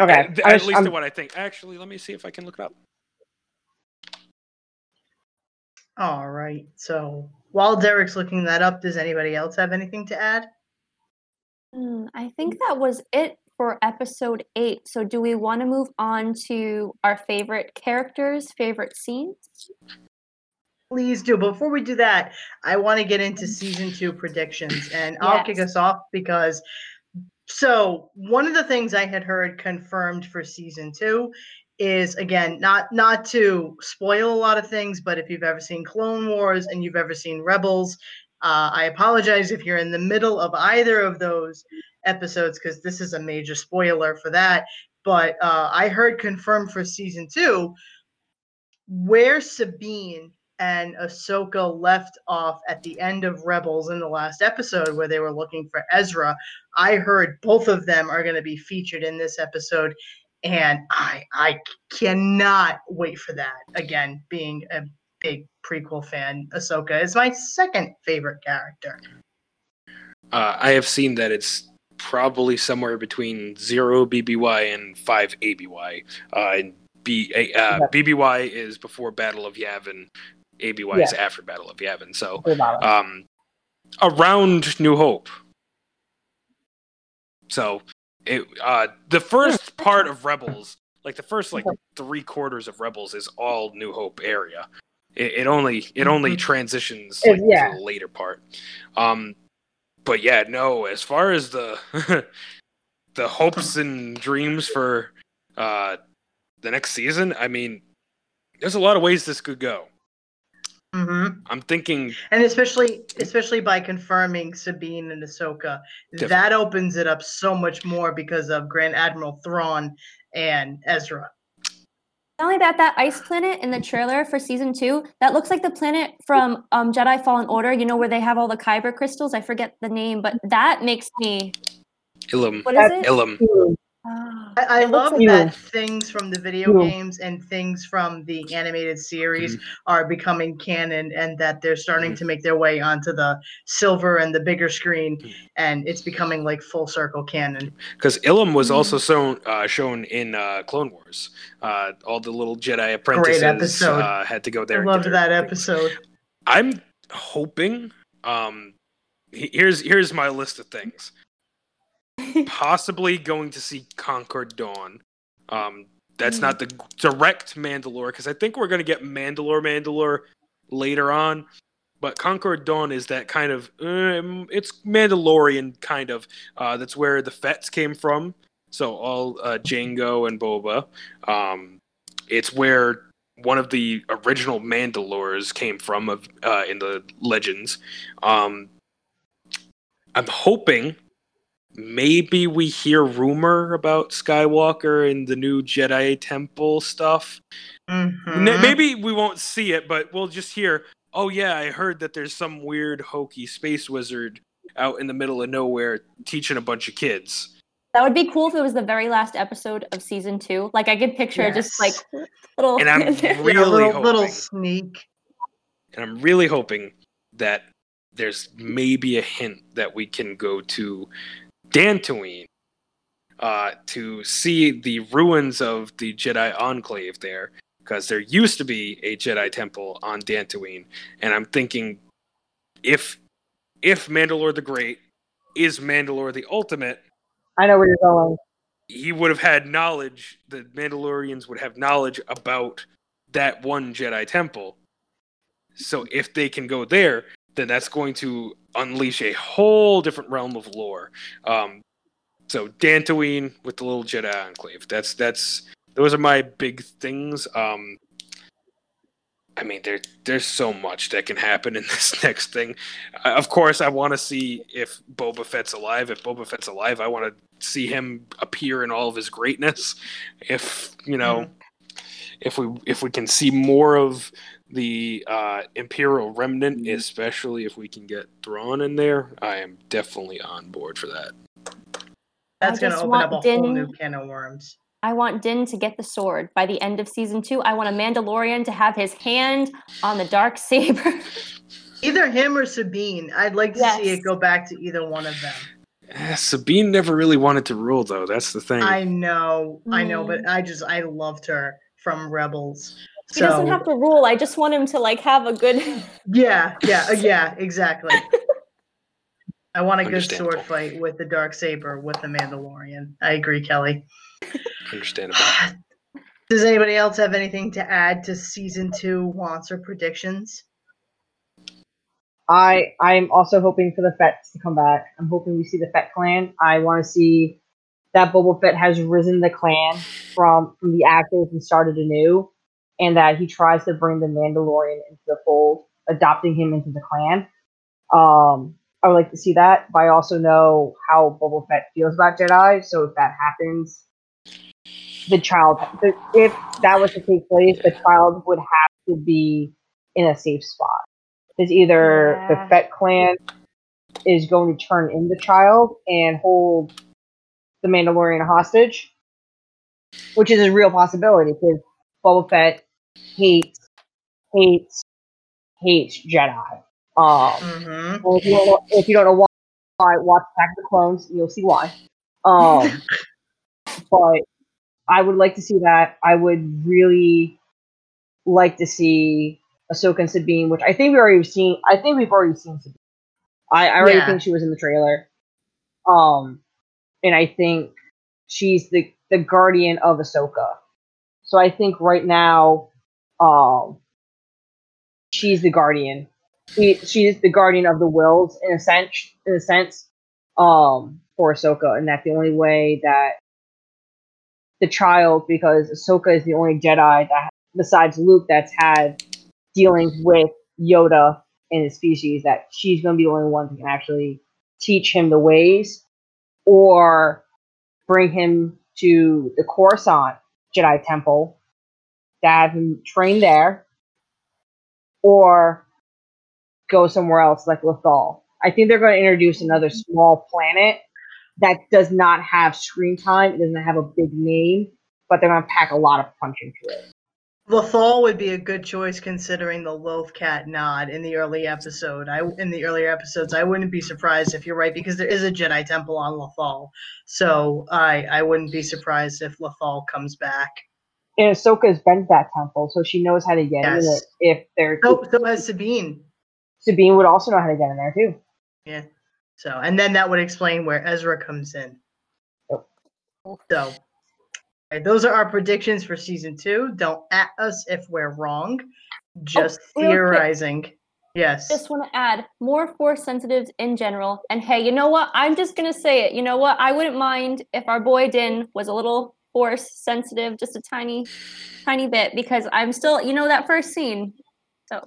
S3: Okay,
S4: At, at
S3: was-
S4: least
S3: I'm-
S4: to what I think. Actually, let me see if I can look it up.
S1: All right. So while Derek's looking that up, does anybody else have anything to add?
S2: Hmm, I think that was it for episode eight. So, do we want to move on to our favorite characters, favorite scenes?
S1: Please do. Before we do that, I want to get into season two predictions, and I'll kick us off because. So one of the things I had heard confirmed for season two is again not not to spoil a lot of things, but if you've ever seen Clone Wars and you've ever seen Rebels, uh, I apologize if you're in the middle of either of those episodes because this is a major spoiler for that. But uh, I heard confirmed for season two where Sabine and Ahsoka left off at the end of Rebels in the last episode where they were looking for Ezra. I heard both of them are going to be featured in this episode, and I I cannot wait for that. Again, being a big prequel fan, Ahsoka is my second favorite character.
S4: Uh, I have seen that it's probably somewhere between zero BBY and five ABY. Uh, and B, uh, BBY is before Battle of Yavin. ABY yeah. is after Battle of Yavin. So um, around New Hope. So it uh, the first part of Rebels, like the first like three quarters of Rebels, is all New Hope area. It, it only it only mm-hmm. transitions like, yeah. to the later part. Um, but yeah, no. As far as the [LAUGHS] the hopes and dreams for uh, the next season, I mean, there's a lot of ways this could go.
S1: Mm-hmm.
S4: I'm thinking,
S1: and especially especially by confirming Sabine and Ahsoka, Definitely. that opens it up so much more because of Grand Admiral Thrawn and Ezra.
S2: Not only that, that ice planet in the trailer for season two, that looks like the planet from um, Jedi Fallen Order. You know where they have all the kyber crystals. I forget the name, but that makes me.
S4: Ilum.
S2: What is it?
S4: Ilum.
S1: Ah, I, I love like that things from the video yeah. games and things from the animated series mm-hmm. are becoming canon and that they're starting mm-hmm. to make their way onto the silver and the bigger screen mm-hmm. and it's becoming like full circle canon.
S4: Because Ilum was also mm-hmm. shown uh, shown in uh, Clone Wars. Uh, all the little Jedi apprentices uh, had to go there.
S1: I loved that episode.
S4: I'm hoping. Um, here's here's my list of things [LAUGHS] possibly going to see Concord Dawn. Um, that's mm. not the direct Mandalore because I think we're going to get Mandalore Mandalore later on. But Concord Dawn is that kind of um, it's Mandalorian kind of. Uh, that's where the Fets came from. So all uh, Jango and Boba. Um, it's where one of the original Mandalores came from of uh, in the legends. Um, I'm hoping maybe we hear rumor about Skywalker and the new Jedi Temple stuff.
S1: Mm-hmm.
S4: Maybe we won't see it, but we'll just hear, "Oh yeah, I heard that there's some weird hokey space wizard out in the middle of nowhere teaching a bunch of kids."
S2: That would be cool if it was the very last episode of season two. Like I could picture yes. just like little
S4: and I'm [LAUGHS] really
S1: yeah, little,
S4: hoping,
S1: little sneak.
S4: And I'm really hoping that there's maybe a hint that we can go to Dantooine uh, to see the ruins of the Jedi Enclave there, because there used to be a Jedi temple on Dantooine, and I'm thinking if if Mandalore the Great is Mandalore the Ultimate,
S3: I know where you're going.
S4: He would have had knowledge. The Mandalorians would have knowledge about that one Jedi temple. So if they can go there, then that's going to unleash a whole different realm of lore. Um, so Dantooine with the little Jedi Enclave. That's that's those are my big things. Um, I mean, there there's so much that can happen in [LAUGHS] this next thing. Uh, of course, I want to see if Boba Fett's alive. If Boba Fett's alive, I want to see him appear in all of his greatness. If you know, mm if we if we can see more of the uh, Imperial Remnant, mm-hmm. especially if we can get Thrawn in there, I am definitely on board for that.
S1: That's going to open up a Din, whole new can of worms.
S2: I want Din to get the sword by the end of season two. I want a Mandalorian to have his hand on the dark saber. [LAUGHS]
S1: either him or Sabine. I'd like to yes. see it go back to either one of them.
S4: Yeah, Sabine never really wanted to rule, though. That's the thing.
S1: I know, mm. I know, but mm. I just I loved her from Rebels.
S2: He so, doesn't have to rule. I just want him to like have a good. [LAUGHS]
S1: yeah, yeah, uh, yeah, exactly. [LAUGHS] I want a good sword fight with the dark saber with the Mandalorian. I agree, Kelly.
S4: Understandable. [SIGHS]
S1: Does anybody else have anything to add to season two wants or predictions?
S3: I I'm also hoping for the Fets to come back. I'm hoping we see the Fett clan. I want to see that Boba Fett has risen the clan from from the actors and started anew and that he tries to bring the Mandalorian into the fold, adopting him into the clan. Um, I would like to see that, but I also know how Boba Fett feels about Jedi. So if that happens, the child, if that was to take place, the child would have to be in a safe spot. Because either
S2: Yeah.
S3: the Fett clan is going to turn in the child and hold the Mandalorian hostage, which is a real possibility because Boba Fett hates, hates, hates Jedi. Um,
S1: Mhm.
S3: well, if you don't know, if you don't know why, watch Attack of the Clones, and you'll see why. Um, [LAUGHS] but I would like to see that. I would really like to see Ahsoka and Sabine, which I think we already seen. I think we've already seen Sabine. I, I already
S1: Yeah.
S3: think she was in the trailer. Um, and I think she's the the guardian of Ahsoka. So I think right now, um, she's the guardian. She, she's the guardian of the wills in a sense. In a sense, um, for Ahsoka, and that the only way that the child, because Ahsoka is the only Jedi that, besides Luke, that's had dealings with Yoda and his species, that she's going to be the only one who can actually teach him the ways, or bring him to the Coruscant Jedi Temple to have him train there, or go somewhere else like Lothal. I think they're going to introduce another small planet that does not have screen time. It doesn't have a big name, but they're going to pack a lot of punch into it.
S1: Lothal would be a good choice considering the Loth Cat nod in the early episode. I in the earlier episodes, I wouldn't be surprised if you're right because there is a Jedi temple on Lothal, So I I wouldn't be surprised if Lothal comes back.
S3: And Ahsoka has been to that temple, so she knows how to get in it.
S1: Yes.
S3: If there's
S1: So oh, so has Sabine.
S3: Sabine would also know how to get in there too.
S1: Yeah. So and then that would explain where Ezra comes in.
S3: Yep.
S1: So alright, those are our predictions for season two. Don't at us if we're wrong. Just oh,
S2: real quick.
S1: theorizing. Yes.
S2: just want to add more force sensitives in general. And hey, you know what? I'm just gonna say it. You know what? I wouldn't mind if our boy Din was a little force sensitive, just a tiny, tiny bit, because I'm still, you know, that first scene. So,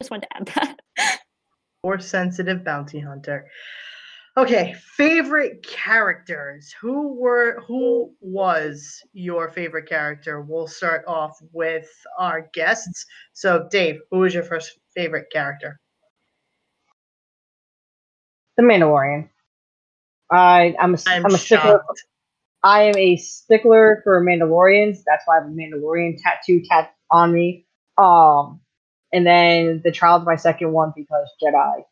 S2: just wanted to add that. [LAUGHS]
S1: force sensitive bounty hunter. Okay, favorite characters. Who were who was your favorite character? We'll start off with our guests. So, Dave, who was your first favorite character?
S3: The Mandalorian. I I'm a,
S1: I'm,
S3: I'm a stickler. I am a stickler for Mandalorians. That's why I have a Mandalorian tattoo tat on me. Um, and then the child's my second one because Jedi.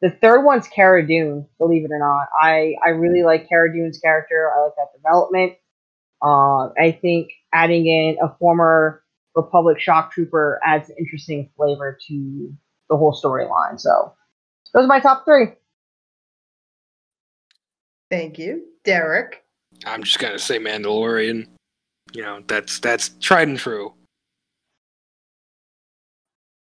S3: The third one's Cara Dune. Believe it or not, I I really like Cara Dune's character. I like that development. Uh, I think adding in a former Republic shock trooper adds an interesting flavor to the whole storyline. So those are my top three.
S1: Thank you, Derek.
S4: I'm just gonna say Mandalorian. You know, that's that's tried and true.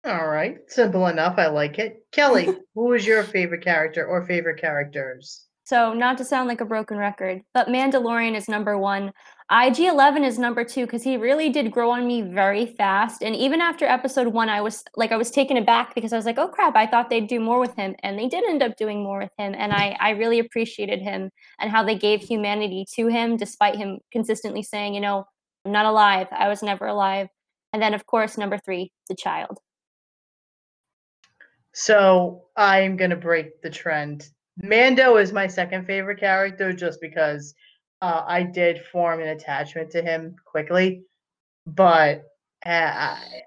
S1: All right, simple enough. I like it. Kelly, [LAUGHS] who is your favorite character or favorite characters?
S2: So, not to sound like a broken record, but Mandalorian is number one. IG 11 is number two because he really did grow on me very fast. And even after episode one, I was like, I was taken aback because I was like, oh crap, I thought they'd do more with him. And they did end up doing more with him. And I, I really appreciated him and how they gave humanity to him, despite him consistently saying, you know, I'm not alive. I was never alive. And then, of course, number three, the child.
S1: So I'm gonna break the trend. Mando is my second favorite character just because uh, I did form an attachment to him quickly, but uh, I,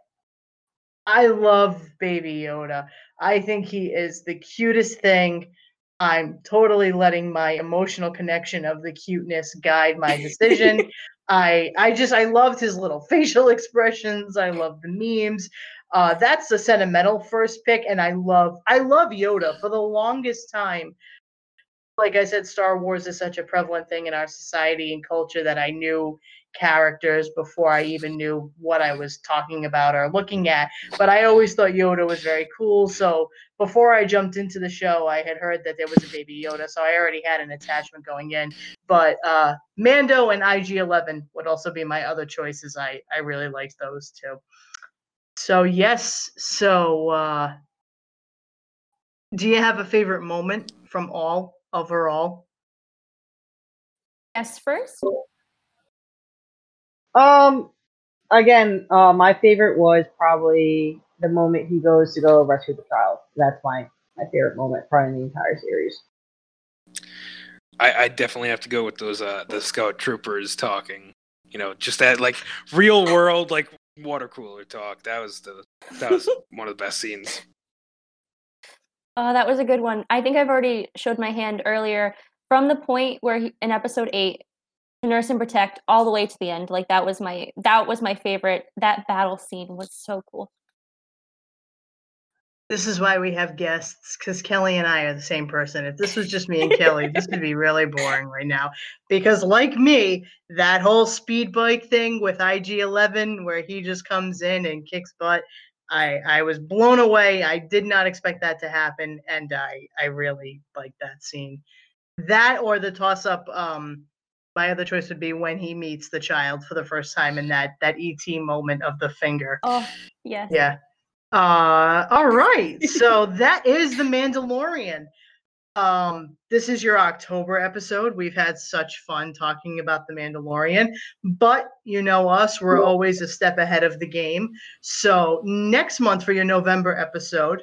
S1: I love Baby Yoda. I think he is the cutest thing. I'm totally letting my emotional connection of the cuteness guide my decision. [LAUGHS] I I just I loved his little [LAUGHS] facial expressions. I love the memes. Uh, that's the sentimental first pick, and I love I love Yoda for the longest time. Like I said, Star Wars is such a prevalent thing in our society and culture that I knew characters before I even knew what I was talking about or looking at. But I always thought Yoda was very cool. So before I jumped into the show, I had heard that there was a baby Yoda, so I already had an attachment going in. But uh, Mando and IG Eleven would also be my other choices. I I really liked those two. So yes, so uh do you have a favorite moment from all overall?
S2: Yes, first.
S3: Um, again, uh, my favorite was probably the moment he goes to go rescue the child. That's my my favorite moment probably in the entire series.
S4: I, I definitely have to go with those uh the scout troopers talking. You know, just that like real world like water cooler talk. That was the that was [LAUGHS] one of the best scenes.
S2: Oh, that was a good one. I think I've already showed my hand earlier from the point where he, in episode eight, to nurse and protect all the way to the end. Like that was my that was my favorite. That battle scene was so cool.
S1: This is why we have guests, because Kelly and I are the same person. If this was just me and Kelly, this would be really boring right now. Because, like me, that whole speed bike thing with IG 11, where he just comes in and kicks butt, I, I was blown away. I did not expect that to happen. And I, I really like that scene. That or the toss up. Um, my other choice would be when he meets the child for the first time in that that ET moment of the finger.
S2: Oh yes.
S1: Yeah. Uh, all right. So [LAUGHS] that is the Mandalorian. Um, this is your October episode. We've had such fun talking about the Mandalorian, but you know us, we're always a step ahead of the game. So next month for your November episode,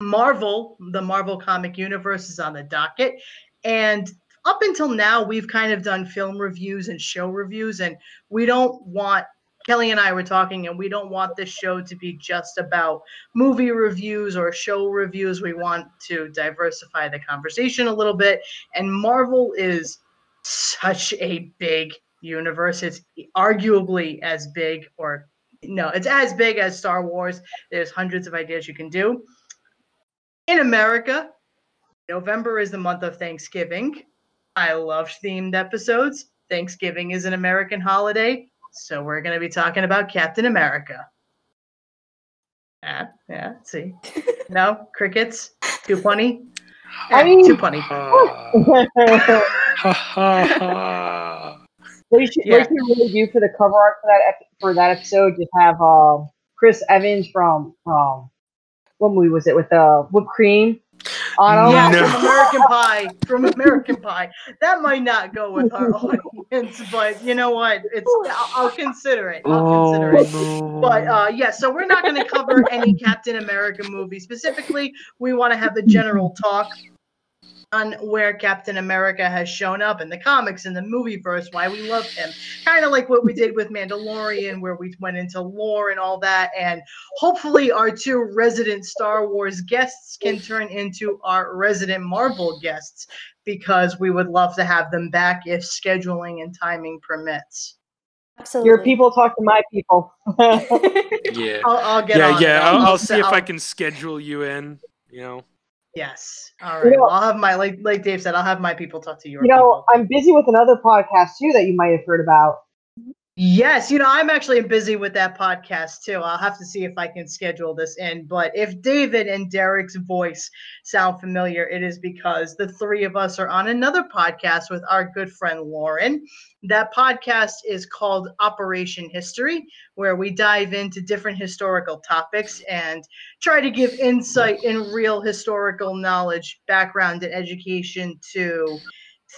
S1: Marvel, the Marvel comic universe is on the docket. And up until now, we've kind of done film reviews and show reviews, and we don't want Kelly and I were talking, and we don't want this show to be just about movie reviews or show reviews. We want to diversify the conversation a little bit. And Marvel is such a big universe. It's arguably as big, or no, it's as big as Star Wars. There's hundreds of ideas you can do. In America, November is the month of Thanksgiving. I love themed episodes. Thanksgiving is an American holiday. So we're going to be talking about Captain America. Yeah, yeah, see. [LAUGHS] no, crickets, too funny.
S3: I
S1: Eh,
S3: mean-
S1: too funny. [LAUGHS]
S3: You should,
S1: Yeah.
S3: what you should really do for the cover art for that ep- for that episode, just have um, Chris Evans from um, what movie was it with the whipped cream on him?
S1: Yeah,
S4: No.
S1: from [LAUGHS] American Pie. From American Pie. That might not go with our [LAUGHS] audience, but you know what? It's I'll, I'll consider it. I'll consider it.
S4: no.
S1: But uh, yeah, so we're not going to cover any [LAUGHS] Captain America movie specifically. We want to have a general talk on where Captain America has shown up in the comics and the movie verse, why we love him. Kind of like what we did with Mandalorian, where we went into lore and all that. And hopefully, our two resident Star Wars guests can turn into our resident Marvel guests because we would love to have them back if scheduling and timing permits.
S2: Absolutely.
S3: Your people talk to my people. [LAUGHS]
S4: yeah.
S1: I'll, I'll get
S4: Yeah,
S1: on
S4: yeah. I'll, I'll see if I
S1: I'll-
S4: can schedule you in. You know.
S1: Yes. All
S3: You know-
S1: I'll have my like like Dave said. I'll have my people talk to your
S3: you know,
S1: people.
S3: I'm busy with another podcast too that you might have heard about.
S1: Yes, you know, I'm actually busy with that podcast too. I'll have to see if I can schedule this in. But if David and Derek's voice sound familiar, it is because the three of us are on another podcast with our good friend Lauren. That podcast is called Operation History, where we dive into different historical topics and try to give insight and real historical knowledge, background, and education to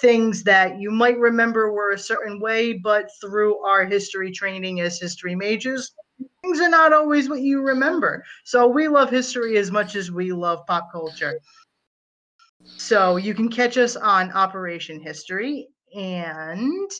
S1: things that you might remember were a certain way, but through our history training as history majors, things are not always what you remember. So we love history as much as we love pop culture. So you can catch us on Operation History, and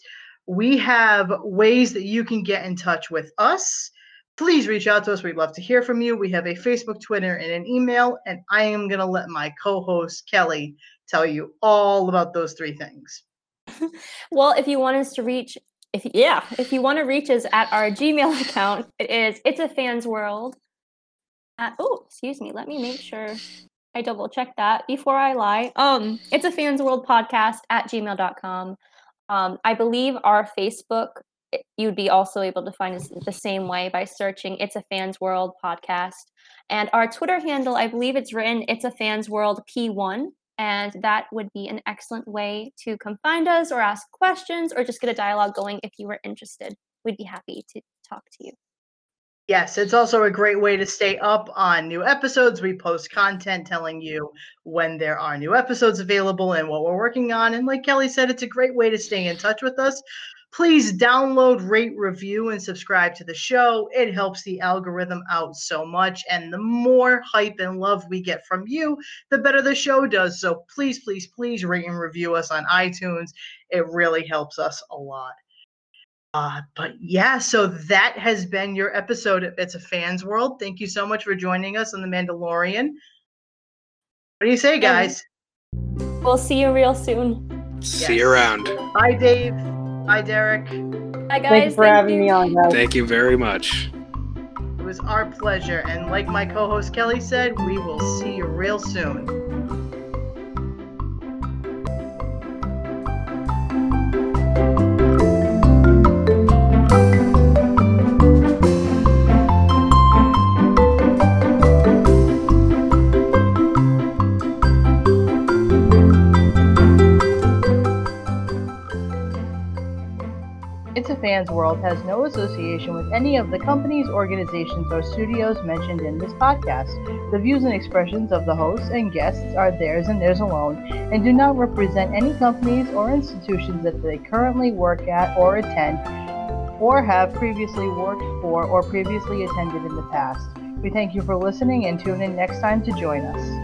S1: we have ways that you can get in touch with us. Please reach out to us. We'd love to hear from you. We have a Facebook, Twitter, and an email. And I am going to let my co host, Kelly, tell you all about those three things. [LAUGHS]
S2: Well, if you want us to reach, if yeah, if you want to reach us at our Gmail [LAUGHS] account, it is it's a fans world. At, oh, excuse me. Let me make sure I double check that before I lie. Um, it's a fans world podcast at gmail.com. Um, I believe our Facebook you'd be also able to find us the same way by searching "It's a Fans World" podcast, and our Twitter handle. I believe it's written "It's a Fans World P1." And that would be an excellent way to come find us or ask questions or just get a dialogue going if you were interested. We'd be happy to talk to you.
S1: Yes, it's also a great way to stay up on new episodes. We post content telling you when there are new episodes available and what we're working on. And like Kelly said, it's a great way to stay in touch with us. Please download, rate, review, and subscribe to the show. It helps the algorithm out so much. And the more hype and love we get from you, the better the show does. So please, please, please rate and review us on iTunes. It really helps us a lot. Uh, but yeah, so that has been your episode of It's a Fans World. Thank you so much for joining us on The Mandalorian. What do you say, guys?
S2: We'll see you real soon.
S4: See
S1: Yes.
S4: you around.
S1: Bye, Dave. Bye, Derek.
S2: Bye, guys.
S3: Thank you for having me on, guys.
S4: Thank you very much.
S1: It was our pleasure. And like my co host Kelly said, we will see you real soon. Fans World has no association with any of the companies, organizations, or studios mentioned in this podcast. The views and expressions of the hosts and guests are theirs and theirs alone, and do not represent any companies or institutions that they currently work at or attend, or have previously worked for or previously attended in the past. We thank you for listening and tune in next time to join us.